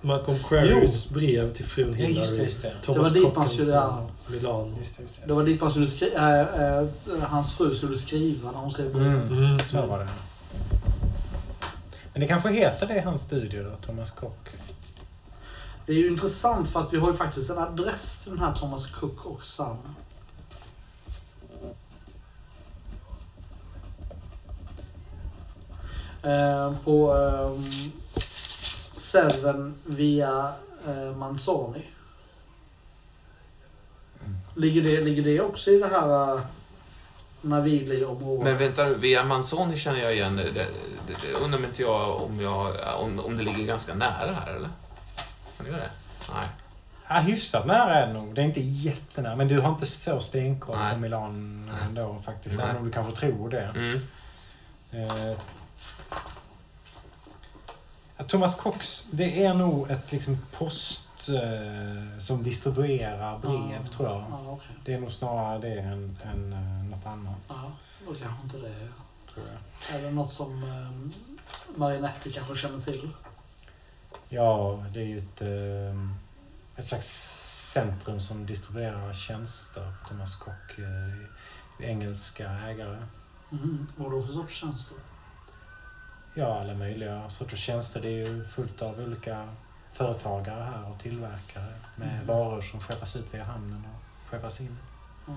Malcolm Querys brev till frun Ja, Hillary. just det, just det. Thomas Det var dit man skulle- ja. Milano. Just det, just det. Det var dit man skulle skriva, äh, äh, hans fru skulle skriva när hon skrev brevet. Mm. Mm. Så var det. Men det kanske heter det i hans studio då, Thomas Cock? Det är ju intressant för att vi har ju faktiskt en adress till den här Thomas Cook och Son. På ehm, Seven via eh, Manzoni. Ligger det, ligger det också i det här uh, Navigli-området? Men vänta nu, via Manzoni känner jag igen. Det, det, det undrar inte jag om, jag om, om det ligger ganska nära här, eller? Kan det göra det? Nej. Ja, hyfsat nära är det nog. Det är inte jättenära. Men du har inte så stenkoll på Milan Nej. ändå faktiskt. Nej. Även om du kanske tror det. Mm. Eh, Thomas Cox, det är nog ett liksom post eh, som distribuerar brev, Ja, tror jag. Ja, okej. Det är nog snarare det än, än eh, något annat, Ja, då kanske inte det tror jag. Är det något som um, Marinetti kanske känner till? Ja, det är ju ett, eh, ett slags centrum som distribuerar tjänster. Thomas Cock, eh, engelska ägare. Mm. Vad då för sorts tjänster? Ja, alla möjliga sorters tjänster. Det är ju fullt av olika företagare här och tillverkare med Mm. varor som skeppas ut via hamnen och skeppas in. Ja.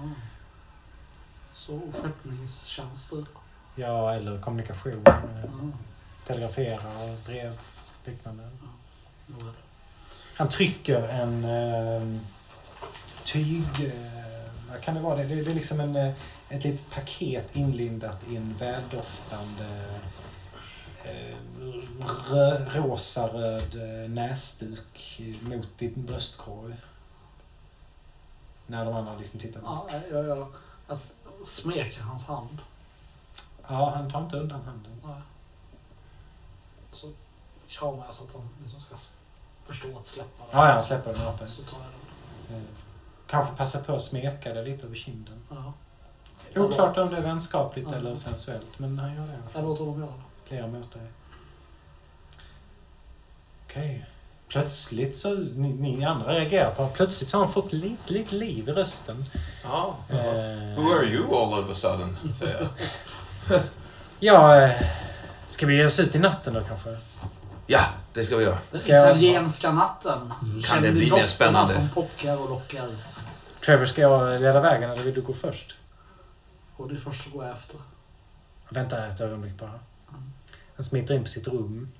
Så skeppningstjänster? Ja, eller kommunikation. Ja, Telegrafera, brev, liknande. det. Han trycker en eh, tyg... Eh, vad kan det vara? Det, det, det är liksom en, eh, ett litet paket inlindat i en väldoftande eh, rosa-röd eh, näsduk mot ditt bröstkorg. När de andra liksom tittar på. Ja, jag, jag, jag smeker hans hand. Ja, han tar inte undan handen. Ja. Så kramar jag så att han liksom ska förstå att släppa den. Ja, ja, han släpper den åt dig. Så tar jag den. Eh, Kanske passa på att smeka dig lite över kinden. Ja. Oklart om det är vänskapligt Ja. eller sensuellt, men han gör det Jag låter dem göra det. Ler mot dig. Okej. Plötsligt så, ni, ni andra reagerar på plötsligt så har han fått lite, lite liv i rösten. Ja. Eh, Who are you all of a sudden? säger jag. Ja, eh, ska vi ge oss ut i natten då kanske? ja, det ska vi göra. Ska jag- italienska natten. Mm. Kan det bli mer spännande? som pockar och lockar. Trevor, ska jag leda vägen eller vill du gå först? Och det är först så går jag efter. Vänta ett ögonblick bara. Han smiter in på sitt rum.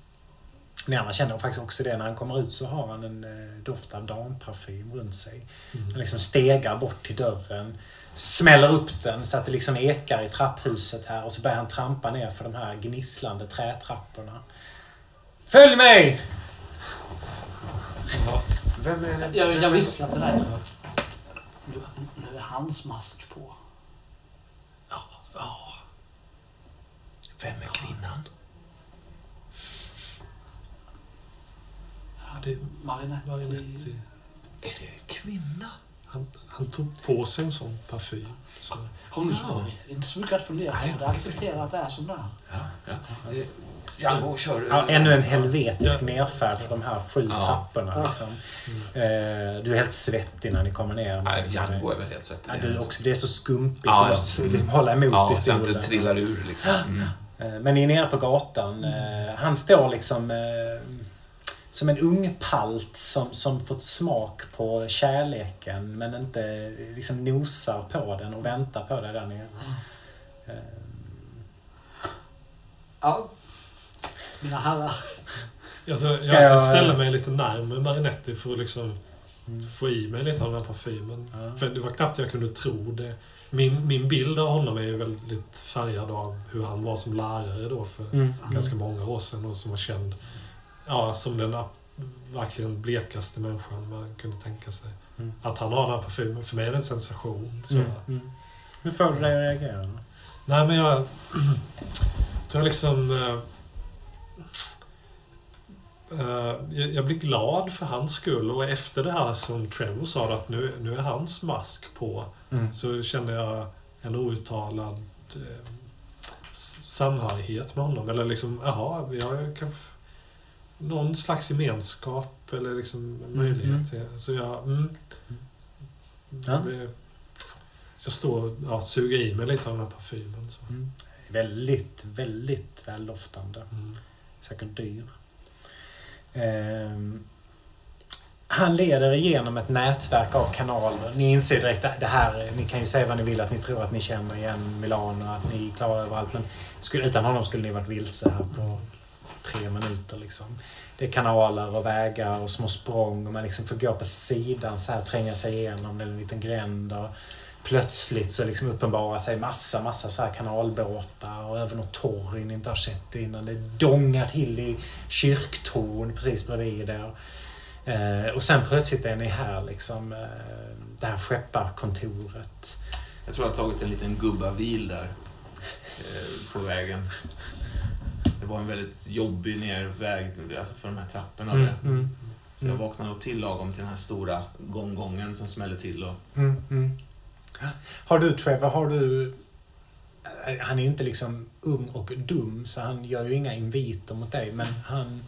Ni andra känner faktiskt också det. När han kommer ut så har han en eh, doft av damparfym runt sig. Mm. Han liksom stegar bort till dörren. Smäller upp den så att det liksom ekar i trapphuset här. Och så börjar han trampa ner för de här gnisslande trätrapporna. Följ mig! Ja. Vem är det? Jag, jag viskar till dig. Nu, nu är hans mask på. Vem är kvinnan? Ja, det, Marinetti. Marinetti. Är det kvinna? Han, han tog på sig en sån parfym. Så, Kom nu så. Det är inte så mycket att fundera på. Nej, Det accepterar att det är som det är. Ja, ja. Django, kör. Ja, ännu en helvetisk nerfärd för de här sju Ja. trapporna. Liksom. Eh, du är helt svettig när ni kommer ner. Nej, Django är väl helt svettig. Ja, du också, det är så skumpigt. Ja, du måste liksom hålla emot Ja, i så jag stolen. inte trillar ur liksom. Mm. Men ni är nere på gatan. Eh, Han står liksom som en ung palt som, som fått smak på kärleken men inte liksom nosar på den och väntar på det där nere. Eh, Ja. Mina herrar. jag, tror- Ska jag, jag- jag ställer mig lite närmare Marinetti för att liksom Mm. få i mig lite av den här parfymen. Ja. För det var knappt jag kunde tro det. Min, min bild av honom är ju väldigt färgad av hur han var som lärare då för Mm. ganska många år sedan och som var känd ja, som den verkligen blekaste människan man kunde tänka sig. Mm. Att han har den här parfymen, för mig är det en sensation. Så. Mm. Mm. Hur får du dig att reagera? då? Nej, men jag tror jag liksom... eh, eh, jag, jag blir glad för hans skull och efter det här som Trevor sa att nu, nu är hans mask på Mm. så känner jag en outtalad eh, samhörighet med honom. Eller liksom, jaha, ju kanske någon slags gemenskap eller liksom möjlighet Mm. Så jag... Mm, Ja. så jag står och ja, suger i mig lite av den här parfymen. Så. Mm. Väldigt, väldigt väldoftande. Mm. Säkert dyr. Ehm, han leder igenom ett nätverk av kanaler. Ni inser direkt att det här, ni kan ju säga vad ni vill, att ni tror att ni känner igen Milano, att ni är klara överallt. Men skulle, utan honom skulle ni varit vilse här på tre minuter. Liksom. Det är kanaler och vägar och små språng och man liksom får gå på sidan så här, tränga sig igenom en liten gränd. Och plötsligt så liksom uppenbarar sig massa, massa så här kanalbåtar och även något torg ni inte har sett innan. Det dongar till i kyrktorn precis bredvid er. Eh, och sen plötsligt är ni här liksom. Eh, det här skepparkontoret. Jag tror jag har tagit en liten gubbavil där eh, på vägen. Det var en väldigt jobbig nerväg alltså för de här trapporna. Mm, mm, Så jag Mm. vaknade nog till lagom till den här stora gånggången som smällde till. Och, mm, mm. Har du Trevor, har du... Han är ju inte liksom ung och dum så han gör ju inga inviter mot dig men han...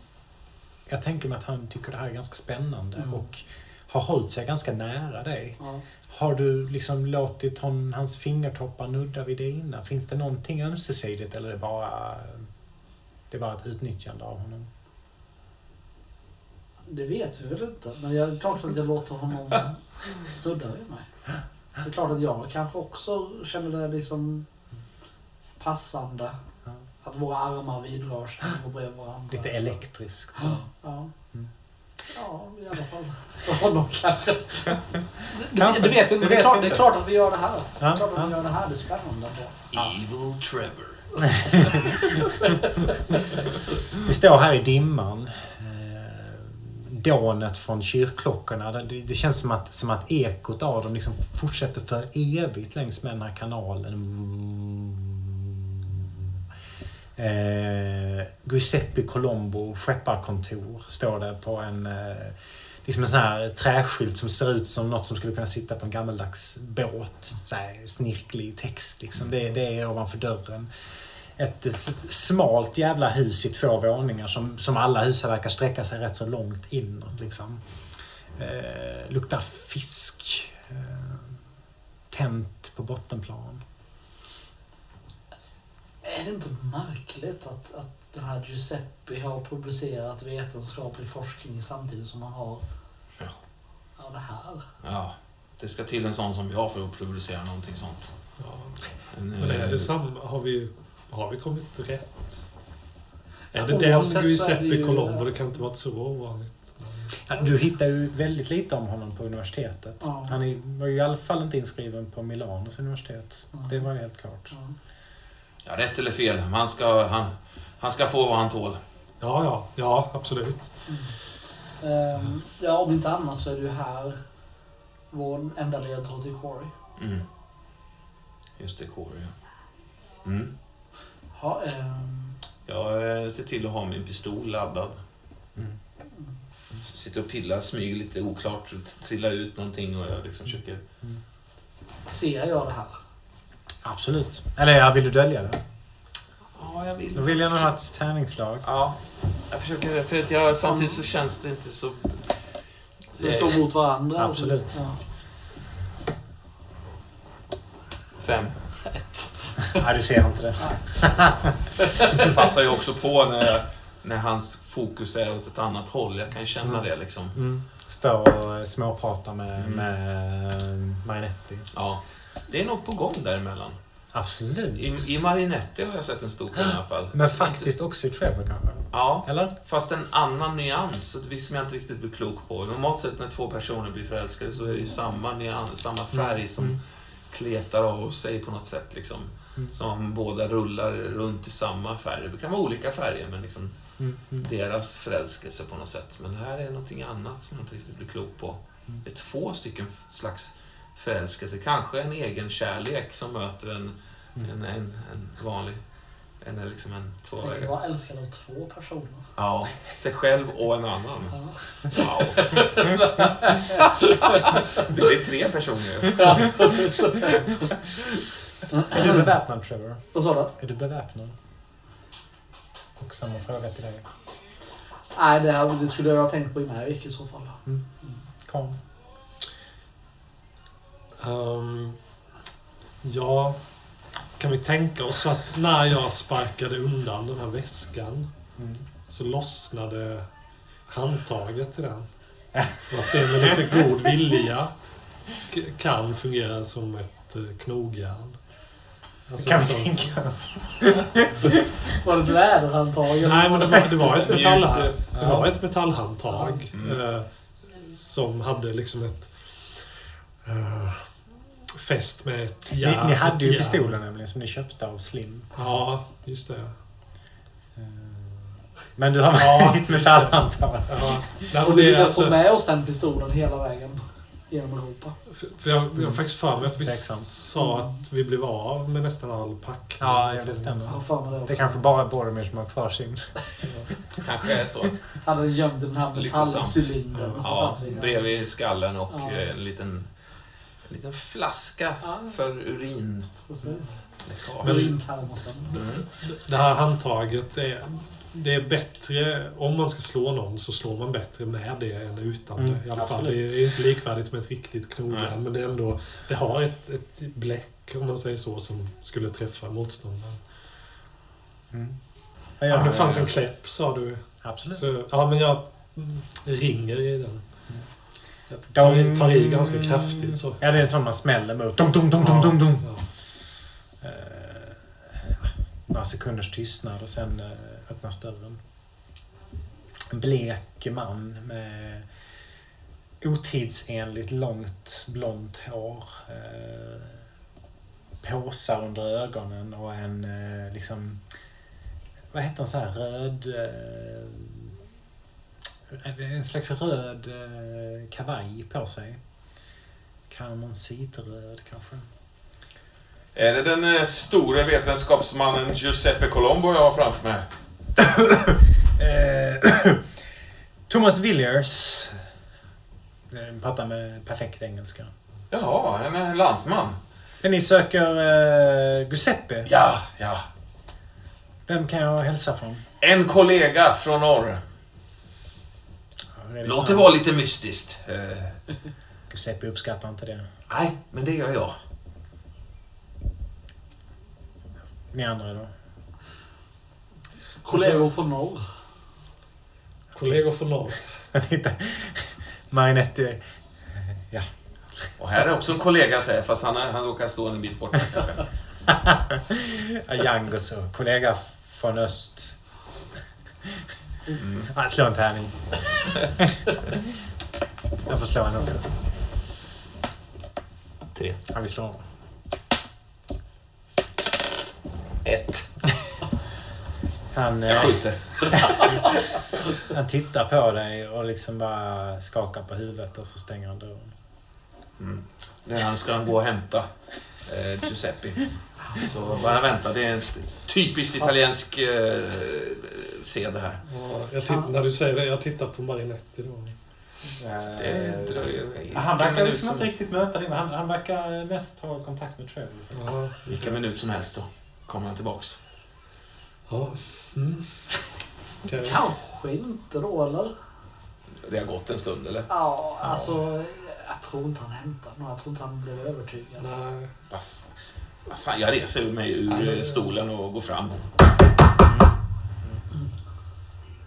Jag tänker mig att han tycker det här är ganska spännande Mm. och har hållit sig ganska nära dig. Ja. Har du liksom låtit hon, hans fingertoppar nudda vid dina? Finns det någonting ömsesidigt eller är det bara, det är bara ett utnyttjande av honom? Det vet vi väl inte. Men jag, det är klart att jag låter honom snudda vid mig. Det är klart att jag kanske också känner det liksom passande. Att våra armar vidrör sig och bredvid varandra. Lite elektriskt. Ja. Mm. Ja, i alla fall för honom kanske. Det, vet vi Det inte. Det, vet är klart, vi det är klart att vi gör det här. Det är klart att vi gör det här. Det är spännande. Evil Trevor. Vi står här i dimman. Eh, dånet från kyrkklockorna. Det, det känns som att, som att ekot av dem liksom fortsätter för evigt längs med den här kanalen. Eh, Giuseppe Colombo skepparkontor står det på en eh, liksom en sån här träskylt som ser ut som något som skulle kunna sitta på en gammaldags båt. Så här snirklig text liksom. Det, det är ovanför dörren ett smalt jävla hus i två våningar som, som alla hus verkar sträcka sig rätt så långt inåt. Liksom. Eh, luktar fisk. Eh, tänt på bottenplan. Är det inte märkligt att, att den här Giuseppe har publicerat vetenskaplig forskning samtidigt som han har Ja. ja, det här? Ja, det ska till en sån som jag för att publicera någonting sånt. Ja. En, Men är eh, det samma? Har vi, har vi kommit rätt? Är Ja, det den är det Giuseppe ju- Colombo? Det kan inte vara så ovanligt. Ja, Du hittar ju väldigt lite om honom på universitetet. Ja. Han är, var ju i alla fall inte inskriven på Milanos universitet. Ja. Det var ju helt klart. Ja. Ja, rätt eller fel. Han ska, han, han ska få vad han tål. Ja, ja, ja, absolut. Ehm, ja, om inte annat så är det ju här vår enda ledtråd till Corey. Mm. Just det, Corey. ja. Mm. Ha, ehm, Jag eh, ser till att ha min pistol laddad. Mm. Sitter och pillar, smyger lite oklart, trillar ut någonting och jag liksom försöker... ser jag det här? Absolut. Eller ja, vill du dölja det? Ja, jag vill. Då vill jag nog ha ett tärningslag. Ja, jag försöker. För att jag, samtidigt så känns det inte så... Så vi står mot varandra? Absolut. Ja. Fem. Fett. Nej, du ser inte det. Det passar ju också på när, när hans fokus är åt ett annat håll. Jag kan ju känna Mm. det liksom. Mm. Står och eh, småpratar med, Mm. med Marinetti. Ja. Det är något på gång däremellan. Absolut. I, I Marinetti har jag sett en stor skillnad i alla fall. Men faktiskt också i Trevor kanske? Ja, Eller? fast en annan nyans som jag inte riktigt blir klok på. Normalt sett när två personer blir förälskade så är det ju samma nyans, samma färg som Mm. kletar av sig på något sätt. Liksom. Mm. Som båda rullar runt i samma färg. Det kan vara olika färger men liksom Mm. Mm. deras förälskelse på något sätt. Men det här är någonting annat som jag inte riktigt blir klok på. Mm. Det är två stycken slags förälskelse. Kanske en egen kärlek som möter en, Mm. en, en, en vanlig... En, liksom en Tänk att tvåvägare. vara älskad av två personer. Ja, sig själv och en annan. Ja. Wow. Det är tre personer. Ja. Är du beväpnad Trevor? Vad sa du? Är du beväpnad? Och samma fråga till dig. Nej, det, här, det skulle jag ha tänkt på innan jag gick i så fall. Kom. Ehm, ja, kan vi tänka oss att när jag sparkade undan den här väskan Mm. så lossnade handtaget till den. Och att det med lite god vilja kan fungera som ett eh, knogjärn. Alltså, Kan vi som- tänka oss. Var det ett läderhandtag? Nej, men det var, det var ett, metall, det var ett metallhandtag Mm. eh, som hade liksom ett eh, fäst med ett Ni, järn. ni hade ett ju pistolen nämligen som ni köpte av Slim. Ja, just det. Men du har Ja, ditt metallhandtag. Ja. Och vi det är lyckades få alltså, med oss den pistolen hela vägen genom Europa. för- för jag, jag har faktiskt för mig att vi Tveksamt. sa att vi blev av med nästan all packning. Ja, ja, det stämmer. Jag har för mig det också. Det är kanske bara Boromir som har kvar sin. Kanske är så. hade gömt den här metallcylindern. Ja, bredvid skallen och Ja. eh, en liten, en liten flaska Ja, för urinläckage. precis. Men-. Det här handtaget är, det är bättre, om man ska slå någon så slår man bättre med det än utan Mm, det. I alla fall. Det är inte likvärdigt med ett riktigt knogjärn men det är ändå, det har ett, ett bläck om man säger så som skulle träffa motståndaren. Mm. Ja, det fanns en kläpp sa du. Absolut. Så, ja, men jag mm, ringer i den. Jag tar, i- tar i ganska kraftigt så. Ja, det är en sån man smäller mot. Dum, dum, dum, dum, dum, dum. Ja. Eh, några sekunders tystnad och sen eh, öppnas dörren. En blek man med otidsenligt långt blont hår. Eh, påsar under ögonen och en eh, liksom... Vad heter en sån här röd... Eh, en slags röd eh, kavaj på sig. Karmonsitröd kanske. Är det den eh, store vetenskapsmannen Giuseppe Colombo jag har framför mig? Eh, Thomas Villiers eh, pratar med perfekt engelska. Jaha, en eh, landsman. Men ni söker eh, Giuseppe. Ja, ja. Vem kan jag hälsa från? En kollega från norr. Låt det vara lite mystiskt. Eh, Giuseppe uppskattar inte det. nej, men det gör jag. Ni andra då? Kollegor från norr. Kollegor från norr. Titta. Marinetti. Och här är också en kollega säger fast han, är- han råkar stå en bit bort. Youngos och kollega från öst. Mm. Ah, slå en tärning. jag får slå en också. Tre. Ja, vi slår. Ett. Han, Jag eh, skjuter. han tittar på dig och liksom bara skakar på huvudet och så stänger han dörren. Mm. Nu han ska han gå och hämta eh, Giuseppe. Så bara han vänta. Det är en typiskt italiensk eh, sed det här. Ja, titt, när du säger det, jag tittar på Marinetti då. Det dröjer Han vilken verkar liksom som- inte riktigt möta dig. Han, han verkar mest ha kontakt med Trevor. Ja. Vilken minut som helst så kommer han tillbaks. ja. Mm. Kanske inte då, eller? Det har gått en stund eller? Ja, alltså... Jag tror inte han hämtade någon. Jag tror inte han blev övertygad. Nej. Vad fan, jag reser mig ur Ja, men- stolen och går fram.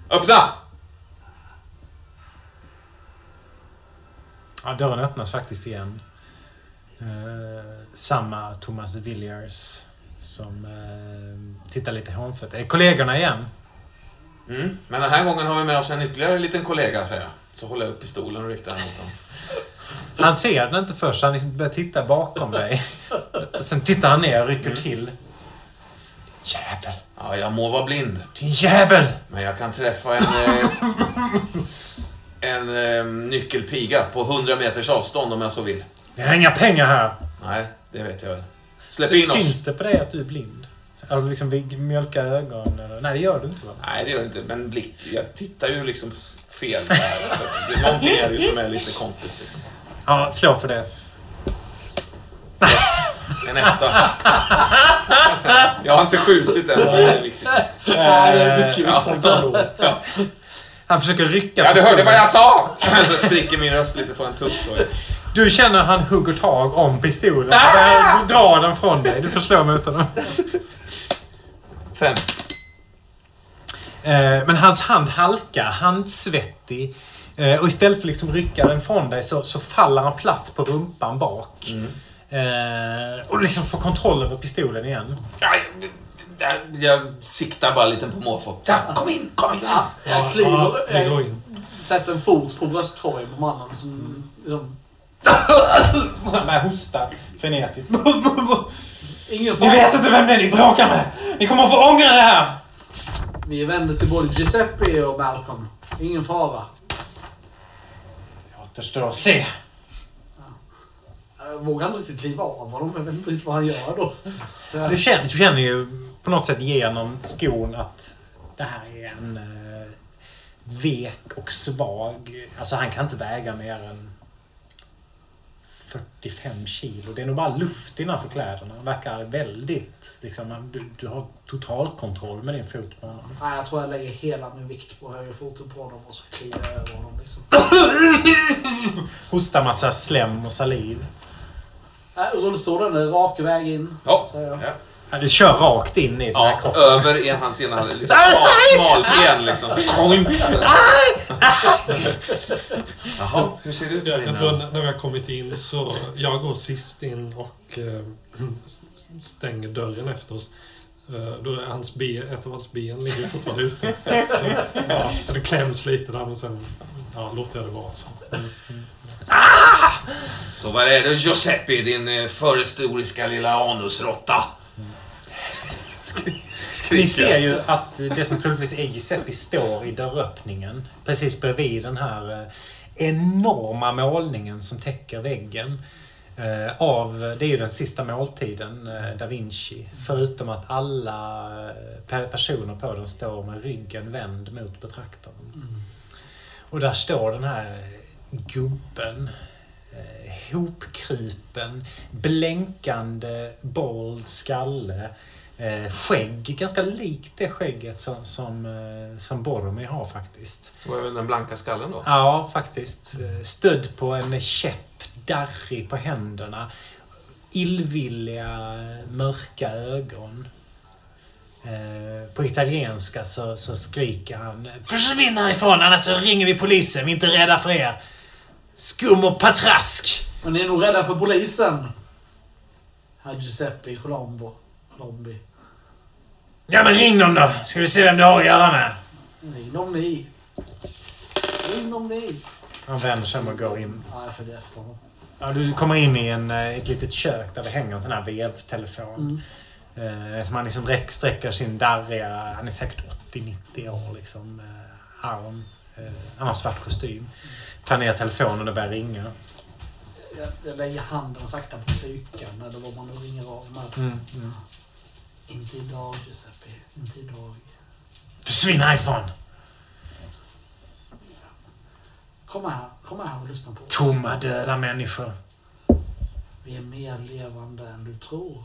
Öppna! Ja, dörren öppnas faktiskt igen. Eh, samma Thomas Villiers som eh, tittar lite hånfullt. Är kollegorna igen? Mm. Men den här gången har vi med oss en ytterligare liten kollega, säger jag. Så håller jag upp pistolen och riktar den mot honom. Han ser den inte först, han liksom börjar titta bakom dig. Sen tittar han ner och rycker Mm. till. Jävel! Ja, jag må vara blind, Din jävel! men jag kan träffa en... Eh, en eh, nyckelpiga på 100 meters avstånd om jag så vill. Vi har inga pengar här! Nej, det vet jag väl. Släpp Så in oss. Syns det på dig att du är blind? Alltså liksom mjölka ögon? Eller? Nej, det gör du inte va? Nej, det gör det inte. Men blick, jag tittar ju liksom fel. Så det, någonting är det ju som är lite konstigt. Liksom. Ja, slå för det. En etta. Jag har inte skjutit än. Det är viktigt. Nej, det är mycket Ja. viktigt ändå. Han försöker rycka Ja, du hörde vad jag sa! Så spricker min röst lite från en tupp. Du känner han hugger tag om pistolen. Ah! Du drar den från dig. Du får slå mot honom. Fem. Eh, Men hans hand halkar, handsvettig. Eh, Och istället för liksom rycka den från dig så, så faller han platt på rumpan bak. Mm. Eh, och liksom får kontroll över pistolen igen. Ja, jag, jag siktar bara lite på måfå. Ta, Kom in, kom in! Ja, jag Ja, kliver, vi går jag in. sätter en fot på bröstkorgen på mannen som... som Börjar hosta frenetiskt. ingen Ni fara. vet inte vem det är ni bråkar med! Ni kommer att få ångra det här! Vi är vänner till både Giuseppe och Malcolm. Ingen fara. Det återstår att se. Jag vågar inte riktigt kliva av honom. Jag vet inte riktigt vad han gör då. Du känner, du känner ju på något sätt genom skon att det här är en eh, vek och svag... Alltså han kan inte väga mer än 45 kilo. Det är nog bara luft innanför kläderna. Han verkar väldigt... Liksom, du, du har totalkontroll med din fot på honom. Nej, jag tror jag lägger hela min vikt på högerfoten på honom och så kliver jag över honom liksom. Hostar massa slem och saliv. Äh, rullstolen är rak väg in. Ja. Du kör rakt in i den här kroppen. över en hans ena liksom, smal, smalben liksom. Så, Jaha, hur ser det ut Jag, jag tror när vi har kommit in så... Jag går sist in och eh, stänger dörren efter oss. Eh, då är hans ben, ett av hans ben ligger fortfarande ute. Så, ja, så det kläms lite där men sen ja, låter jag det vara. Så. Mm. Så vad är det Giuseppe, din eh, förhistoriska lilla anusråtta? Ni ser ju att det som troligtvis är Giuseppe står i dörröppningen. Precis bredvid den här eh, enorma målningen som täcker väggen. eh, Av, det är ju den sista måltiden, eh, da Vinci. Förutom att alla per- personer på den står med ryggen vänd mot betraktaren. Och där står den här gubben. Hopkrupen, blänkande, bald skalle. Eh, skägg, ganska likt det skägget som, som, eh, som Boromir har faktiskt. Och även den blanka skallen då? Ja, faktiskt. Eh, Stödd på en käpp, darrig på händerna. Illvilliga, mörka ögon. Eh, på italienska så, så skriker han Försvinn härifrån annars så ringer vi polisen, vi är inte rädda för er. Skum och patrask! Men ni är nog rädda för polisen. Herr Giuseppe Colombo. Colombi. Ja men ring dem då, ska vi se vem du har att göra med. Ring dem ni. Ring dem ni. Han vänder sig om och går in. Ja, jag följer efter honom. Ja, du kommer in i en, eh, ett litet kök där det hänger en sån här vevtelefon. Mm. Eh, som han liksom räck, sträcker sin darriga, han är säkert 80-90 år liksom, eh, arm. Eh, han har svart kostym. Tar ner telefonen och börjar ringa. Jag, jag lägger handen sakta på klykan eller vad man nu ringer av med. Mm, mm. Inte idag Giuseppe. Inte idag. Försvinn härifrån! Kom här. Kom här och lyssna på oss. Tomma döda människor. Vi är mer levande än du tror.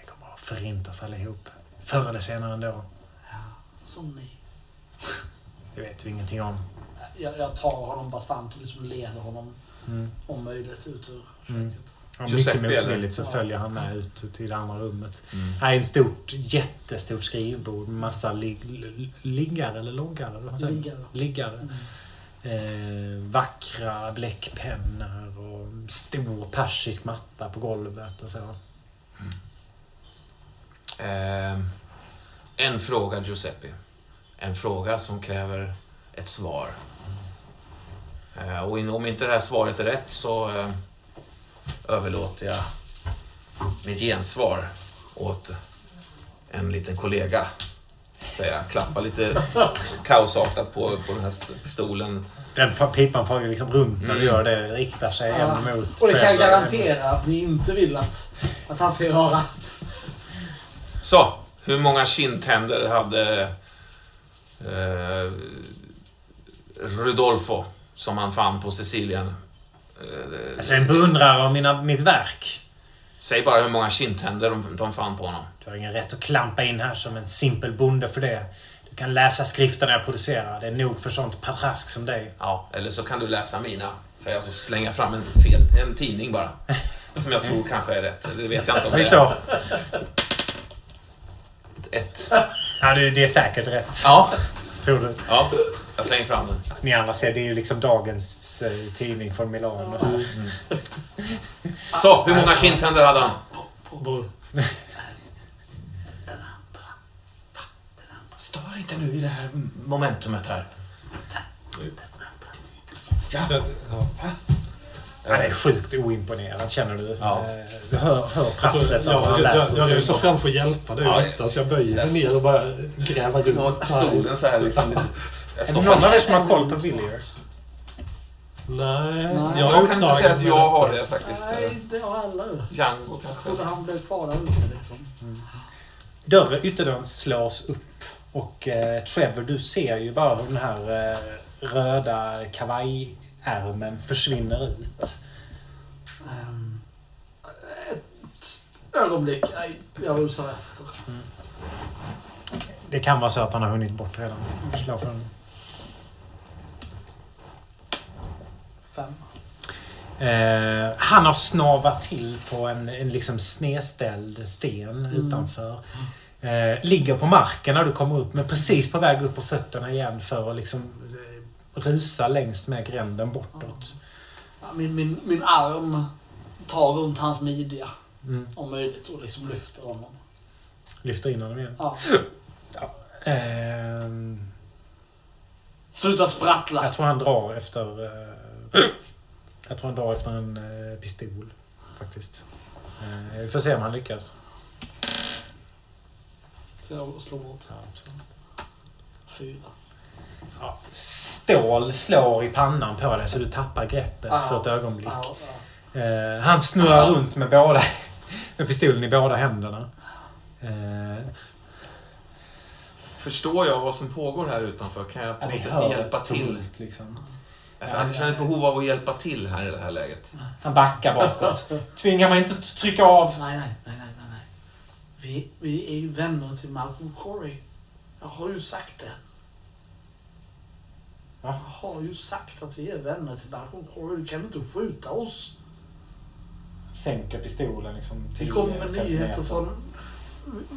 Ni kommer att förintas allihop. Förr eller senare ändå. Ja, som ni. Det vet vi ingenting om. Jag, jag tar honom bastant och liksom leder honom Mm. om möjligt ut ur Mm. Ja, Giuseppe, mycket motvilligt så följer han med ut till det andra rummet. Mm. Här är ett stort, jättestort skrivbord med massa lig, li- liggare eller loggare. eller vad. Liggare. liggare. Mm. Eh, vackra bläckpennor och stor persisk matta på golvet och så. Eh, en fråga Giuseppe. En fråga som kräver ett svar. Eh, och om inte det här svaret är rätt så eh, överlåter jag mitt gensvar åt en liten kollega. Säger jag. Klappar lite kaosartat på, på den här st- pistolen. Den pipan far ju liksom runt när du Mm. gör det. Riktar sig Ja. en mot Och det kan jag garantera att ni inte vill att, att han ska göra. Så, hur många kindtänder hade eh, Rudolfo som han fann på Sicilien? Eh, Alltså en beundrare av mina, mitt verk. Säg bara hur många kindtänder de, de fann på honom. Du har ingen rätt att klampa in här som en simpel bonde för det. Du kan läsa skrifterna jag producerar. Det är nog för sånt patrask som dig. Ja, eller så kan du läsa mina. Säger jag så slänger jag fram en, fel, en tidning bara. Som jag tror kanske är rätt. Det vet jag inte om Vi det är. slår. Ett. Ja, det är säkert rätt. Ja, Tror du. ja. Jag slänger fram den. Ni andra ser, det är ju liksom dagens eh, tidning från Milano. Så, hur många kindtänder hade han? Stör inte nu i det här momentumet här. Ja. Han är sjukt oimponerad, känner du. Ja. Eh, Du hör, hör Jag, prasslet av jag, han jag, läser. jag rusar fram för att hjälpa dig Ja, så jag böjer jag- mig ner och bara gräver runt. stolen så här liksom. Jag Är det någon av er som har koll på Villiers? Nej, Nej. jag är Jag kan inte säga att jag har det faktiskt. Nej, inte jag heller. Django Jag kanske. trodde han blev kvar där ute liksom. Dörren, ytterdörren slås upp och eh, Trevor, du ser ju bara hur den här eh, röda kavajärmen försvinner ut. Um, ett ögonblick. Nej, jag rusar efter. Det kan vara så att han har hunnit bort redan. Slå för en- Fem. Eh, han har snavat till på en, en liksom snedställd sten utanför. Eh, ligger på marken när du kommer upp, men precis på väg upp på fötterna igen för att liksom eh, rusa längs med gränden bortåt. Ja, Min, min, min arm tar runt hans midja Mm. om möjligt och liksom lyfter honom. Lyfter in honom igen. Ja. Ehm, Sluta sprattla! jag tror han drar efter... Jag tror han drar efter en eh, pistol. Faktiskt. Eh, vi får se om han lyckas. Så jag slår mot Ja, fyra. Ja. Stål slår i pannan på dig så du tappar greppet Ja. för ett ögonblick. Ja, ja. Eh, han snurrar runt med båda med pistolen i båda händerna. Eh, Förstår jag vad som pågår här utanför? Kan jag på något sätt hjälpa till? liksom. Jag känner ett behov av att hjälpa till här i det här läget. Han backar bakåt. Tvingar mig inte att trycka av. Nej, nej, nej, nej, nej. Vi, vi är ju vänner till Malcolm Corey. Jag har ju sagt det. Jag har ju sagt att vi är vänner till Malcolm Corey. Du kan inte skjuta oss. Sänker pistolen liksom Vi till kommer med centimeter. nyheter från...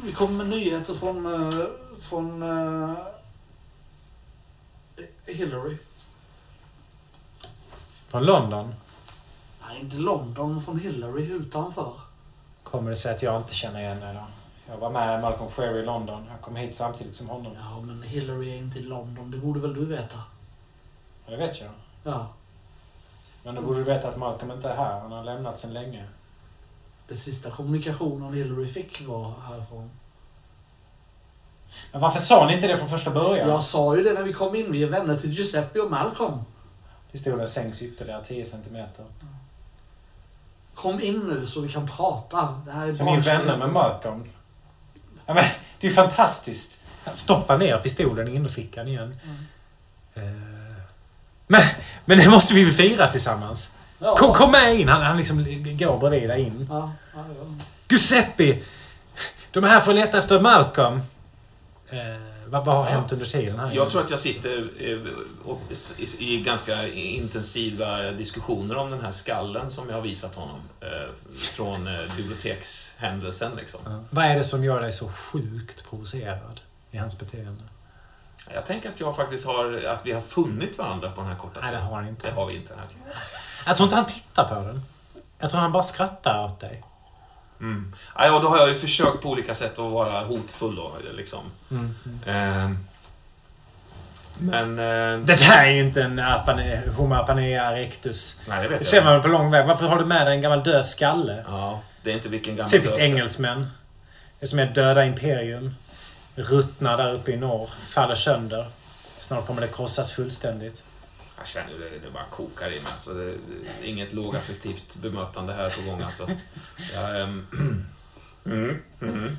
Vi kommer med nyheter från... eh, från eh, Hillary. Från London. Nej, inte London, från Hillary utanför. Kommer det sig att jag inte känner igen er då? Jag var med Malcolm Sherry i London. Jag kom hit samtidigt som honom. Ja, men Hillary är inte i London. Det borde väl du veta? Ja, det vet jag. Ja. Men då borde du veta att Malcolm inte är här. Han har lämnat sedan länge. Det sista kommunikationen Hillary fick var härifrån. Men varför sa ni inte det från första början? Jag sa ju det när vi kom in. Vi är vänner till Giuseppe och Malcolm. Pistolen sänks ytterligare 10 centimeter. Kom in nu så vi kan prata. Det här är ni är vänner med Malcolm? Ja, men, det är ju fantastiskt. Han stoppar ner pistolen i innerfickan igen. Eh, Men, men det måste vi väl fira tillsammans? Ja. Kom, kom med in! Han, han liksom går bredvid dig in. Ja, ja, ja. Giuseppe! De är här för att leta efter Malcolm. Vad, vad har Ja. hänt under tiden här? Jag tror att jag sitter eh, i- ganska intensiva diskussioner om den här skallen som jag har visat honom. eh, Från eh, bibliotekshändelsen liksom. Ja. Vad är det som gör dig så sjukt provocerad i hans beteende? Jag tänker att jag faktiskt har, att vi har funnit varandra på den här korta Nej, det tiden. har han inte. Det har vi inte. Här. Jag tror inte han tittar på den. Jag tror han bara skrattar åt dig. Mm. Ja, ja, då har jag ju försökt på olika sätt att vara hotfull då, liksom. Eh, men... Eh, Det där är ju inte en apane, Homo apanea erectus. nej, det Det vet ser jag. man väl på lång väg. Varför har du med dig en gammal död skalle? Ja, det är inte vilken gammal Typiskt engelsmän. Det som är döda imperium. Ruttnar där uppe i norr. Faller sönder. Snart kommer det krossas fullständigt. Jag känner ju det, det bara kokar i mig. Alltså, det inget lågaffektivt bemötande här på gång alltså. Jag, ehm, mm, mm.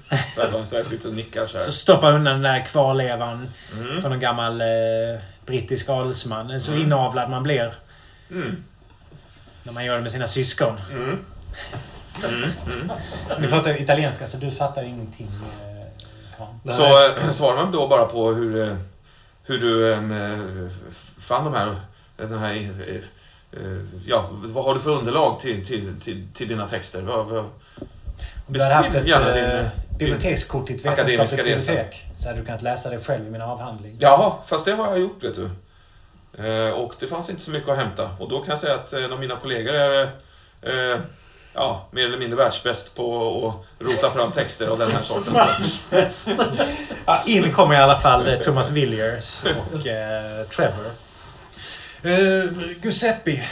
Jag sitter och nickar så här. Så stoppa undan den där kvarlevan Mm, från en gammal eh, brittisk adelsman. Så Mm. inavlad man blir mm, när man gör det med sina syskon. mm. Mm, mm. Vi pratar italienska så du fattar ingenting. eh. Så äh, svarar man då bara på hur, eh, hur du fann de här... Den här eh, ja, vad har du för underlag till, till, till, till dina texter? Vad, vad, du hade haft ett gärna din, eh, eh, bibliotekskort i ett vetenskapligt bibliotek så hade du kunnat läsa det själv i min avhandling. Jaha, fast det har jag gjort vet du. Och det fanns inte så mycket att hämta. Och då kan jag säga att en av mina kollegor är ja, mer eller mindre världsbäst på att rota fram texter av den här sorten. Ja, in kommer i alla fall Thomas Villiers och eh, Trevor. Eh, Giuseppe.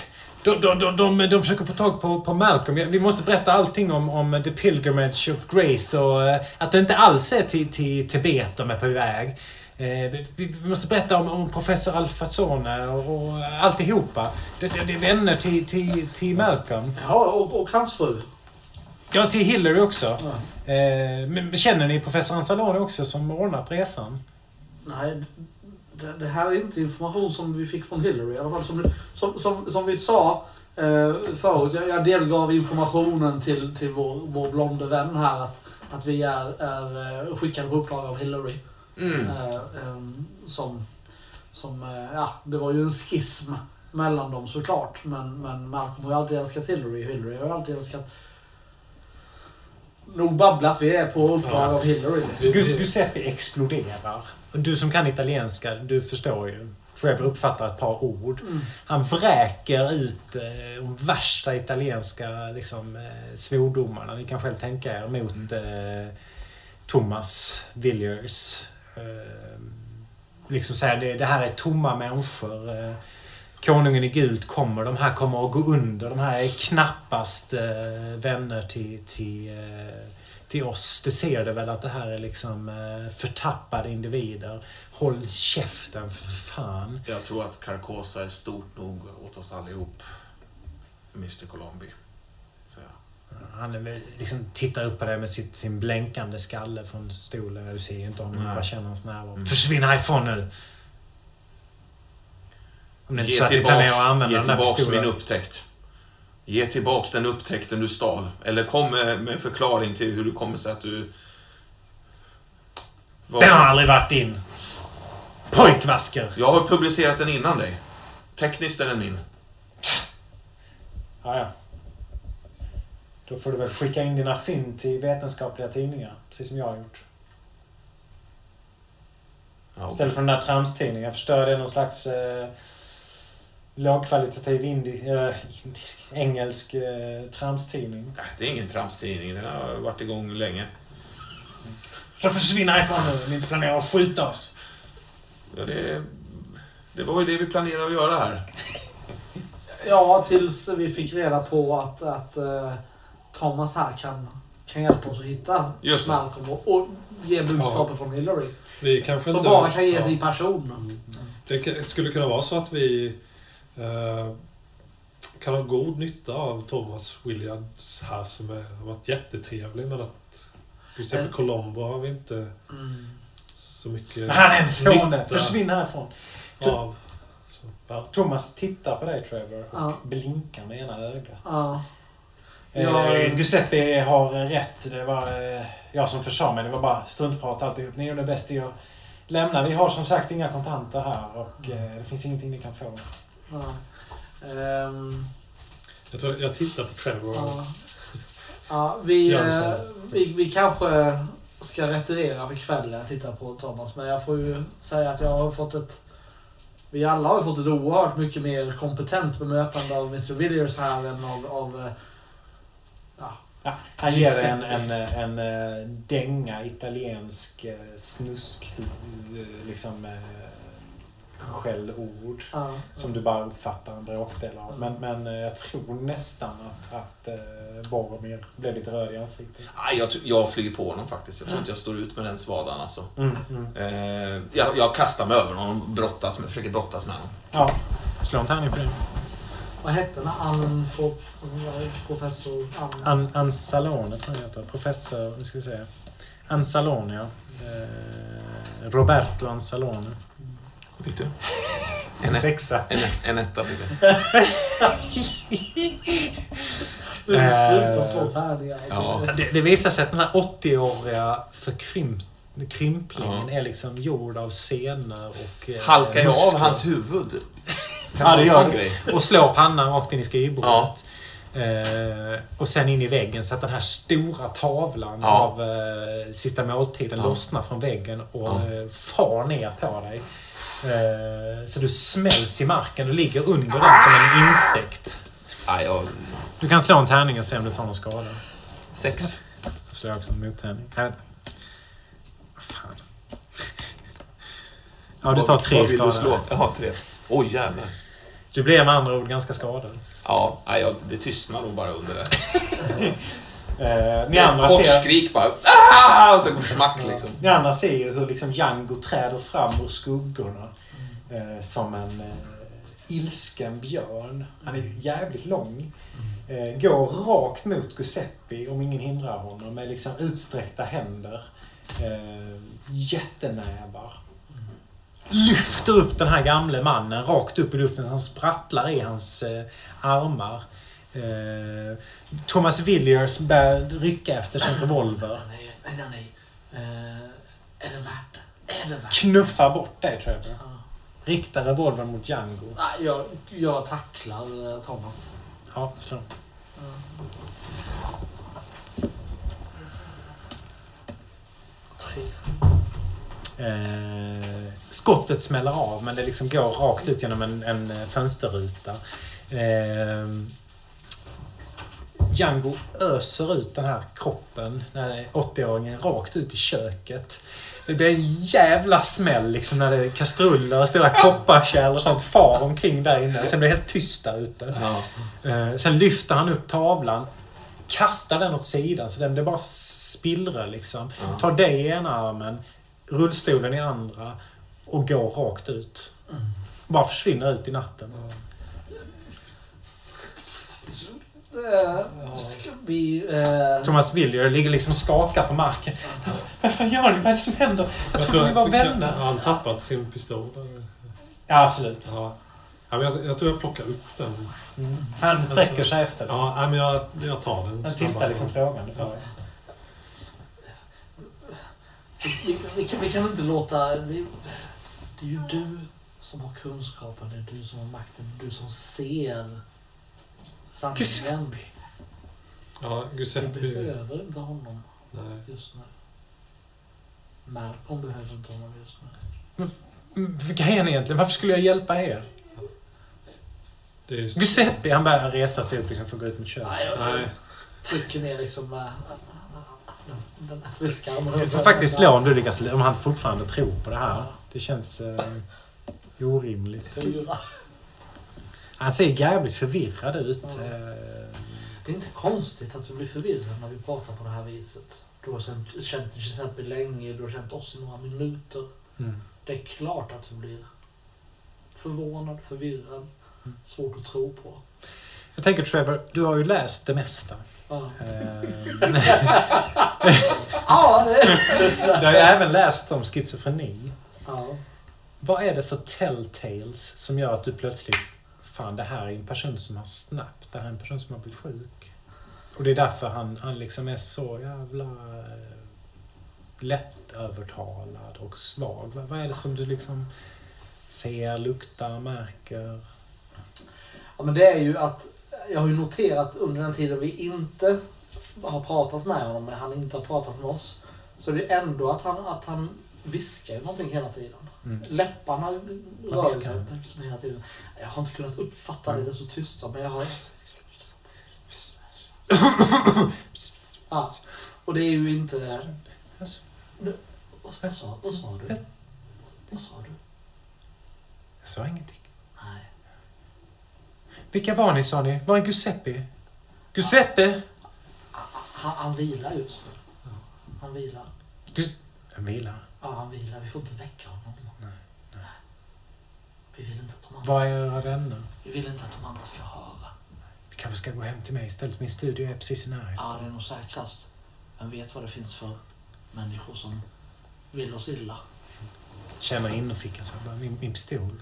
De, de, de, de, de försöker få tag på, på Malcolm. Vi måste berätta allting om, om The Pilgrimage of Grace och eh, att det inte alls är till, till Tibet de är på väg. Eh, vi, vi måste berätta om, om professor Alfazone och, och alltihopa. Det, det, det är vänner till, till, till Malcolm. Ja, och, och hans fru. Ja, till Hillary också. Ja. Eh, men känner ni professor Anzalone också som ordnat resan? Nej, det, det här är inte information som vi fick från Hillary. I alla fall som, som, som, som vi sa eh, förut. Jag, jag delgav informationen till, till vår, vår blonde vän här att, att vi är, är eh, skickade på uppdrag av Hillary. Mm. Eh, ehm, som, som eh, ja, det var ju en schism mellan dem såklart. Men, men Malcolm har ju alltid älskat Hillary. Hillary har ju alltid älskat... Nog babblat, vi är på uppdrag Ja. av Hillary. Gus- Giuseppe exploderar. Du som kan italienska, du förstår ju. Trevor uppfattar ett par ord. Mm. Han vräker ut eh, de värsta italienska liksom, eh, svordomarna. Ni kan själv tänka er mot eh, Thomas Villiers. Eh, liksom säga det, det här är tomma människor. Eh, konungen i gult kommer. De här kommer att gå under. De här är knappast eh, vänner till, till, eh, till oss. Det ser det väl att det här är liksom eh, förtappade individer. Håll käften för fan. Jag tror att Carcosa är stort nog åt oss allihop. Mr Colombi. Så ja. Han liksom tittar upp på dig med sitt, sin blänkande skalle från stolen. Du ser ju inte honom, du bara känner hans närvaro. Mm. Försvinn härifrån nu! Om det inte är Ge så att vi tillbaks, planerar att använda ge den där tillbaks pistolen. min upptäckt. Ge tillbaks den upptäckten du stal. Eller kom med, med en förklaring till hur det kommer sig att du... Vad- Den har aldrig varit din! Pojkvasker! Jag har publicerat den innan dig. Tekniskt är den min. Ja, ja. Då får du väl skicka in dina fynd till vetenskapliga tidningar. Precis som jag har gjort. Ja, Istället för den där tramstidningen. Jag förstår det någon slags eh, lågkvalitativ indi, eller indisk, engelsk eh, tramstidning. Nej, Det är ingen tramstidning. Den har varit igång länge. Så försvinn härifrån nu om ni inte planerar att skjuta oss. Ja, det, det var ju det vi planerade att göra här. Ja, tills vi fick reda på att, att eh, Thomas här kan, kan hjälpa oss att hitta Just det. Malcolm och, och ge budskapet från Hillary. Vi kanske Som inte... bara kan ges ja. i person. Det k- skulle kunna vara så att vi kan ha god nytta av Thomas Williams här som är, har varit jättetrevlig men att Giuseppe Men- Colombo har vi inte Mm. så mycket Men han är en fåne. nytta Försvinn härifrån. av. Så, ja. Thomas tittar på dig Trevor och Ja. blinkar med ena ögat. Ja. Eh, Ja. Giuseppe har eh, rätt. Det var eh, jag som försa mig. Det var bara struntprat alltihop. Ni gjorde bäst i att lämna. Vi har som sagt inga kontanter här och eh, det finns ingenting ni kan få. Ja. Ehm, Jag, tror, jag tittar på Trevor. ja. ja, vi, eh, vi, vi kanske ska retirera för kvällen och titta på Thomas. Men jag får ju säga att jag har fått ett... Vi alla har fått ett oerhört mycket mer kompetent bemötande av Mr. Villiers här än av... av eh, Ja, han ger en, Giuseppe. en, en, eh, dänga italiensk eh, snusk liksom skällord. ja, Som du bara uppfattar en bråkdel av. Men, men eh, jag tror nästan att, att eh, Boromir blev lite röd i ansiktet. Nej, jag, jag flyger på honom faktiskt. Jag tror inte jag står ut med den svadan alltså. Mm, mm. Eh, jag, jag kastar mig över honom och brottas med, försöker brottas med honom. Ja, slå en tärning på det. Vad hette den? Ann. Professor Ann... An, Ansalone tror jag han heter. Professor, nu ska vi se. Ansalone, ja. Eh, Roberto Ansalone. Fick du? En sexa. En, en etta fick jag. Tärningar. Ja. Det, det visar sig att den här 80-åriga förkrymp, krymplingen är liksom gjord av senor och eh, Halkar ju av hans huvud. Ja, det gör det. grej. Och slår pannan rakt in i skrivbordet. Ja. Eh, och sen in i väggen så att den här stora tavlan Ja. av eh, Sista måltiden Ja. lossnar från väggen och Ja. eh, far ner på dig. Eh, så du smälls i marken. Du ligger under den som en insekt. Jag... Du kan slå en tärning och se om du tar någon skada. Sex. Jag slår också en mottärning. Jag vet inte. Vad fan. Ja, du tar Vad- tre Vad vill skador. du slå? Jaha, tre. Oj, jävlar. Du blir med andra ord ganska skadad. Ja, nej, det tystnar nog bara under det. Eh, ni, Ett andra kort ser, skrik bara. Ah! Och så smack liksom. ni andra ser ju hur liksom Django träder fram ur skuggorna. Eh, som en eh, ilsken björn. Han är jävligt lång. Eh, går rakt mot Giuseppe om ingen hindrar honom med liksom utsträckta händer. Eh, jättenävar. Lyfter upp den här gamle mannen rakt upp i luften. Han sprattlar i hans eh, armar. Eh, Thomas Villiers börjar rycka efter sin revolver. Nej, nej, nej. är det värt det? Är det värt det? Knuffar bort dig, Trevor. Ja. Riktar revolvern mot Django. Nej, jag, jag tacklar eh, Thomas. Ja, slå. Tre. Eh, skottet smäller av, men det liksom går rakt ut genom en, en eh, fönsterruta. Eh, Django öser ut den här kroppen, den här 80-åringen, rakt ut i köket. Det blir en jävla smäll liksom när det är kastruller och stora kopparkärl och sånt far omkring där inne. Sen blir det helt tyst där ute. Ja. Eh, sen lyfter han upp tavlan, kastar den åt sidan så den blir bara spillror liksom. Ja. Tar dig i ena armen, rullstolen i andra och går rakt ut. Bara försvinner ut i natten. Eh, ska vi... Eh, Thomas Willier ligger liksom och skakar på marken. Vad fan gör ni? Vad är det som händer? Jag, trodde vi var vänner. Har han tappat sin pistol? Ja, absolut. Ja. Ja, men jag, jag tror jag plockar upp den. Mm. Han sträcker sig efter dig. Ja, men jag, jag tar den. Han tittar liksom frågande på dig. vi, vi, kan, vi kan inte låta... Vi, det är ju du som har kunskapen, det är du som har makten, det är du som ser sanningen. Giuseppe. Ja, Vi Giuseppe... behöver inte honom Nej. just nu. Malcolm behöver inte honom just nu. Vilka är ni egentligen? Varför skulle jag hjälpa er? Det är. Giuseppe, han börjar resa sig upp liksom för att gå ut mot köket. Nej, jag Nej. trycker ner liksom äh, den, den här friska armen. Du får faktiskt slå om du lyckas, om han fortfarande tror på det här. Ja. Det känns eh, orimligt. Fyra. Han ser jävligt förvirrad ut. Ja. Det är inte konstigt att du blir förvirrad när vi pratar på det här viset. Du har känt, till exempel länge, du har känt oss i några minuter. mm. Det är klart att du blir förvånad, förvirrad, Mm. svårt att tro på. Jag tänker Trevor, du har ju läst det mesta. Ja, Eh, ja det... du har ju även läst om schizofreni. ja. Vad är det för telltales som gör att du plötsligt Fan, det här är en person som har snabbt. Det här är en person som har blivit sjuk. Och det är därför han, han liksom är så jävla eh, lättövertalad och svag. Vad, vad är det som du liksom ser, luktar, märker? ja, men det är ju att jag har ju noterat under den tiden vi inte har pratat med honom, men han inte har pratat med oss, så det är ändå att han, att han viskar ju någonting hela tiden. Mm. Läpparna rör sig han? liksom hela tiden. Jag har inte kunnat uppfatta det, det är så tysta, men jag har... Ja, och det är ju inte... Nu, vad, sa, vad sa du? Vad sa du? Jag sa ingenting. Nej. Vilka var ni sa ni? Var är Giuseppe? Giuseppe! Han, han vilar just nu. Han vilar. Gus- Han vilar. Ja, han vilar. Vi får inte väcka honom. Nej, nej. Vi vill inte att de andra, Var är era vänner? vi vill inte att de andra ska höra. Vi kanske ska gå hem till mig istället. Min studio är precis i närheten. Ja, det är nog säkrast. Vem vet vad det finns för människor som vill oss illa. Känner innerfickan så bara, min, min pistol.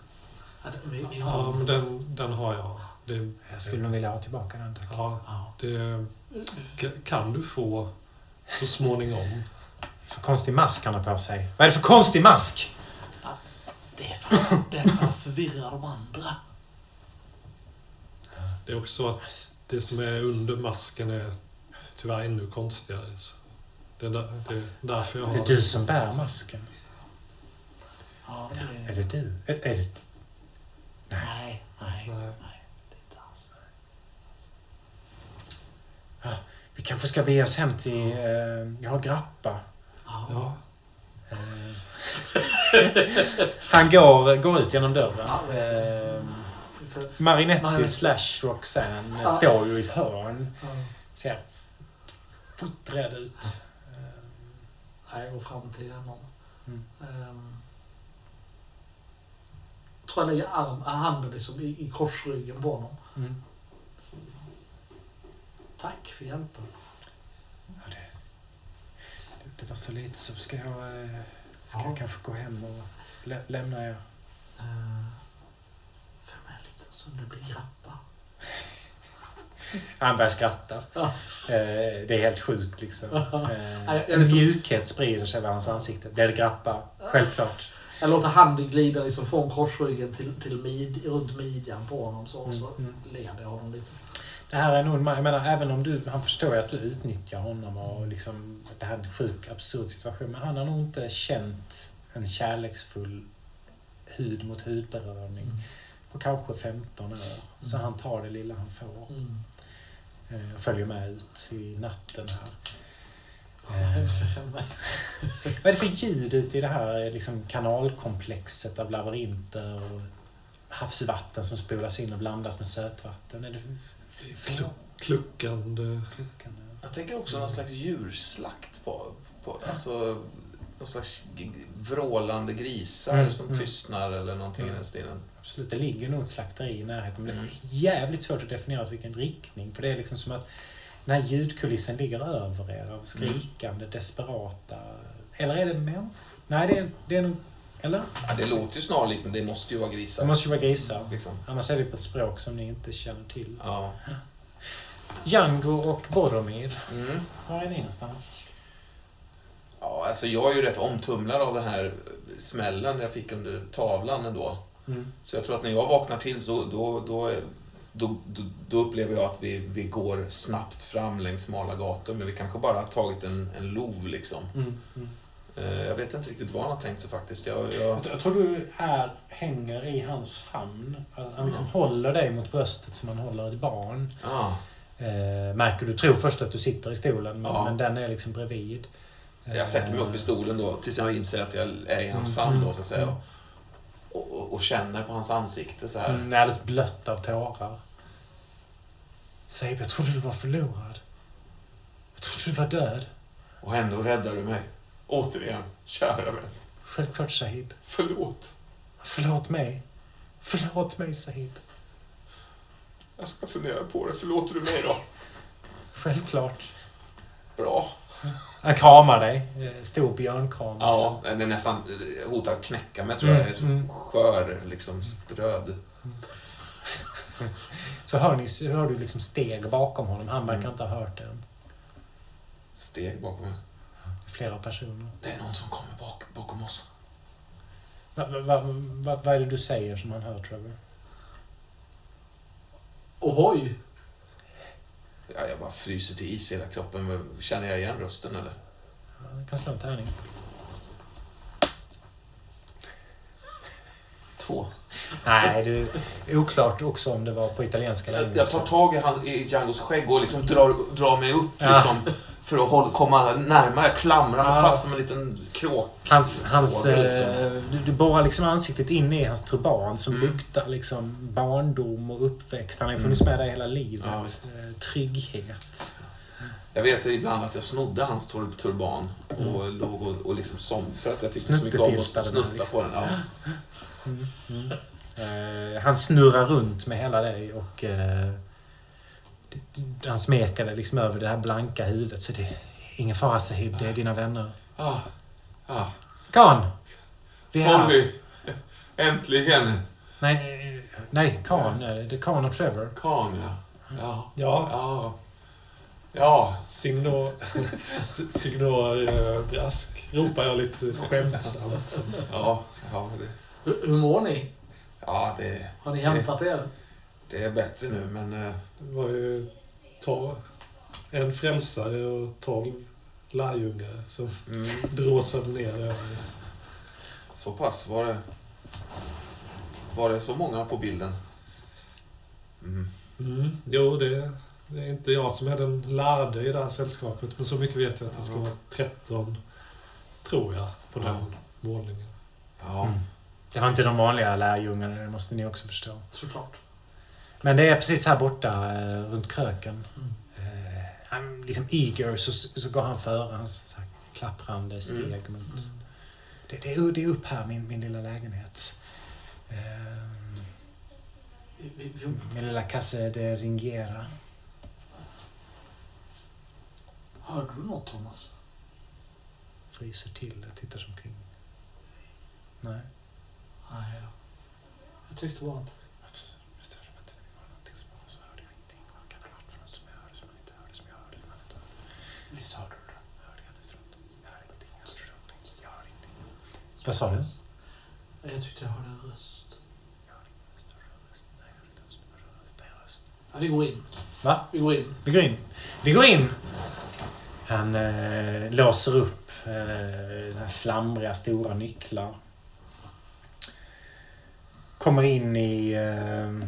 Ja, det- vi, vi Ja, har... men den, den har jag. Det Jag skulle nog vilja ha tillbaka den tack. Ja, Ja. det ka- kan du få så småningom. För konstig mask han har på sig. Vad är det för konstig mask? Det är för, det är för att förvirra de andra. Det är också så att det som är under masken är tyvärr ännu konstigare. Så det, är där, det är därför jag har... Det är du som bär masken. Ja, Är det, det du? Är, är det... nej, nej, Nej. nej. Det är inte alls. Vi kanske ska bege oss hem till... Eh, jag har grappa. Ja. Eh, han går, går ut genom dörren. Eh, Marinetti Nej. slash Roxanne Ja. står ju i ett hörn. ja. Ser putträdd ut. Jag går fram till honom. Mm. Ehm, tror jag lägger arm, handen liksom i, i korsryggen på honom. mm. Tack för hjälpen. Det, var så lite så ska jag, eh, ska Ja. jag kanske gå hem och lä, lämna er. Uh, för mig en liten stund, det blir grappa. Han börjar skratta. Ja. Eh, det är helt sjukt liksom. Ja, en liksom- mjukhet sprider sig över hans ansikte. Blir det grappa? Självklart. Jag låter handen glida liksom från korsryggen till, till mid, runt midjan på honom så, Mm, så mm. leder jag honom lite. Det här är en ond man. Jag menar, även om du... Han förstår ju att du utnyttjar honom och liksom... Det här är en sjuk, absurd situation. Men han har nog inte känt en kärleksfull hud mot hudberöring Mm. på kanske 15 år. Så han tar det lilla han får. Mm. Eh, och följer med ut i natten här. Jag mig. Vad är det för ljud ute i det här liksom, kanalkomplexet av labyrinter och havsvatten som spolas in och blandas med sötvatten? Är det det är klu, kluckande. kluckande? Jag tänker också någon slags djurslakt på, på alltså någon slags vrålande grisar Mm, som mm. tystnar eller någonting i Mm. den stilen. Absolut, det ligger nog ett slakteri i närheten. Men det Mm. är jävligt svårt att definiera åt vilken riktning. För det är liksom som att den här ljudkulissen ligger över er av skrikande, desperata... Eller är det människor? Nej, det är, det är nog... Eller? Ja, det låter ju snarlikt, men det måste ju vara grisar. Det måste ju vara grisar. Liksom. Annars är vi på ett språk som ni inte känner till. Ja. Django och Boromir. Mm. Var är ni någonstans? ja, alltså jag är ju rätt omtumlad av den här smällen jag fick under tavlan ändå. Mm. Så jag tror att när jag vaknar till så då, då, då, då, då upplever jag att vi, vi går snabbt fram längs smala gator, men vi kanske bara har tagit en, en lov liksom. Mm. Mm. Eh, Jag vet inte riktigt vad han har tänkt sig faktiskt. Jag, jag, Jag, tror du är, hänger i hans famn. Alltså, Han liksom håller dig mot bröstet som man håller ett barn. ah, Eh, märker du tror först att du sitter i stolen, men, Ja. men den är liksom bredvid. jag sätter mig upp i stolen då tills jag inser att jag är i hans Mm, famn då, mm, så att säga. mm. Och, och, och känner på hans ansikte så här. Mm, alldeles blött av tårar. Saib, jag trodde du var förlorad. Jag trodde du var död. Och ändå räddar du mig. Återigen, kära vän. Självklart Sahib. Förlåt. Förlåt mig. Förlåt mig Sahib. Jag ska fundera på det. Förlåter du mig då? Självklart. Bra. Han kramar dig. Eh, Stor björnkram. Ja, den är nästan hotar att knäcka mig tror jag. Jag är så Mm, mm. skör, liksom spröd. Så hör, ni, hör du liksom steg bakom honom. Han verkar Mm. inte ha hört det än. Steg bakom mig. Flera personer. Det är någon som kommer bak, bakom oss. Va, va, va, va, vad är det du säger som han hör, Trevor? Ohoj! Ja, jag bara fryser till is i hela kroppen. Men Känner jag igen rösten eller? Ja, Jag kan slå en tärning. Två. Nej, det är oklart också om det var på italienska eller Jag, jag tar engelska. tag i, han, i Djangos skägg och liksom drar, drar mig upp Ja. Liksom, för att hålla, komma närmare. Mig Ja. fast som en liten kråk. Hans, hans, Fågel, eh, du, du borrar liksom ansiktet in i hans turban som Mm. luktar liksom barndom och uppväxt. Han har ju Mm. funnits med dig hela livet. Ja. Eh, Trygghet. Jag vet ibland att jag snodde hans tur- turban och låg och, och liksom som för att jag tyckte så mycket om att snutta liksom. på den. Ja. Mm. Mm. Eh, han snurrar runt med hela dig och d- han smeker dig liksom över det här blanka huvudet. Så det är ingen fara Sahib, det är dina vänner. Ah, ah. Gan! Vi är här. Äntligen! Nej, nej Khan. Det är Khan och Trevor. Khan, ja. Ja. Ja, Ja. Ja. Signor, signor eh, Brask ropar jag lite skämtsamt. Ja. ja, det, Hur, hur mår ni? ja det, Har ni hämtat er? Det är bättre nu, men... eh, Det var ju to- en frälsare och tolv lärjungar som Mm, dråsade ner över. så pass var det. Var det så många på bilden? Mm. Mm, jo, det, det är inte jag som är den lärde i det här sällskapet, men så mycket vet jag att det ska vara 13, tror jag, på den Ja. målningen. Ja. Mm. Det var inte de vanliga lärjungarna, det måste ni också förstå. Såklart. Men det är precis här borta, eh, runt kröken. Mm. Han liksom eager, så, så går han före hans klapprande steg Mm. mot... Det, det, är, det är upp här, min, min lilla lägenhet. Eh, min lilla Casa de Ringiera. hörde du något Thomas? Fryser till och tittar omkring. Nej. Nej, ja. Jag tyckte bara att... Visst hörde du det? Vad sa du? Jag tyckte jag hörde en röst. Ja, vi går in. Va? Vi går in. Vi går in. Vi går in! Han eh, låser upp eh, den här slamriga stora nycklar. Kommer in i... Eh,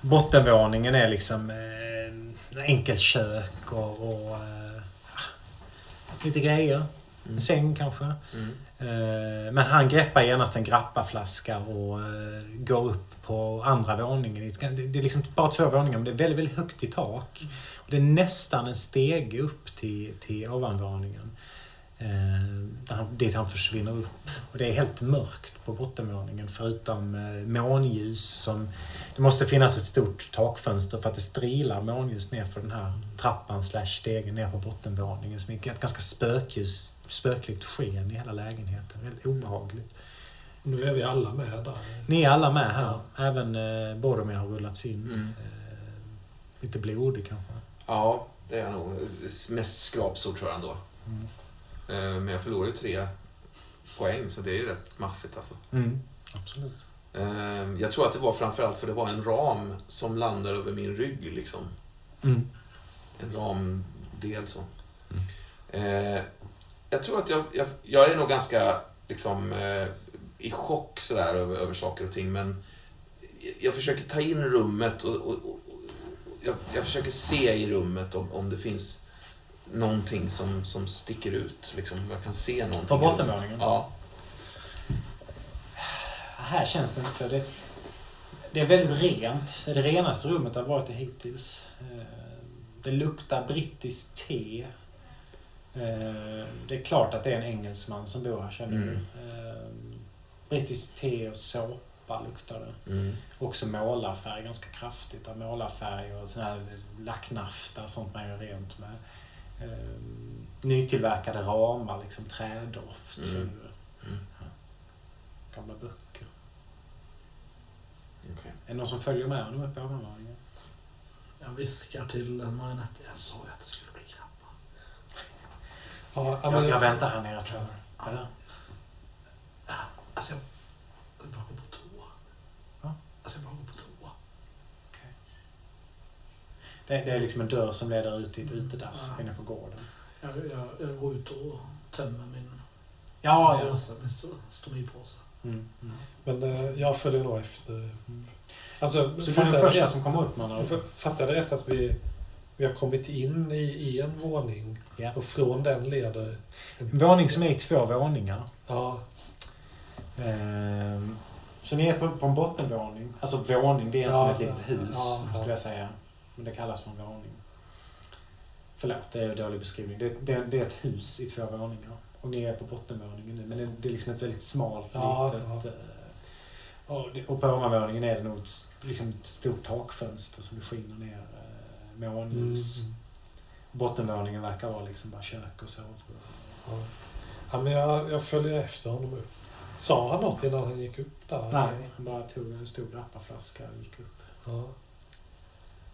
bottenvåningen är liksom eh, enkelt kök och, och eh, lite grejer. Mm. Säng kanske. Mm. Eh, Men han greppar genast en grappaflaska och eh, går upp på andra våningen. Det är liksom bara två våningar men det är väldigt, väldigt högt i tak. Och det är nästan en stege upp till, till ovanvåningen. Eh, dit han försvinner upp. Och det är helt mörkt på bottenvåningen förutom eh, månljus som... Det måste finnas ett stort takfönster för att det strilar månljus ner för den här trappan slash stegen ner på bottenvåningen som är ett ganska spökljus, spökligt sken i hela lägenheten. Väldigt obehagligt. Nu är vi alla med där. Ni är alla med här. Även eh, Boromir har rullats in. Mm. Eh, lite blodig kanske. Ja, det är nog mest skrapsår tror jag ändå. Mm. Eh, Men jag förlorade ju tre poäng, så det är ju rätt maffigt alltså. Mm. Absolut. Eh, Jag tror att det var framförallt för det var en ram som landade över min rygg liksom. Mm. En ramdel så. Eh, Jag tror att jag, jag, jag är nog ganska liksom i chock sådär över, över saker och ting, men jag försöker ta in rummet och, och, och jag, jag försöker se i rummet om, om det finns någonting som, som sticker ut. Liksom, jag kan se någonting. På bottenvåningen? Ja. Här känns det inte så. Det, det är väldigt rent. Det är det renaste rummet jag har varit i hittills. Eh, Det luktar brittiskt te. Eh, Det är klart att det är en engelsman som bor här, känner Mm. du. Eh, Brittiskt te och såpa luktar det. Mm. Också målarfärg ganska kraftigt. Av målarfärg och sån här lacknafta, sånt man gör rent med. Eh, nytillverkade ramar, liksom trädoft. Mm. du. Mm. Ja. Gamla böcker. Okej. Är det någon som följer med honom upp på ovanvåningen? Jag viskar till Marinette. Jag sa ju att det skulle bli grabbar. Ja, ja, Jag, men, jag väntar här nere, Trevor. Eller? Alltså, jag... Jag bara går på toa. Va? Alltså, jag bara går på toa. Det, det är liksom en dörr som leder ut i ett utedass Ja. inne på gården. Jag, jag, jag går ut och tömmer min Ja, ja. påse, min sto- stomipåse. Mm. Mm. men eh, jag följer nog efter. Alltså, Så du är den första rätt- som kommer upp med honom? Fattar jag rätt att vi, vi har kommit in i, i en våning Ja. och från den leder... En våning som är i två våningar. Ja, Ehm, Så ni är på, på en bottenvåning. Alltså våning, det är egentligen Ja, ett litet hus ja, ja. skulle jag säga. Men det kallas för en våning. Förlåt, det är en dålig beskrivning. Det, det, det är ett hus i två våningar. Och ni är på bottenvåningen nu. Men det, det är liksom ett väldigt smalt, Ja, litet... ja. eh, Och, och på ovanvåningen är det nog ett, liksom ett stort takfönster som skiner ner eh, månljus. Mm. Bottenvåningen verkar vara liksom bara kök och sovrum. ja. ja men jag, jag följer efter honom upp. Sa han något innan han gick upp där? Nej, han bara tog en stor grapparflaska och gick upp. Ja.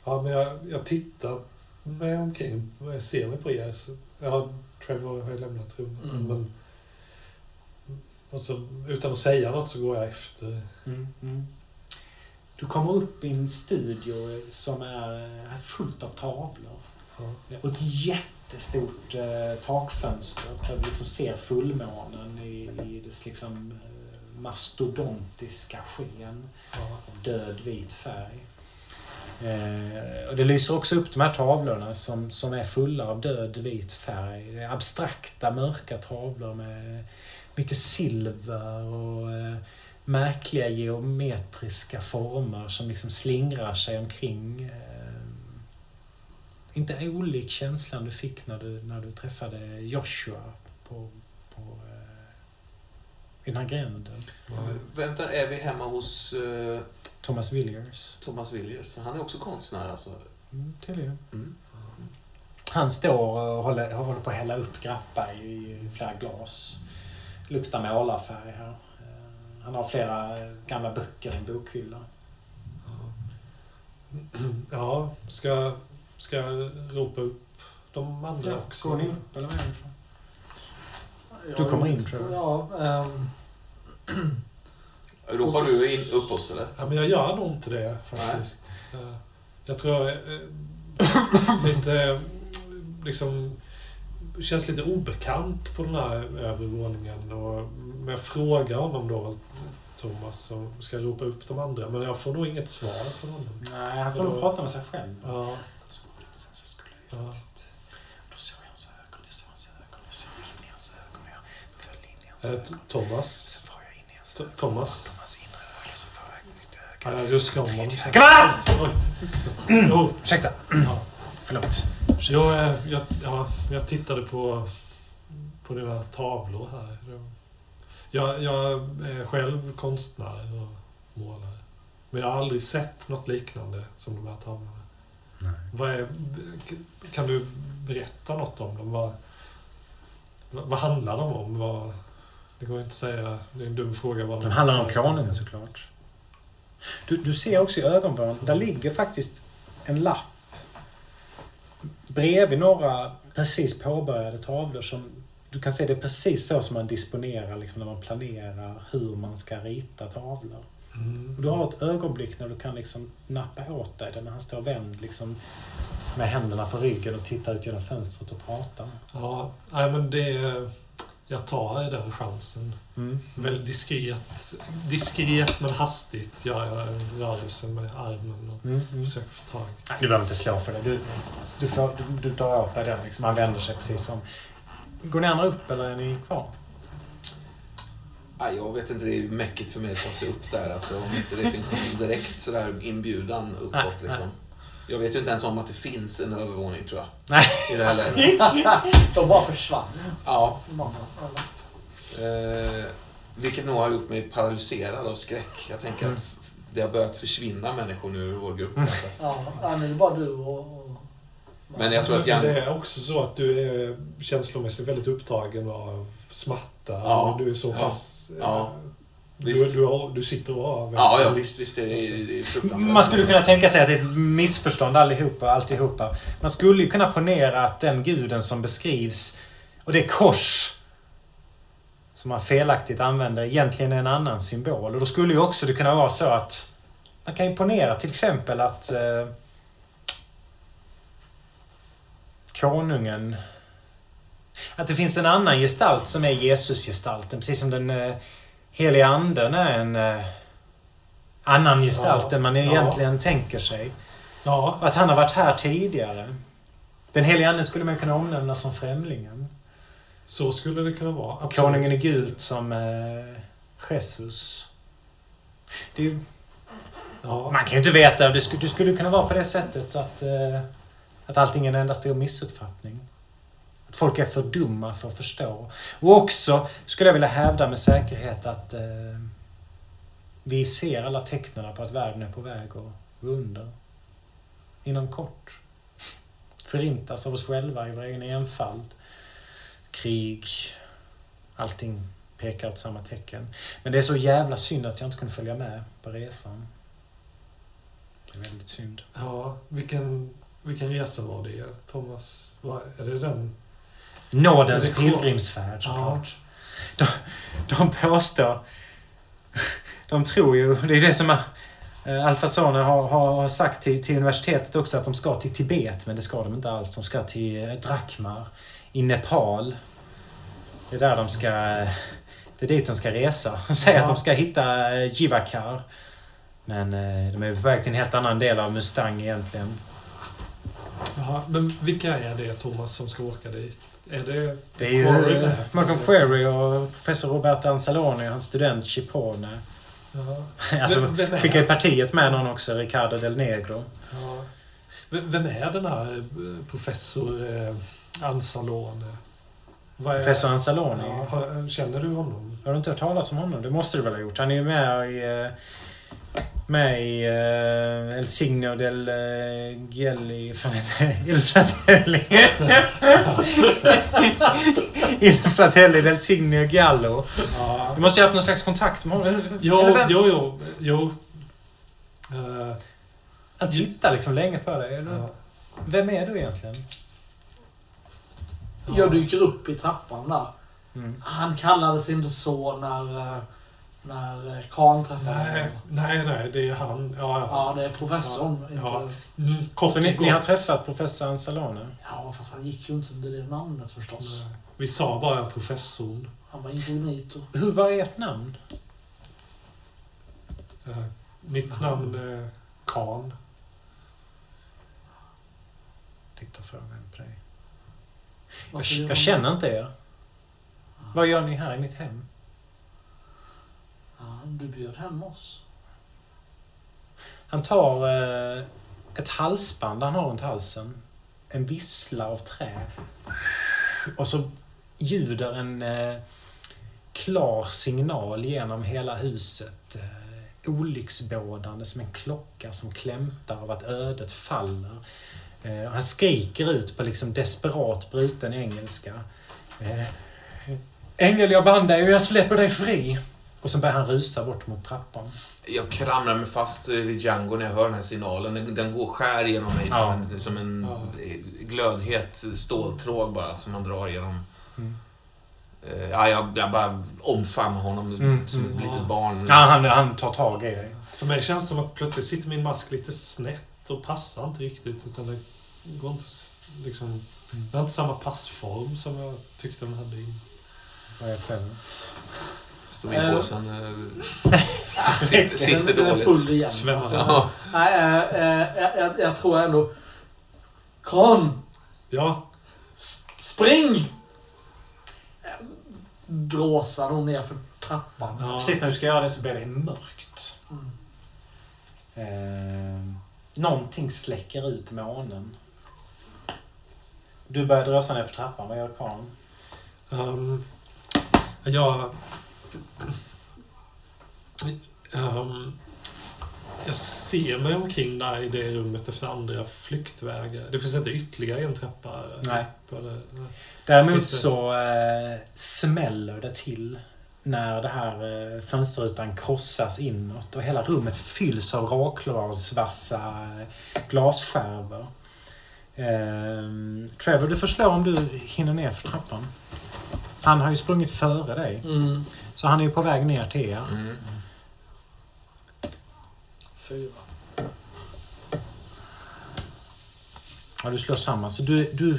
Ja, men jag, jag tittar mig omkring och jag ser mig på er. Så, ja, Trevor har ju lämnat rummet. Mm. Men, och så, utan att säga något så går jag efter. Mm, Du kommer upp i en studio som är fullt av tavlor. Ja. Och ett jättestort eh, takfönster där du liksom ser fullmånen i, i dess liksom, eh, mastodontiska sken Ja. av död vit färg. Eh, och det lyser också upp de här tavlorna som, som är fulla av död vit färg. Det är abstrakta mörka tavlor med mycket silver och eh, märkliga geometriska former som liksom slingrar sig omkring. Eh, inte olik känslan du fick när du, när du träffade Joshua på, på, eh, i den här gränden. Ja. Vänta, är vi hemma hos eh, Thomas Villiers. Thomas Williers? Han är också konstnär alltså? Mm, tydligen. Mm. Han står och håller, håller på att hälla upp grappa i flera glas. Luktar målarfärg här. Eh, Han har flera gamla böcker i en bokhylla. Ja, ska, ska jag ropa upp de andra också? Går ni upp eller vad är det Du kommer in, tror jag. Ja, ehm, Ropar du in upp oss eller? Ja, men jag gör nog inte det faktiskt. Jag, jag tror jag är eh, lite, eh, liksom, känns lite obekant på den här övervåningen. Och, men jag frågar honom då, Thomas, om ska jag ropa upp de andra? Men jag får nog inget svar från honom. Nej, han står och pratar med sig själv. Ja, Så skulle Ja. jag faktiskt... Då såg jag hans ögon, jag såg hans ögon, jag såg in i hans ögon och jag föll in i hans eh, ögon. T- Thomas. Jag T-. Thomas. Om hans inre öga så får jag ett nytt Ja, öga. jag ruskar om honom. Jo, Ursäkta. ja. Förlåt. Jo, eh, jag, ja, jag tittade på, på dina tavlor här. Jag, jag är själv konstnär och målare. Men jag har aldrig sett något liknande som de här tavlorna. Är, kan du berätta något om dem? Vad, vad, vad handlar de om? Vad, det går inte att säga. Det är en dum fråga. Vad De handlar om konungen såklart. Du, du ser också i ögonvrån, där ligger faktiskt en lapp bredvid några precis påbörjade tavlor som du kan se det är precis så som man disponerar liksom, när man planerar hur man ska rita tavlor. Mm. Och du har ett ögonblick när du kan liksom nappa åt dig den när han står vänd liksom, med händerna på ryggen och tittar ut genom fönstret och pratar. Ja, nej, men det... Jag tar den chansen. Mm. Väldigt diskret, diskret men hastigt gör jag en rörelse med armen och Mm. Mm. försöker få tag. Nej, Du behöver inte slå för det. Du, du, får, du, du drar åt dig den. Liksom. Han vänder sig precis som... Går ni andra upp eller är ni kvar? Nej, jag vet inte, det är mäckigt för mig att ta sig upp där. Alltså, om inte det finns en direkt sådär inbjudan uppåt. Nej, Liksom. Jag vet ju inte ens om att det finns en övervåning, tror jag. Nej. I det här läget. de bara försvann. Ja. Många? Eh, vilket nog har gjort mig paralyserad av skräck. Jag tänker Mm. att det har börjat försvinna människor nu ur vår grupp. kanske. Ja, ja, nu är det bara du och... och Men jag tror att Men Jan... det är också så att du är känslomässigt väldigt upptagen av smärta. Ja. Du är så Ja. pass... eh, Ja. Du, du, har, du sitter och har... Ja, ja visst, visst det är det är fruktansvärt. Man skulle kunna tänka sig att det är ett missförstånd allihopa, alltihopa. Man skulle ju kunna ponera att den guden som beskrivs och det kors som man felaktigt använder egentligen är en annan symbol. Och då skulle ju också det kunna vara så att man kan ju ponera till exempel att eh, konungen att det finns en annan gestalt som är Jesusgestalten. Precis som den eh, heliga anden är en eh, annan gestalt Ja, än man ja. egentligen tänker sig. Ja, att han har varit här tidigare. Den heliga anden skulle man kunna omnämna som främlingen. så skulle det kunna vara. Absolut. Konungen i gult som eh, Jesus. Det är Ja. man kan ju inte veta. Det skulle, det skulle kunna vara på det sättet att, eh, att allting är en enda stor missuppfattning. Att folk är för dumma för att förstå. Och också skulle jag vilja hävda med säkerhet att eh, vi ser alla tecknen på att världen är på väg att gå under. Inom kort. Förintas av oss själva i vår egen enfald. Krig. Allting pekar åt samma tecken. Men det är så jävla synd att jag inte kunde följa med på resan. Det är väldigt synd. Ja, vilken, vilken resa var det, Thomas? var Är det den? Nådens pilgrimsfärd såklart. De, de påstår... De tror ju... Det är det som Alfa Soner har, har, har sagt till, till universitetet också att de ska till Tibet, men det ska de inte alls. De ska till eh, Drakmar i Nepal. Det är där de ska... Det är dit de ska resa. De säger Ja. att de ska hitta eh, Jivakar. Men eh, de är på väg till en helt annan del av Mustang egentligen. Jaha, men vilka är det, Thomas, som ska åka dit? Är det... Det är ju Quarry eh, där? Malcolm Query och professor Roberto Anzalone och hans student Chipone. Ja. Alltså, Vem- skickar i partiet med någon också, Ricardo Del Negro. Ja. Vem är den här eh, professor eh, Ansalone? Vad är- Professor Anzalone. Ja, känner du honom? Har du inte hört talas om honom? Det måste du väl ha gjort? Han är ju med i... Med i uh, El Signo del uh, Gelli... Fan heter det? Il Fratelli. Il Fratelli del Signo Giallo. Ja. Du måste ju ha haft någon slags kontakt med honom. Jo, jo, jo. jo. Eh, Han tittar liksom länge på dig. eller? ja. Vem är du egentligen? Jag dyker upp i trappan där. Mm. Han kallades inte så när, när eh, Khan träffade Nej, nej, nej, det är han. Ja, ja. Ja, det är professorn. Ja, inte... ja. Mm, kort ni, ni har träffat professor Anzalone? Ja, fast han gick ju inte under det namnet förstås. Nej. Vi sa bara professorn. Han var inkognito. Hur var ert namn? Eh, mitt namn är Khan. Tittar frågan på dig. Jag, jag han? känner inte er. Vad gör ni här i mitt hem? Du bjöd hem oss. Han tar eh, ett halsband han har runt halsen. En vissla av trä. Och så ljuder en eh, klar signal genom hela huset. Eh, olycksbådande som en klocka som klämtar av att ödet faller. Eh, han skriker ut på liksom desperat bruten engelska. Eh, Ängel, jag band dig och jag släpper dig fri. Och så börjar han rusa bort mot trappan. Jag kramrar mig fast vid Django när jag hör den här signalen. Den, den går skär genom mig Ja. som en, som en Ja. glödhet ståltråd bara som man drar genom. Mm. Eh, Ja, jag, jag bara omfamnar honom Mm, som mm, ett ja. litet barn. Ja, han, han tar tag i dig. För mig känns det som att plötsligt sitter min mask lite snett och passar inte riktigt. Utan det går inte liksom... Det har inte samma passform som jag tyckte den hade innan. Vad är själv? Stomipåsen eh, sitter, sitter den, den är dåligt. full igen. Alltså, Ja. nej, eh, eh, jag, jag, jag tror ändå... Khan! Ja, S- Spring! Eh, Dråsar hon ner för trappan. ja. Precis när du ska göra det så blir det mörkt. Mm. Eh, någonting släcker ut månen. Du börjar drösa ner för trappan. Vad gör Karin? Um, jag... Um, jag ser mig omkring där i det rummet efter andra flyktvägar. Det finns inte ytterligare en trappa? Nej. Det, nej. Däremot Finns det- så eh, smäller det till när det här eh, fönsterrutan krossas inåt och hela rummet fylls av rakbladsvassa eh, glasskärvor. Eh, Trevor, du förstår om du hinner ner för trappan. Han har ju sprungit före dig, Mm. Så han är ju på väg ner till er. Mm. Fyra. Ja, du slår samman. Så du, du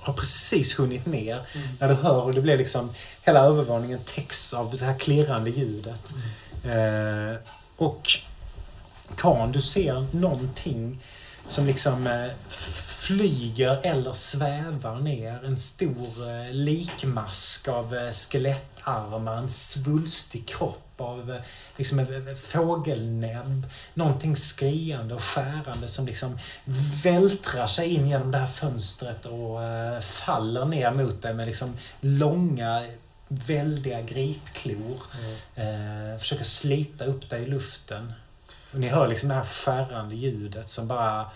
har precis hunnit ner Mm. när du hör och det blir liksom hela övervåningen täcks av det här klirrande ljudet. Eh, och Kan, du ser någonting som liksom eh, flyger eller svävar ner. En stor eh, likmask av eh, skelettarmar, en svulstig kropp av eh, liksom en fågelnäbb. Någonting skriande och skärande som liksom vältrar sig in genom det här fönstret och eh, faller ner mot dig med liksom långa, väldiga gripklor. Eh, försöker slita upp dig i luften. Och ni hör liksom det här skärrande ljudet som bara...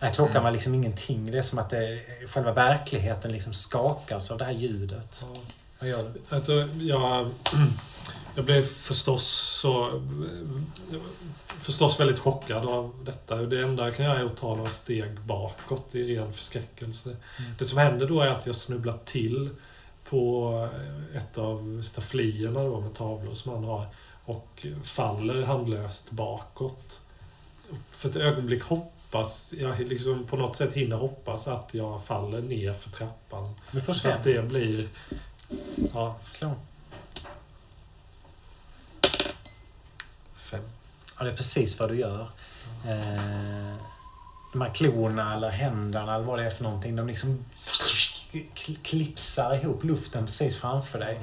Den här klockan Mm. var liksom ingenting. Det är som att det, själva verkligheten liksom skakas av det här ljudet. Ja. Vad gör du? Alltså, jag, jag blev förstås så... Förstås väldigt chockad av detta. Det enda jag kan göra är att ta några steg bakåt i ren förskräckelse. Det som händer då är att jag snubblar till på ett av stafflierna då med tavlor som han har och faller handlöst bakåt. För ett ögonblick hoppas, jag liksom på något sätt hinner hoppas att jag faller ner för trappan. Du får Så att det blir... Ja, Slå. fem. Ja, det är precis vad du gör. Eh, de här klorna eller händerna eller vad det är för någonting. De liksom kl- klipsar ihop luften precis framför dig.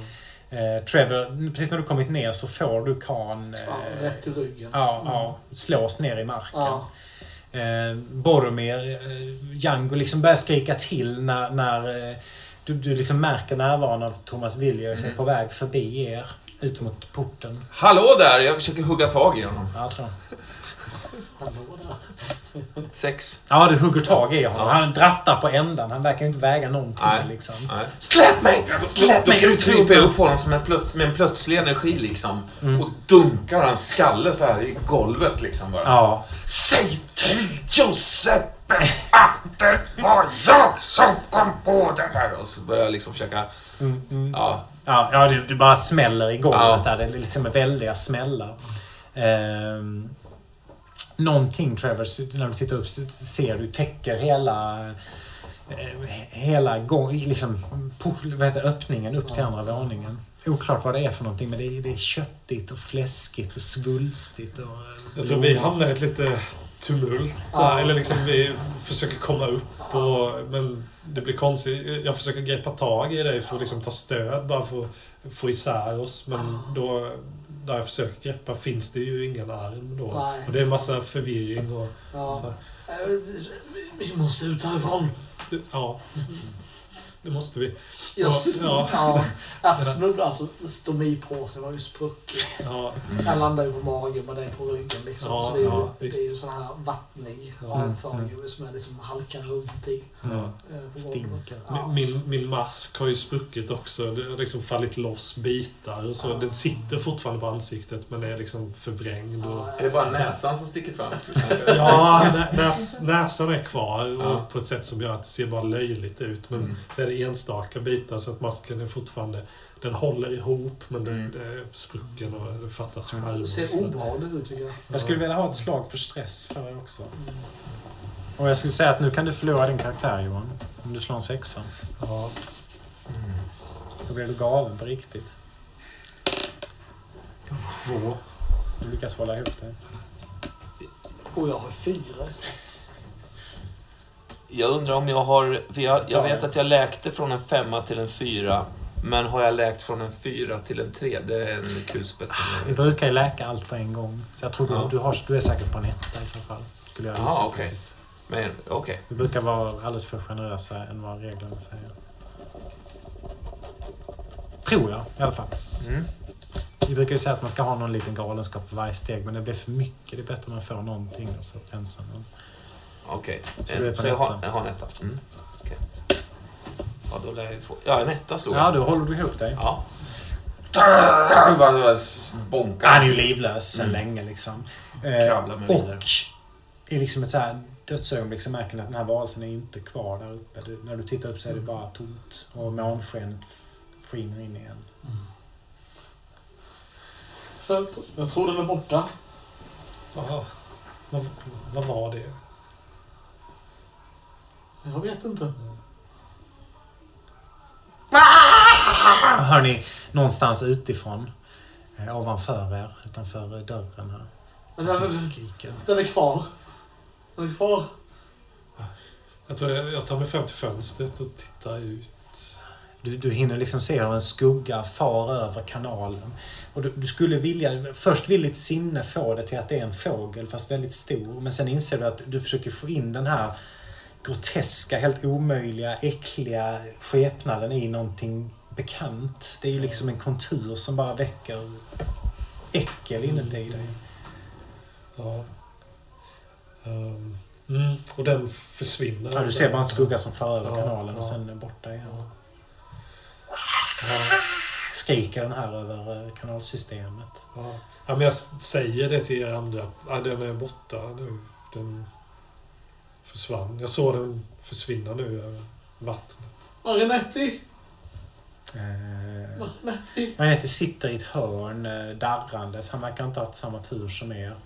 Eh, Trevor, precis när du kommit ner så får du kan eh, Ja, rätt i ryggen. ja, ja, slås ner i marken. Ja. Eh, Boromir, eh, Django liksom börjar skrika till när, när eh, du, du liksom märker närvaron av Thomas Villiers är Mm. på väg förbi er. Ut mot porten. Hallå där! Jag försöker hugga tag i honom. Ja, jag tror. Hallå där. Sex. ja du hugger tag i honom. Ja. Han drattar på ändan. Han verkar inte väga någonting. Nej. Liksom. Nej. Släpp mig! Släpp Då mig! kryper Utropa! jag upp på honom som en plöts med en plötslig energi liksom. Mm. Och dunkar hans skalle så här i golvet liksom bara. Ja. Säg till Giuseppe att det var jag som kom på det här! Och så börjar jag liksom försöka... Mm, mm. Ja, Ja, ja du, du bara smäller i golvet Ja. där. Det är liksom väldiga smällar. Ehm, någonting, Trevor, när du tittar upp så ser du täcker hela eh, hela gång, liksom, vad heter, det, öppningen upp till andra våningen. Oklart vad det är för någonting, men det är, det är köttigt och fläskigt och svulstigt. Och, eh, Jag tror vi hamnar i ett lite tumult. Ja. Eller liksom vi försöker komma upp och, men det blir konstigt. Jag försöker greppa tag i dig för att liksom ta stöd bara för att få isär oss. Men då, där jag försöker greppa finns det ju ingen arm då. Nej. Och det är en massa förvirring och Ja. så. Eh, Vi måste ut härifrån. Ja. Det måste vi. Jag, Ja. ja. jag snubblade, alltså stomipåsen var ju spruckit. Ja, Jag landade ju på magen med den på ryggen liksom. Ja, så det är ju, ja, det visst. är ju sån här vattnig Ja. avföring som jag liksom halkar runt i. ja. eh, Stinker. Ja. Min, min mask har ju spruckit också. Det har liksom fallit loss bitar. Och så. Den sitter fortfarande på ansiktet men är liksom förvrängd. Och... är det bara näsan som sticker fram? Ja, nä, näs, näsan är kvar och Ja. på ett sätt som gör att det ser bara löjligt ut. Men Mm. så är det enstaka bitar så att masken är fortfarande... Den håller ihop men den Mm. det är sprucken och det fattas Mm. skärvor. Det ser obehagligt ut tycker jag. Jag skulle vilja ha ett slag för stress för dig också. Och jag skulle säga att nu kan du förlora din karaktär Johan. Om du slår en sexa. Ja. Då blir du galen på riktigt. Två. Du lyckas hålla ihop dig. Och jag har fyra SS. Jag undrar om jag har... Jag, jag vet att jag läkte från en femma till en fyra. Men har jag läkt från en fyra till en tre? Det är en kulspets. Vi brukar ju läka allt på en gång. Så jag tror du, Ja. du, har, du är säkert på en etta i så fall. Skulle jag Ja, gissa okej. faktiskt. Men okej. Vi brukar vara alldeles för generösa än vad reglerna säger. Tror jag i alla fall. Mm. Vi brukar ju säga att man ska ha någon liten galenskap för varje steg. Men det blir för mycket. Det är bättre om man får någonting och så rensa den. Okej. Så En- på Så jag har, jag har en etta. Mm. Okej. Ja, då lär jag få... Ja, en etta slog Ja, då håller du ihop dig. Ja. Bonkar. Han är ju livlös sedan Mm. länge liksom. Kravlar mig Eh, vidare. och i liksom ett så här dödsögonblick så märker ni att den här varelsen är inte kvar där uppe. Du, när du tittar upp så är det bara tomt. Och månskenet skiner in igen. Jag, jag tror den är borta. Ja. Vad, vad var det? Jag vet inte. Hör ni någonstans utifrån, eh, ovanför er, utanför dörren här. Den, skriker. den är kvar. Den är kvar. Jag tror jag, jag tar mig fram till fönstret och tittar ut. Du, du hinner liksom se hur en skugga far över kanalen. Och du, du skulle vilja, först vill ditt sinne få det till att det är en fågel, fast väldigt stor. Men sen inser du att du försöker få in den här groteska, helt omöjliga, äckliga skepnaden i någonting bekant. Det är ju liksom en kontur som bara väcker äckel inuti dig. Ja. Ehm, mm. Och den försvinner. Ja, du ser bara en skugga som far över Ja, kanalen och ja. sen är borta igen. Ja. Ja, Skriker den här över eh, kanalsystemet. ja. men jag säger det till er andra att ja, den är borta nu. Den försvann. Jag såg den försvinna nu över vattnet. Marinetti! Eh, Marinetti! Magneti sitter i ett hörn eh, darrandes. Han verkar inte ha haft samma tur som er.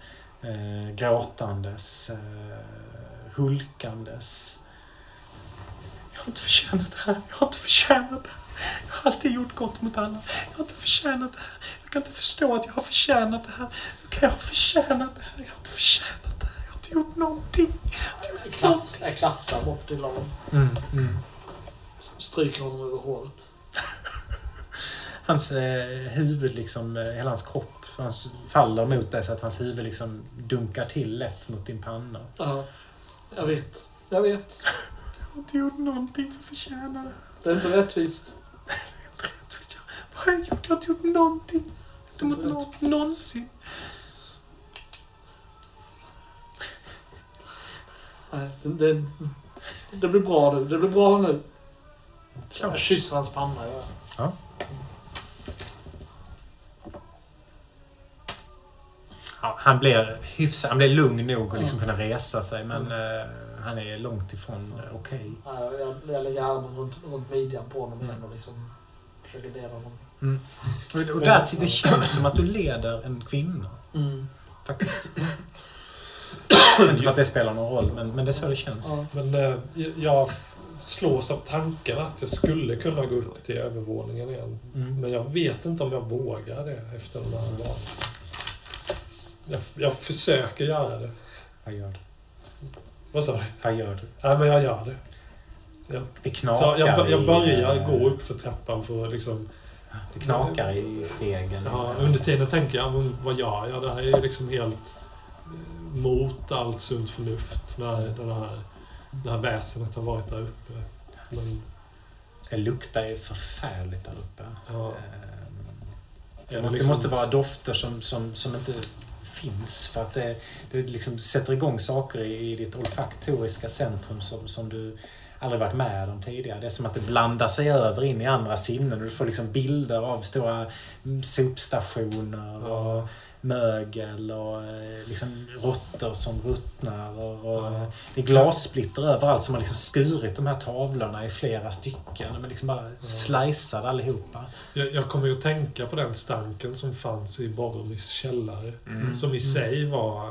Eh, gråtandes. Eh, hulkandes. Jag har inte förtjänat det här. Jag har inte förtjänat det här. Jag har alltid gjort gott mot alla. Jag har inte förtjänat det här. Jag kan inte förstå att jag har förtjänat det här. Hur kan jag ha förtjänat det här? Jag har inte förtjänat det här. Jag har inte gjort någonting. Jag klafs- Jag klafsar bort till honom. Mm, mm. Stryker honom över håret. Hans eh, huvud, liksom, eh, hela hans kropp, han faller mot dig så att hans huvud liksom dunkar till lätt mot din panna. Ja, jag vet. Jag vet. Jag har inte gjort någonting för att förtjäna det. Det är inte rättvist. Rättvist, jag- Vad har jag gjort? Jag har inte gjort någonting. Inte mot någon, någonsin. Det, det, det blir bra nu. Det blir bra nu. Jag kysser hans panna. Jag. Ja, han blir hyfsad, han blir lugn nog att liksom kunna resa sig men eh, han är långt ifrån eh, okej. Ja, Jag, jag lägger armen runt, runt midjan på honom igen och liksom försöker leda honom. Och, och där, det känns som att du leder en kvinna. Mm. Faktiskt. Inte för att det spelar någon roll men, men det är så det känns. Ja. Men eh, jag slås av tanken att jag skulle kunna gå upp till övervåningen igen. Mm. Men jag vet inte om jag vågar det efter den här dagen. Jag, jag försöker göra det. Vad gör du? Vad sa du? Vad gör du? Nej, men jag gör det. Jag, Det så knakar jag, jag i, börjar eh, gå upp för trappan för att liksom... Det knakar i stegen. Ja, under tiden tänker jag, vad gör jag? Det här är ju liksom helt eh, mot allt sunt förnuft när den här, det här väsendet har varit där uppe. Men, Det luktar ju förfärligt där uppe. ja, Ehm, Det, liksom- måste vara dofter som, som, som inte finns. För att det, det liksom sätter igång saker i, i ditt olfaktoriska centrum som, som du aldrig varit med om tidigare. Det är som att det blandar sig över in i andra sinnen. Du får liksom bilder av stora mm, sopstationer och. Mögel och eh, liksom råttor som ruttnar. Och, och Ja. Det är glassplitter överallt som har liksom skurit de här tavlorna i flera stycken. De är liksom bara sliceade allihopa. Jag, jag kommer ju att tänka på den stanken som fanns i Boromys källare. Mm. Som i sig var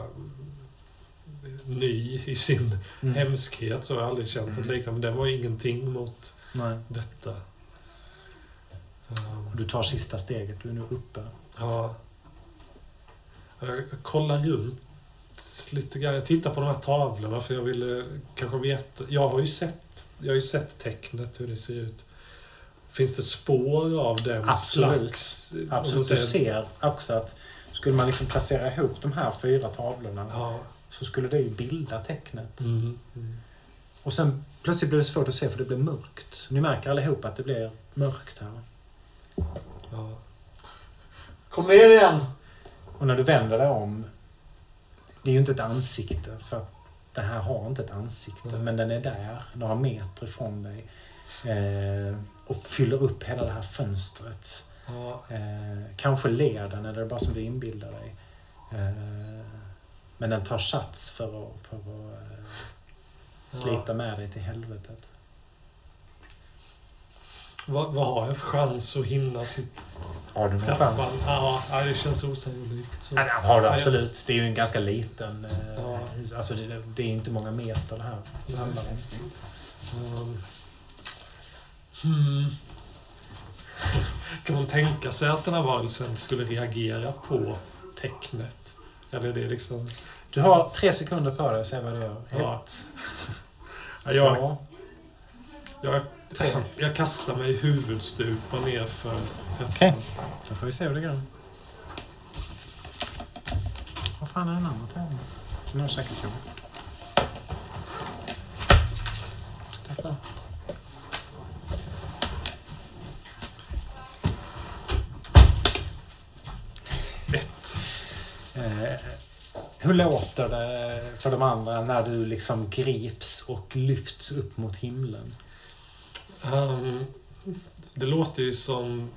ny i sin Mm. hemskhet. Så har jag aldrig känt Mm. liknande. Men den var ju ingenting mot Nej. detta. Um, Och du tar sista steget, du är nu uppe. Ja. Jag kollar runt lite grann. Jag tittar på de här tavlorna för jag ville kanske veta. Jag har ju sett, jag har ju sett tecknet, hur det ser ut. Finns det spår av den Absolut. slags... Absolut. Du ser också att skulle man liksom placera ihop de här fyra tavlorna Ja. så skulle det ju bilda tecknet. Mm. Mm. Och sen plötsligt blir det svårt att se för det blir mörkt. Ni märker allihopa att det blir mörkt här. Ja. Kom ner igen! Och när du vänder dig om, det är ju inte ett ansikte för att den här har inte ett ansikte. Nej. Men den är där, några meter ifrån dig. Eh, och fyller upp hela det här fönstret. Ja. Eh, kanske ler den, eller är det bara som du inbillar dig. Eh, men den tar sats för att, för att eh, slita med dig till helvetet. Vad, vad har jag för chans att hinna till Har du någon trappan? chans? Ja, ja, det känns osannolikt. Så. Ja, det har du absolut. Det är ju en ganska liten... Eh, Ja. Alltså det, det är inte många meter det här handlar om. Um, hmm. Kan man tänka sig att den här varelsen skulle reagera på tecknet? Eller är det liksom... Du har tre sekunder på dig att se vad du gör. Ja. Ett, Ja, jag, två, jag, jag kastar mig huvudstupa ner för trappan. Okej. Då får vi se hur det går. Vad fan är den andra tärningen? Den har säkert gjort. Ett. Eh, hur låter det för de andra när du liksom grips och lyfts upp mot himlen? Um, Det låter ju som...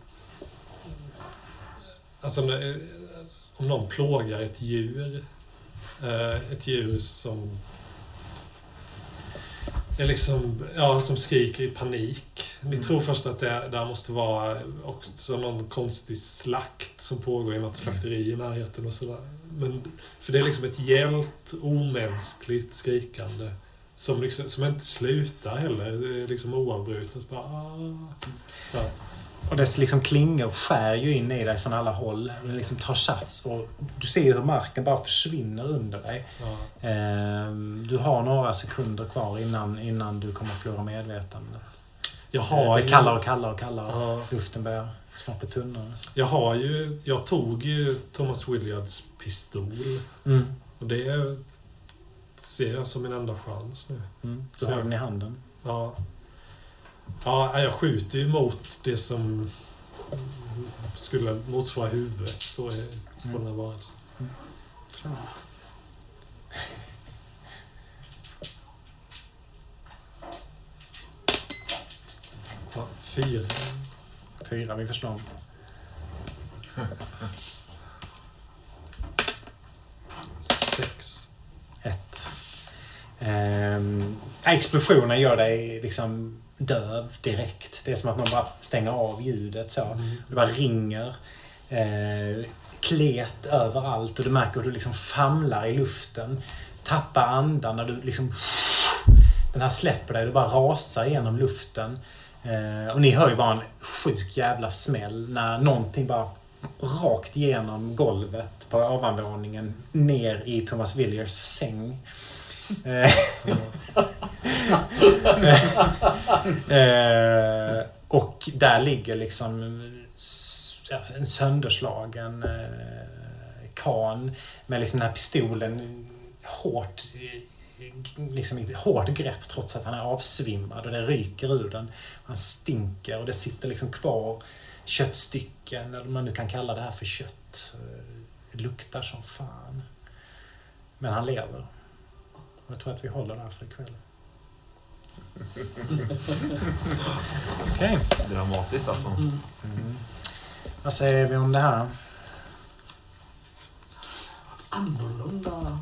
Alltså, om någon plågar ett djur. eh, Ett djur som... Är liksom, ja, som skriker i panik. Ni Mm. tror först att det där måste vara också någon konstig slakt som pågår i något slakteri i närheten och sådär. Men, för det är liksom ett gällt, omänskligt skrikande. Som, liksom, som inte slutar heller. Det är liksom oavbrutet. Bara, ah. ja. Och dess liksom klingor skär ju in i dig från alla håll. Den liksom tar sats och du ser hur marken bara försvinner under dig. Ja. Ehm, Du har några sekunder kvar innan, innan du kommer förlora medvetande. Jag har Det ju... kallare och kallare och kallare. Ja, Luften börjar snart bli tunnare. jag har ju... Jag tog ju Thomas Williards pistol. Mm. Och det ser jag som min enda chans nu. Mm. Du har den i handen. Ja. Ja, jag skjuter ju mot det som skulle motsvara huvudet på den här varelsen. Ja, fyra. Fyra, vi får slå om. Sex. Ett. Ehm, explosionen gör dig liksom döv direkt. Det är som att man bara stänger av ljudet så. Mm. Det bara ringer. Eh, klet överallt och du märker hur du liksom famlar i luften. Tappar andan när du liksom... Den här släpper dig. Du bara rasar genom luften. Eh, och ni hör ju bara en sjuk jävla smäll när någonting bara rakt igenom golvet på ovanvåningen ner i Thomas Villiers säng. Eh, eh, och där ligger liksom en sönderslagen eh, kan med liksom den här pistolen hårt liksom ett hårt grepp trots att han är avsvimmad och det ryker ur den. Han stinker och det sitter liksom kvar köttstycken, eller vad man nu kan kalla det här för kött. Det luktar som fan. Men han lever. Jag tror att vi håller där för ikväll. Okej. Dramatiskt alltså. Mm. Vad säger vi om det här? Annorlunda.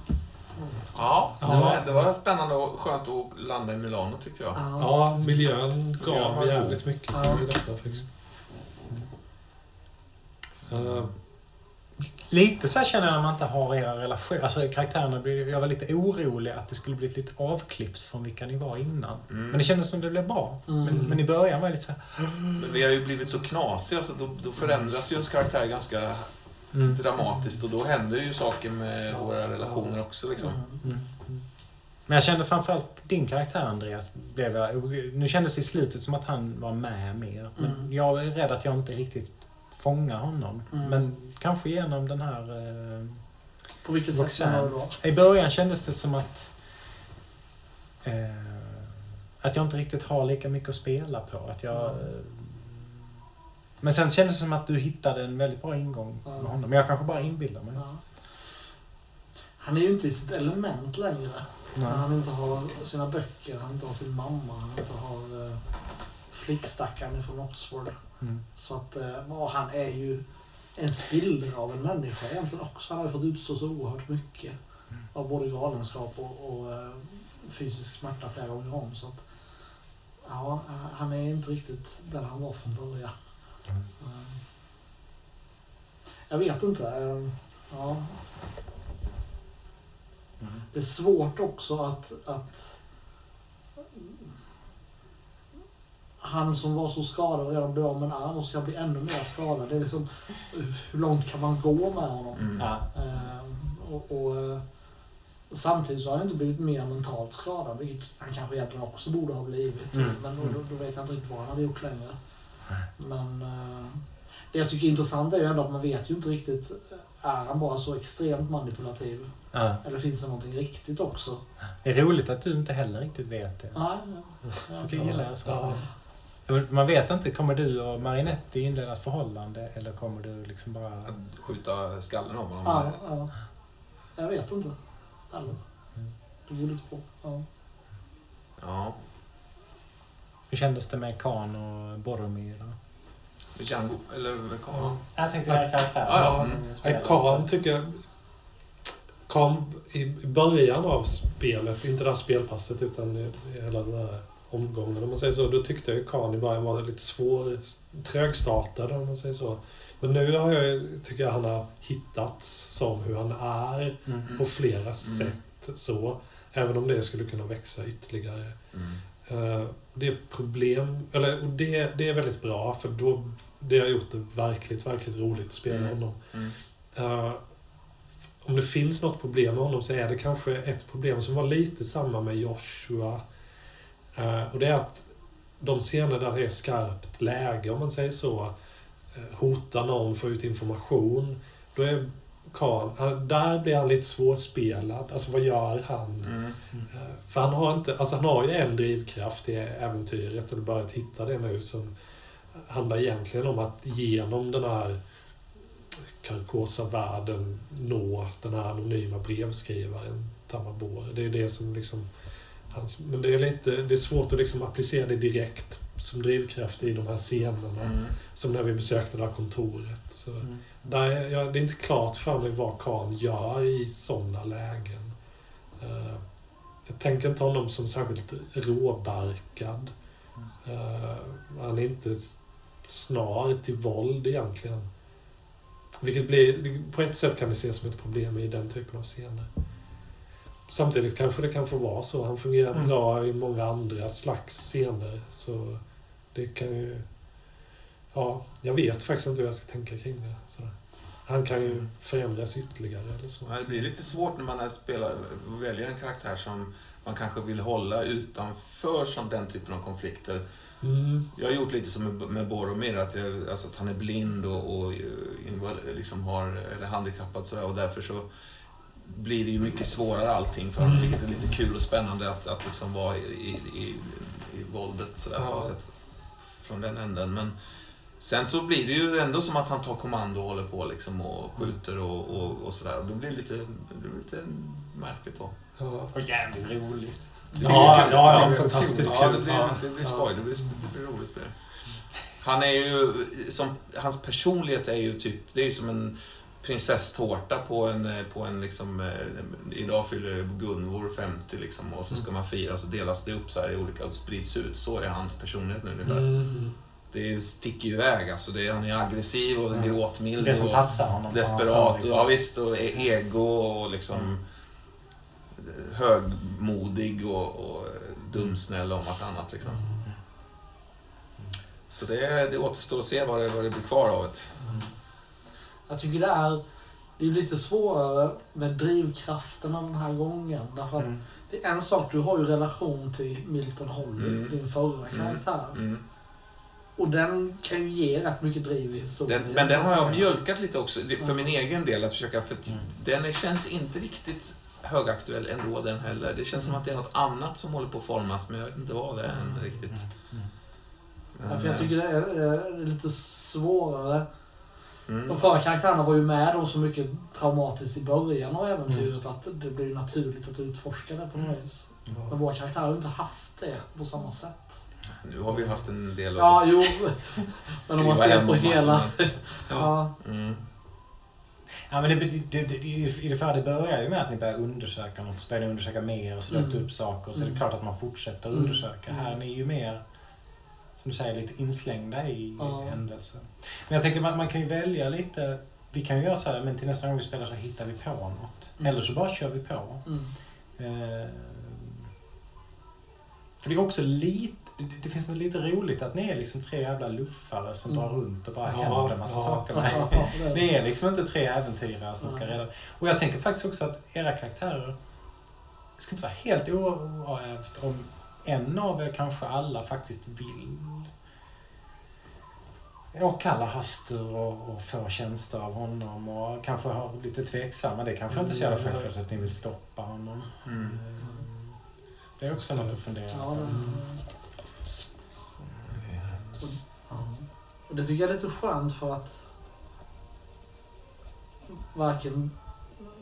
Ja, det var, det var spännande och skönt att landa i Milano tyckte jag. Ja. Ja, miljön Ja, gav jävligt mycket Ja. i detta faktiskt. Eh, Lite så här känner jag när man inte har era relationer. Alltså karaktärerna blir... Jag var lite orolig att det skulle bli lite avklippt från vilka ni var innan. Mm. Men det kändes som det blev bra. Mm. Men, men i början var det lite så här... Men vi har ju blivit så knasiga så då, då förändras ju ens karaktär ganska Mm. dramatiskt och då händer ju saker med våra relationer också liksom. Mm. Mm. Men jag kände framförallt din karaktär Andreas. Blev jag, nu kändes det i slutet som att han var med mer. Men Mm. jag är rädd att jag inte riktigt fångar honom. Mm. Men kanske genom den här... Eh, På vilket sätt Roxanne. menar du då? I början kändes det som att... Eh, att jag inte riktigt har lika mycket att spela på. Att jag... Mm. Eh, men sen kändes det som att du hittade en väldigt bra ingång Ja. med honom. Men jag kanske bara inbillar mig. Ja. Han är ju inte i sitt element längre. Nej. Han inte har sina böcker, han inte har sin mamma, han inte har uh, flickstackaren från Oxford. Mm. Så att eh, ja, han är ju en spillra av en människa egentligen också. Han har ju fått utstå så oerhört mycket. Av både galenskap och, och eh, fysisk smärta flera gånger om. Så att, ja, eh, han är inte riktigt den han var från början. Mm. Eh, Jag vet inte. eh, Ja. Mm. Det är svårt också att, att han som var så skadad och redan blev av med en arm och ska bli ännu mer skadad. Det är liksom, hur långt kan man gå med honom? Mm. Ja. Eh, och, och, eh, samtidigt så har han inte blivit mer mentalt skadad, vilket han kanske egentligen också borde ha blivit. Mm. Men då, då, då vet jag inte riktigt vad han hade gjort längre. Men eh, det jag tycker är intressant är ju ändå att man vet ju inte riktigt, är han bara så extremt manipulativ? Ja. Eller finns det någonting riktigt också? Det är roligt att du inte heller riktigt vet det. Nej, ja, Det gillar jag så. Ja. Man vet inte, kommer du och Marinetti inleda ett förhållande eller kommer du liksom bara... Att skjuta skallen av honom. ja, ja. Jag vet inte. Eller? Mm. Det beror lite på. Ja. Ja. Hur kändes det med Khan och Boromir? Django, eller Khan. Jag tänkte göra karaktär. Ja, ja, mm. Khan tycker jag... Khan i början av spelet, inte det här spelpasset utan hela den här omgången om man säger så. Då tyckte jag ju Khan i början var lite svår, trögstartad om man säger så. Men nu har jag, tycker jag han har hittats som hur han är Mm. på flera sätt. så Även om det skulle kunna växa ytterligare. Mm. Eh, det är problem, eller och det, det är väldigt bra för då, det har gjort det verkligt, verkligt roligt att spela Mm. honom. Mm. Eh, om det finns något problem med honom så är det kanske ett problem som var lite samma med Joshua. Eh, och det är att de scener där det är skarpt läge, om man säger så, eh, hotar någon, får ut information, då är han, där blir han lite svårspelad. Alltså vad gör han? Mm. Eh, För han har, inte, alltså han har ju en drivkraft i äventyret, eller börjat hitta det nu, som handlar egentligen om att genom den här karkosa världen nå den här anonyma brevskrivaren Tamabor. Det är det som liksom... Hans, men det är, lite, det är svårt att liksom applicera det direkt som drivkraft i de här scenerna. Mm. Som när vi besökte det här kontoret. Så Mm. där, är- ja, det är inte klart för mig vad Khan gör i sådana lägen. Eh, jag tänker inte honom som särskilt råbarkad. Eh, han är inte snar till våld egentligen. Vilket blir, på ett sätt kan det ses som ett problem i den typen av scener. Samtidigt kanske det kan få vara så. Han fungerar Mm. bra i många andra slags scener. Så det kan ju... Ja, jag vet faktiskt inte hur jag ska tänka kring det. Sådär. Han kan ju förändras ytterligare eller så. Det blir lite svårt när man är spelar, väljer en karaktär som man kanske vill hålla utanför som den typen av konflikter. Mm. Jag har gjort lite som med, Boromir, att, jag, alltså att han är blind och, och liksom har, eller handikappad sådär, och därför så blir det ju mycket svårare allting för han Mm. tycker det är lite kul och spännande att, att liksom vara i, i, i, i våldet sådär på Ja. något sätt. Från den änden. Men sen så blir det ju ändå som att han tar kommando och håller på liksom och skjuter och, och, och sådär. Och då blir det lite, det blir lite märkligt då. Ja. Och jävligt roligt. Ja, kul. ja, ja, fantastiskt Ja, kul. det blir, Ja. det blir Ja. skoj. Det blir, det blir roligt för det. Han är ju, som, hans personlighet är ju typ, det är ju som en prinsesstårta på en, eh, på en liksom, eh, idag fyller Gunvor 50 liksom och så ska man fira så delas det upp så här i olika och sprids ut. Så är hans personlighet nu ungefär. Mm. Det sticker ju iväg alltså. Det är, han är aggressiv och Mm. gråtmild Det som och passar honom. desperat. liksom. Ja visst, och e- ego och liksom högmodig och, och dumsnäll om vartannat liksom. Så det, det återstår att se vad det, vad det blir kvar av det. Jag tycker det är, det är lite svårare med drivkrafterna den här gången. Därför att Mm. det är en sak, du har ju relation till Milton Holly, Mm. din förra karaktär. Mm. Och den kan ju ge rätt mycket driv i historien. Den, men den har jag mjölkat lite också, för min egen del. att försöka för Mm. Den är- känns inte riktigt högaktuell ändå den heller. Det känns som att det är något annat som håller på att formas, men jag vet inte vad det är än riktigt. Mm. Ja, för jag tycker det är, det är lite svårare. Mm. De förra karaktärerna var ju med om så mycket traumatiskt i början av äventyret att det blir naturligt att utforska det på något vis. Men våra karaktärer har ju inte haft det på samma sätt. Nu har vi haft en del att Ja, jo. Men om man ser på hela... Ja. Mm. Ja, men det, det, det, det, I det det börjar ju med att ni börjar undersöka något, så börjar ni undersöka mer och så Mm. mm. upp saker. Så är Mm. det klart att man fortsätter Mm. undersöka. Här är ni ju mer, som du säger, lite inslängda i Ja. händelsen. Men jag tänker man, man kan ju välja lite. Vi kan ju göra så här, men till nästa gång vi spelar så hittar vi på något. Mm. Eller så bara kör vi på. Mm. Eh, för det är också lite, det, finns något lite roligt att ni är liksom tre jävla luffare som Mm. drar runt och bara Ja, händer massa ja. saker. Ja, med. det. Ni är liksom inte tre äventyrare som ska Nej. rädda. Och jag tänker faktiskt också att era karaktärer, det skulle inte vara helt oävt om en av er, kanske alla, faktiskt vill åkalla Hastur och, och få tjänster av honom och kanske har lite tveksamma. Det kanske inte är så jävla Mm. självklart att ni vill stoppa honom. Mm. Eh, Det är också något att fundera Ja, på. Och det tycker jag är lite skönt för att varken,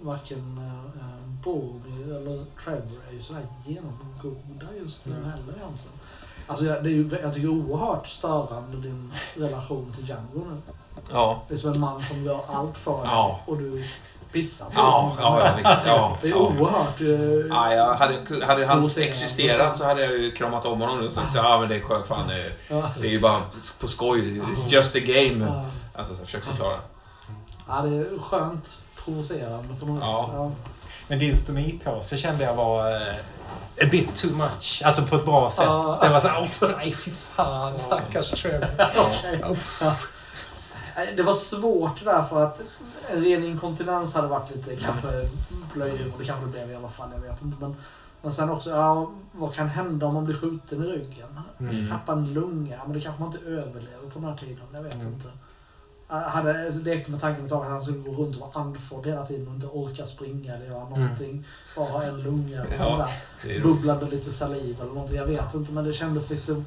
varken uh, Boromir eller Trevor är ju sådär genomgoda just nu Mm. heller egentligen. Alltså jag, det är ju, jag tycker oerhört störande din relation till Django nu. Ja. Det är som en man som gör allt för dig Ja. och du pissar på Ja, honom. ja, ja, visst. Ja, Det är ja. oerhört... eh, Ja, jag hade, hade han existerat så hade jag ju kramat om honom och sagt ja men det är skönt, fan det det är ju bara på skoj. It's just a game. Alltså, så jag försöker förklara. ja, det är skönt provocerande på något Ja. vis. Ja. Men din stomipåse kände jag var eh, a bit too much. Alltså på ett bra sätt. Ja. Det var såhär, åh nej fy fan stackars Trevor. Det var svårt där för att en ren inkontinens hade varit lite kanske blöjor och det kanske det blev i alla fall, jag vet inte. Men, men sen också, ja, vad kan hända om man blir skjuten i ryggen? Mm. Tappa en lunga, men det kanske man inte överlever på den här tiden, jag vet Mm. inte. Jag hade lekte med tanken ett tag att han skulle gå runt och vara andfådd hela tiden och inte orka springa eller göra någonting. Bara ha en lunga eller Ja. ja. Det bubblande lite saliv eller någonting. Jag vet inte, men det kändes liksom...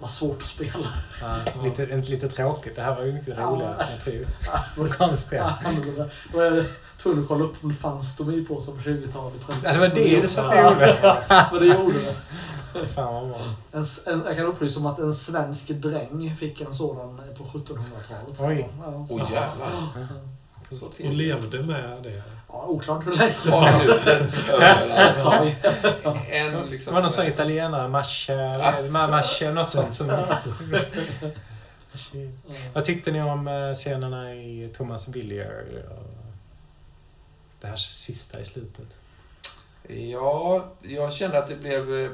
var svårt att spela. Ja, lite, lite tråkigt. Det här var ju mycket Ja. roligare alternativ. Alltså, Konstiga. annorlunda. Då var jag tvungen att kolla upp om det fanns stomipåsar på 20-talet. 30 Ja, det var det du satt och Ja, gjorde. Men det gjorde det. Fan vad bra. En, en, jag kan upplysa om att en svensk dräng fick en sådan på 1700-talet. Oj. Ja, Åh jävlar. Så Och levde med det. ja, oklart hur länge. Ett par minuter överallt. Ett tag. En Det liksom... var någon sån italienare, Mascha, Ma- Mascha, något sånt. Som... Vad tyckte ni om eh, scenerna i Thomas Villier? och Det här sista i slutet. Ja, jag kände att det blev... eh,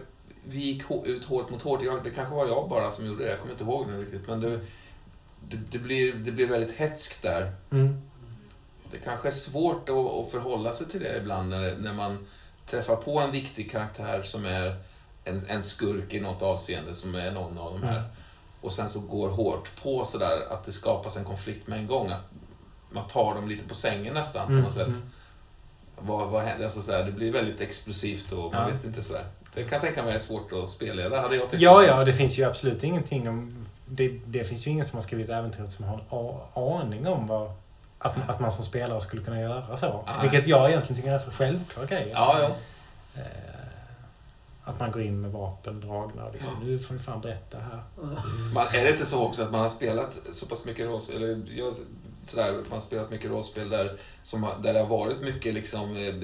Vi gick ut hårt mot hårt. Jag, det kanske var jag bara som gjorde det. Jag kommer inte ihåg nu riktigt. Men det, det, det, blir, det blev väldigt hätskt där. Mm. Det kanske är svårt att, att förhålla sig till det ibland när, när man träffar på en viktig karaktär som är en, en skurk i något avseende, som är någon av de här. Mm. Och sen så går hårt på sådär att det skapas en konflikt med en gång. Att man tar dem lite på sängen nästan på Mm. något sätt. Mm. Vad, vad händer? Alltså sådär, det blir väldigt explosivt och man Ja. vet inte sådär. Det kan jag tänka mig är svårt att spelleda, hade jag tyckt. Ja, ja, det finns ju absolut ingenting om... Det, det finns ju ingen som har skrivit äventyret som har en aning om vad, att, att man som spelare skulle kunna göra så. Nej. Vilket jag egentligen tycker är en så självklar grej. Ja, ja. Eh, Att man går in med vapen dragna och liksom, nu får ni fan berätta här. Man, är det inte så också att man har spelat så pass mycket rollspel, eller jag, sådär, att man har spelat mycket rollspel där, som, där det har varit mycket liksom, eh,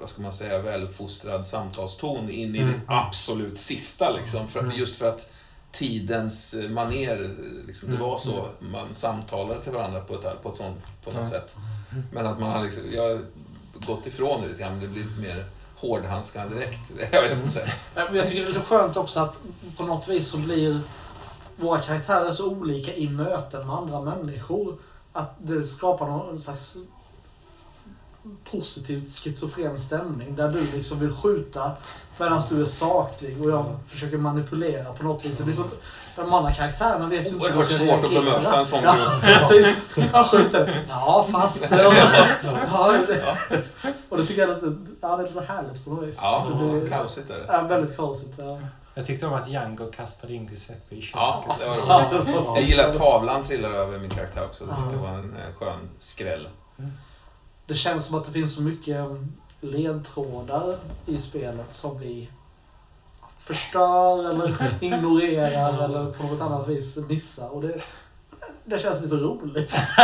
vad ska man säga, väluppfostrad samtalston in i Mm. det absolut sista liksom. För, Mm. Just för att tidens eh, maner, liksom, det Mm. var så. Man samtalade till varandra på ett, på ett sånt, på något sätt. Men att man har liksom, jag har gått ifrån det lite grann, det blir lite mer hårdhandskarna direkt. Jag vet inte. Men Jag tycker det är skönt också att på något vis så blir våra karaktärer så olika i möten med andra människor. Att det skapar någon slags positivt schizofren stämning där du liksom vill skjuta medan du är saklig och jag försöker manipulera på något vis. Det blir så, de andra karaktärerna vet ju inte hur de Oerhört ska svårt att bemöta en sån Ja, precis. Jag skjuter. Ja, fast. Ja, det- och det tycker jag är lite, ja, det är lite härligt på något vis. Ja, Det blir- kaosigt är det. Ja, väldigt kaosigt. Ja. Jag tyckte om att Django kastade in Giuseppe i köket. Ja, det var Ja, roligt. Jag gillar att tavlan trillar över min karaktär också. Det var en eh, skön skräll. Det känns som att det finns så mycket um, ledtrådar i spelet som vi förstör eller ignorerar eller på något annat vis missar. Och det, det känns lite roligt.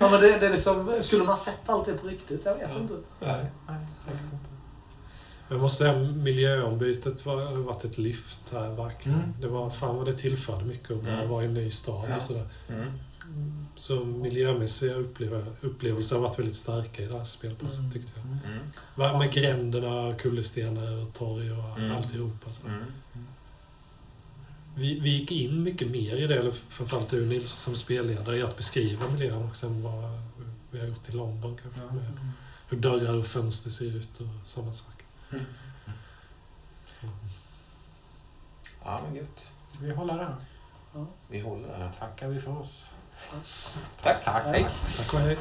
Ja, men det, det är liksom, skulle man sett allt det på riktigt? Jag vet inte. Nej, nej, säkert inte. Jag måste säga miljöombytet var, har varit ett lyft här verkligen. Mm. Det var fan vad det tillförde mycket att bara Mm. vara i en ny stad Ja. och sådär. Mm. Så miljömässiga upplevelser har varit väldigt starka i det här spelpasset Mm. tyckte jag. Mm. Va- Med gränderna, kullerstenar, och torg och Mm. alltihopa. Så. Mm. Vi, vi gick in mycket mer i det, eller framförallt du Nils som spelledare, i att beskriva miljön också än vad vi har gjort i London kanske. Ja. Med hur dörrar och fönster ser ut och sådana saker. Mm. Ja, men gött. Vi hålla där? Vi håller det här. Tackar vi för oss. Tack. Tack. Tack. Tack och hej.